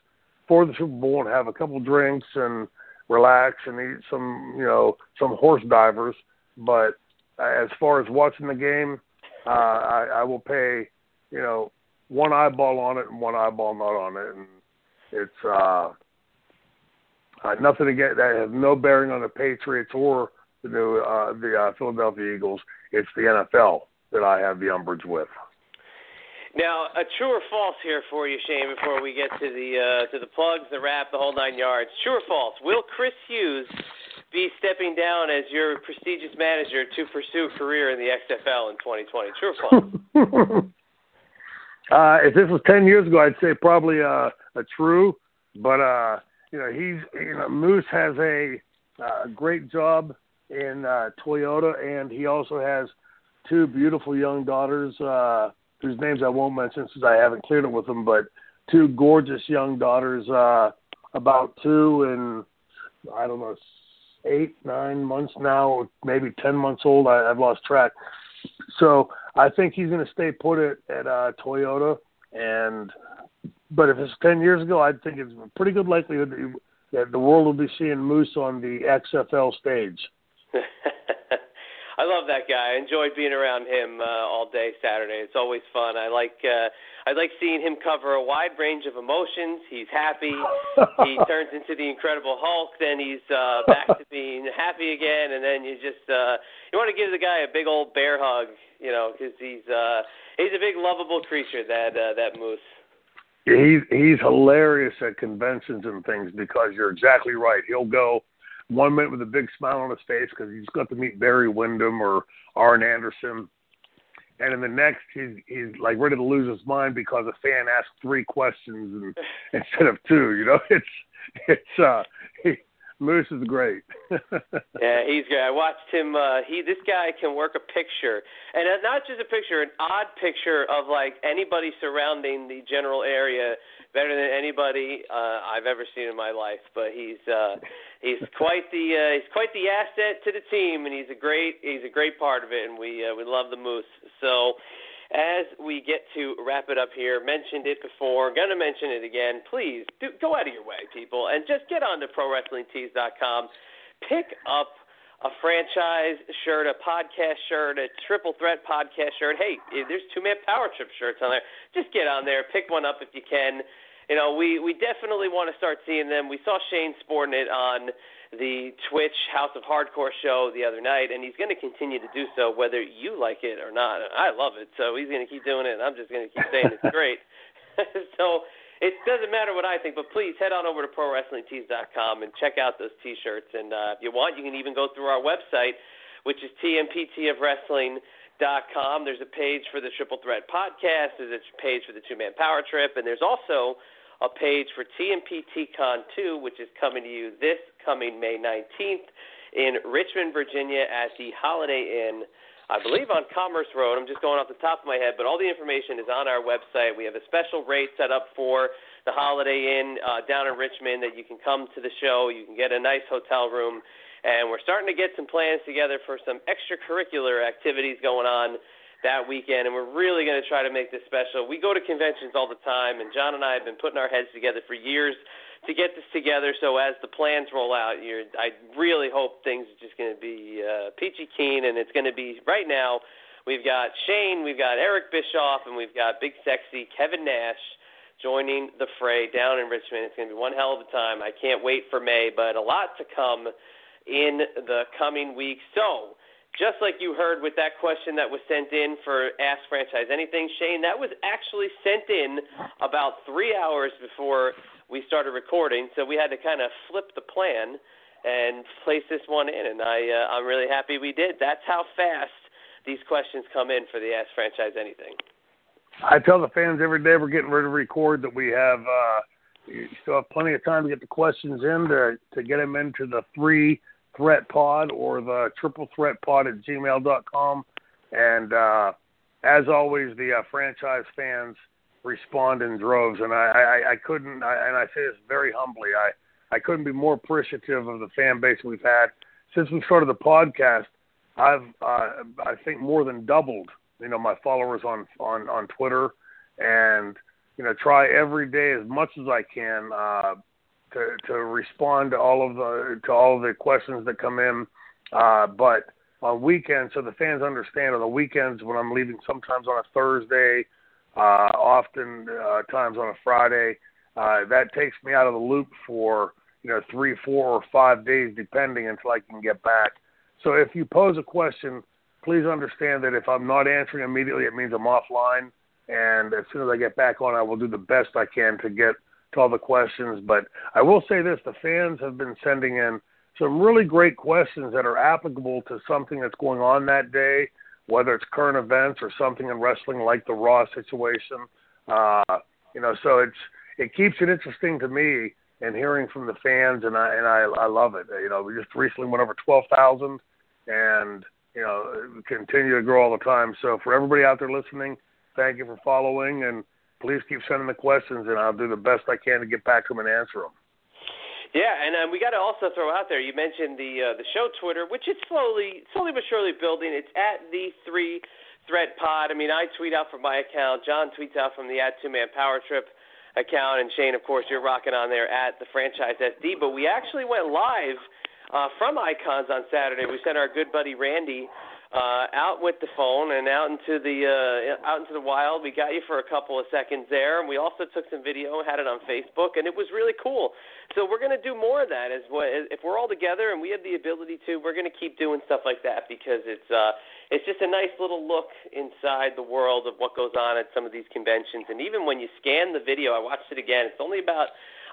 for the Super Bowl and have a couple drinks and relax and eat some, you know, some horse divers. But as far as watching the game, uh, I, I will pay, you know, one eyeball on it and one eyeball not on it, and it's uh, uh, nothing to get that has no bearing on the Patriots or the new uh, the uh, Philadelphia Eagles. It's the NFL that I have the umbrage with. Now, a true or false here for you, Shane, before we get to the uh, to the plugs, the wrap, the whole nine yards. True or false? Will Chris Hughes be stepping down as your prestigious manager to pursue a career in the XFL in 2020? True or false? uh, if this was ten years ago, I'd say probably uh, a true. But uh, you know, he's you know Moose has a uh, great job in uh, Toyota, and he also has two beautiful young daughters. Uh, whose names I won't mention since I haven't cleared it with them, but two gorgeous young daughters, uh, about two and I don't know, eight, nine months now, maybe ten months old. I, I've lost track. So I think he's going to stay put at, at uh, Toyota, and but if it's ten years ago, I think it's a pretty good likelihood that, you, that the world will be seeing Moose on the XFL stage. I love that guy. I enjoyed being around him uh, all day Saturday. It's always fun. I like uh, I like seeing him cover a wide range of emotions. He's happy. he turns into the Incredible Hulk. Then he's uh, back to being happy again, and then you just uh, you want to give the guy a big old bear hug, you know, because he's uh, he's a big lovable creature that uh, that moose. He's he's hilarious at conventions and things because you're exactly right. He'll go one minute with a big smile on his face because he's got to meet Barry Windham or Arn Anderson, and in the next he's he's like ready to lose his mind because a fan asked three questions and, instead of two. You know, it's it's uh he, Moose is great. yeah, he's great. I watched him. uh He this guy can work a picture, and not just a picture, an odd picture of like anybody surrounding the general area better than anybody uh, I've ever seen in my life. But he's uh, he's quite the uh, he's quite the asset to the team, and he's a great he's a great part of it, and we uh, we love the Moose. So. As we get to wrap it up here, mentioned it before, going to mention it again. Please do, go out of your way, people, and just get on to ProWrestlingTees.com. Pick up a franchise shirt, a podcast shirt, a triple threat podcast shirt. Hey, eh, there's two man power trip shirts on there. Just get on there, pick one up if you can. You know, we we definitely want to start seeing them. We saw Shane sporting it on the Twitch House of Hardcore show the other night, and he's going to continue to do so whether you like it or not. I love it, so he's going to keep doing it, and I'm just going to keep saying it's great. so it doesn't matter what I think, but please head on over to ProWrestlingTees.com and check out those T-shirts. And uh, if you want, you can even go through our website, which is TMPTofWrestling.com. There's a page for the Triple Threat podcast. There's a page for the Two Man Power Trip, and there's also a page for TMPTCon 2, which is coming to you this coming May 19th in Richmond, Virginia at the Holiday Inn. I believe on Commerce Road. I'm just going off the top of my head, but all the information is on our website. We have a special rate set up for the Holiday Inn uh, down in Richmond that you can come to the show. You can get a nice hotel room, and we're starting to get some plans together for some extracurricular activities going on that weekend, and we're really going to try to make this special. We go to conventions all the time, and John and I have been putting our heads together for years to get this together. So as the plans roll out, you're, I really hope things are just going to be uh, peachy keen, and it's going to be right now. We've got Shane, we've got Eric Bischoff, and we've got Big Sexy Kevin Nash joining the fray down in Richmond. It's going to be one hell of a time. I can't wait for May, but a lot to come in the coming weeks. So just like you heard with that question that was sent in for Ask Franchise Anything, Shane, that was actually sent in about three hours before we started recording, so we had to kind of flip the plan and place this one in, and I uh, I'm really happy we did. That's how fast these questions come in for the Ask Franchise Anything. I tell the fans every day we're getting ready to record that we have uh, you still have plenty of time to get the questions in to to get them into the three threat pod or the triple threat pod at gmail.com. And uh, as always, the uh, franchise fans respond in droves. And I, I, I couldn't, I, and I say this very humbly, I, I couldn't be more appreciative of the fan base we've had since we started the podcast. I've, uh, I think, more than doubled, you know, my followers on on on Twitter, and you know, try every day as much as I can uh, to to respond to all of the to all of the questions that come in. Uh, but on weekends, so the fans understand on the weekends when I'm leaving, sometimes on a Thursday, uh, often uh, times on a Friday, uh, that takes me out of the loop for you know three, four, or five days, depending until I can get back. So if you pose a question, please understand that if I'm not answering immediately, it means I'm offline. And as soon as I get back on, I will do the best I can to get to all the questions. But I will say this the fans have been sending in some really great questions that are applicable to something that's going on that day, whether it's current events or something in wrestling like the Raw situation. Uh, you know, so it's it keeps it interesting to me and hearing from the fans, and I and I, I love it. You know, we just recently went over twelve thousand, and you know, continue to grow all the time. So for everybody out there listening, thank you for following and please keep sending the questions, and I'll do the best I can to get back to them and answer them. Yeah, and um, we got to also throw out there. You mentioned the uh, the show Twitter, which is slowly, slowly but surely building. It's at the three threat pod. I mean, I tweet out from my account. John tweets out from the at two man power trip account, and Shane, of course, you're rocking on there at the franchise SD. But we actually went live uh, from Icons on Saturday. We sent our good buddy Randy uh, out with the phone and out into the uh, out into the wild. We got you for a couple of seconds there, and we also took some video had it on Facebook, and it was really cool. So we're going to do more of that as. If we're all together and we have the ability to, we're going to keep doing stuff like that because it's uh, it's just a nice little look inside the world of what goes on at some of these conventions. And even when you scan the video, I watched it again. It's only about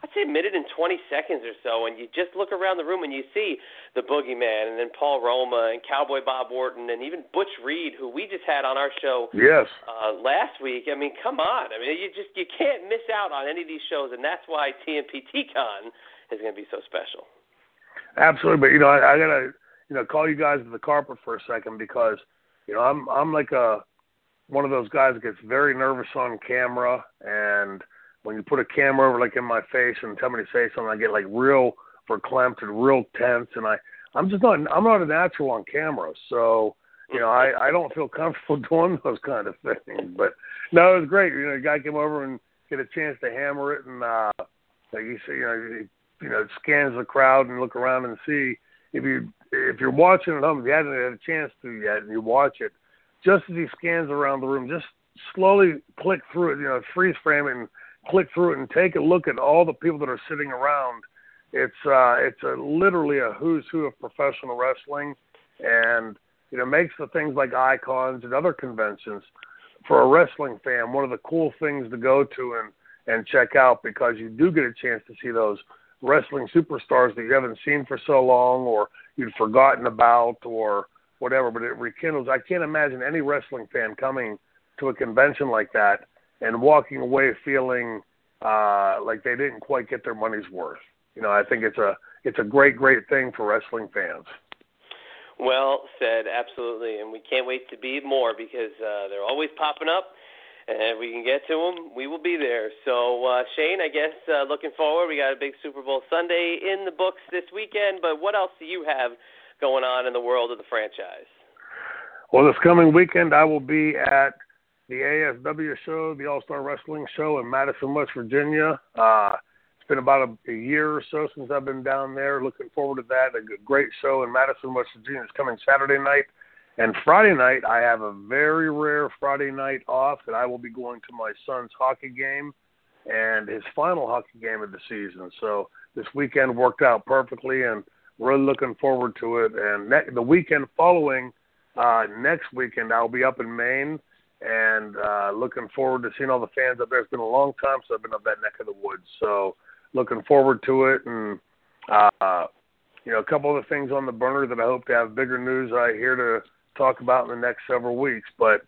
I'd say a minute and 20 seconds or so, and you just look around the room and you see the Boogeyman, and then Paul Roma, and Cowboy Bob Orton and even Butch Reed, who we just had on our show yes. uh, last week. I mean, come on! I mean, you just you can't miss out on any of these shows, and that's why TMPTCon is going to be so special. Absolutely, but you know, I, I gotta you know call you guys to the carpet for a second because you know I'm I'm like a one of those guys that gets very nervous on camera and when you put a camera over like in my face and tell me to say something, I get like real verklempt and real tense, and I I'm just not I'm not a natural on camera. So You know, I I don't feel comfortable doing those kind of things. But no, it was great. You know, the guy came over and get a chance to hammer it, and uh, like you say, you know, he, you know, scans the crowd and look around and see if you if you're watching at home, if you haven't had a chance to yet, and you watch it, just as he scans around the room, just slowly click through it, you know, freeze frame it and click through it and take a look at all the people that are sitting around. It's uh, it's a literally a who's who of professional wrestling, and you know makes the things like icons and other conventions for a wrestling fan one of the cool things to go to and and check out because you do get a chance to see those wrestling superstars that you haven't seen for so long or you'd forgotten about or whatever. But it rekindles. I can't imagine any wrestling fan coming to a convention like that and walking away feeling uh, like they didn't quite get their money's worth. You know, I think it's a it's a great great thing for wrestling fans. Well said, absolutely, and we can't wait to be more because uh, they're always popping up, and if we can get to them, we will be there. So, uh, Shane, I guess uh, looking forward, we got a big Super Bowl Sunday in the books this weekend. But what else do you have going on in the world of the franchise? Well, this coming weekend, I will be at the ASW show, the All Star Wrestling show in Madison, West Virginia. Uh, it's been about a, a year or so since I've been down there. Looking forward to that. A great show in Madison, West Virginia. It's coming Saturday night. And Friday night, I have a very rare Friday night off that I will be going to my son's hockey game and his final hockey game of the season. So this weekend worked out perfectly, and really looking forward to it. And ne- the weekend following, uh, next weekend, I'll be up in Maine and uh, looking forward to seeing all the fans up there. It's been a long time since I've been up that neck of the woods, so looking forward to it. And uh, you know, a couple of the things on the burner that I hope to have bigger news I hear to talk about in the next several weeks. But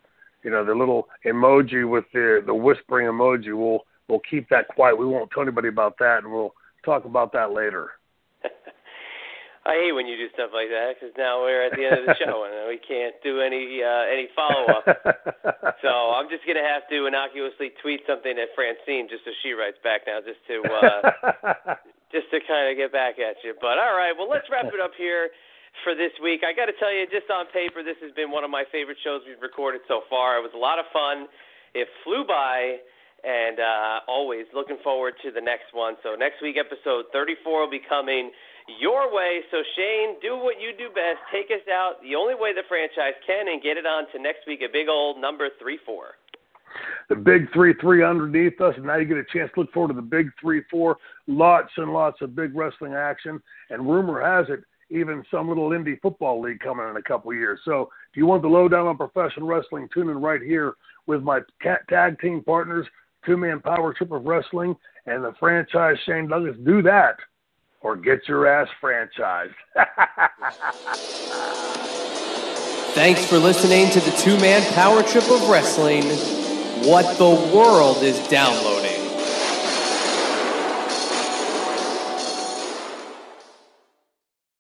you know, the little emoji with the the whispering emoji, we'll we'll keep that quiet. We won't tell anybody about that, and we'll talk about that later. I hate when you do stuff like that because now we're at the end of the show and we can't do any uh, any follow up. so I'm just gonna have to innocuously tweet something at Francine just so she writes back now, just to uh, just to kind of get back at you. But all right, well let's wrap it up here for this week. I got to tell you, just on paper, this has been one of my favorite shows we've recorded so far. It was a lot of fun. It flew by and uh, always looking forward to the next one. So next week, episode 34 will be coming your way. So, Shane, do what you do best. Take us out the only way the franchise can and get it on to next week, a big old number 3 4. The big 3 3 underneath us, and now you get a chance to look forward to the big 3 4. Lots and lots of big wrestling action. And rumor has it, even some little indie football league coming in a couple years. So, if you want the lowdown on professional wrestling, tune in right here with my tag team partners, Two Man Power Trip of Wrestling, and the franchise Shane Douglas. Do that or get your ass franchised. Thanks for listening to the two man power trip of wrestling. What the world is downloading.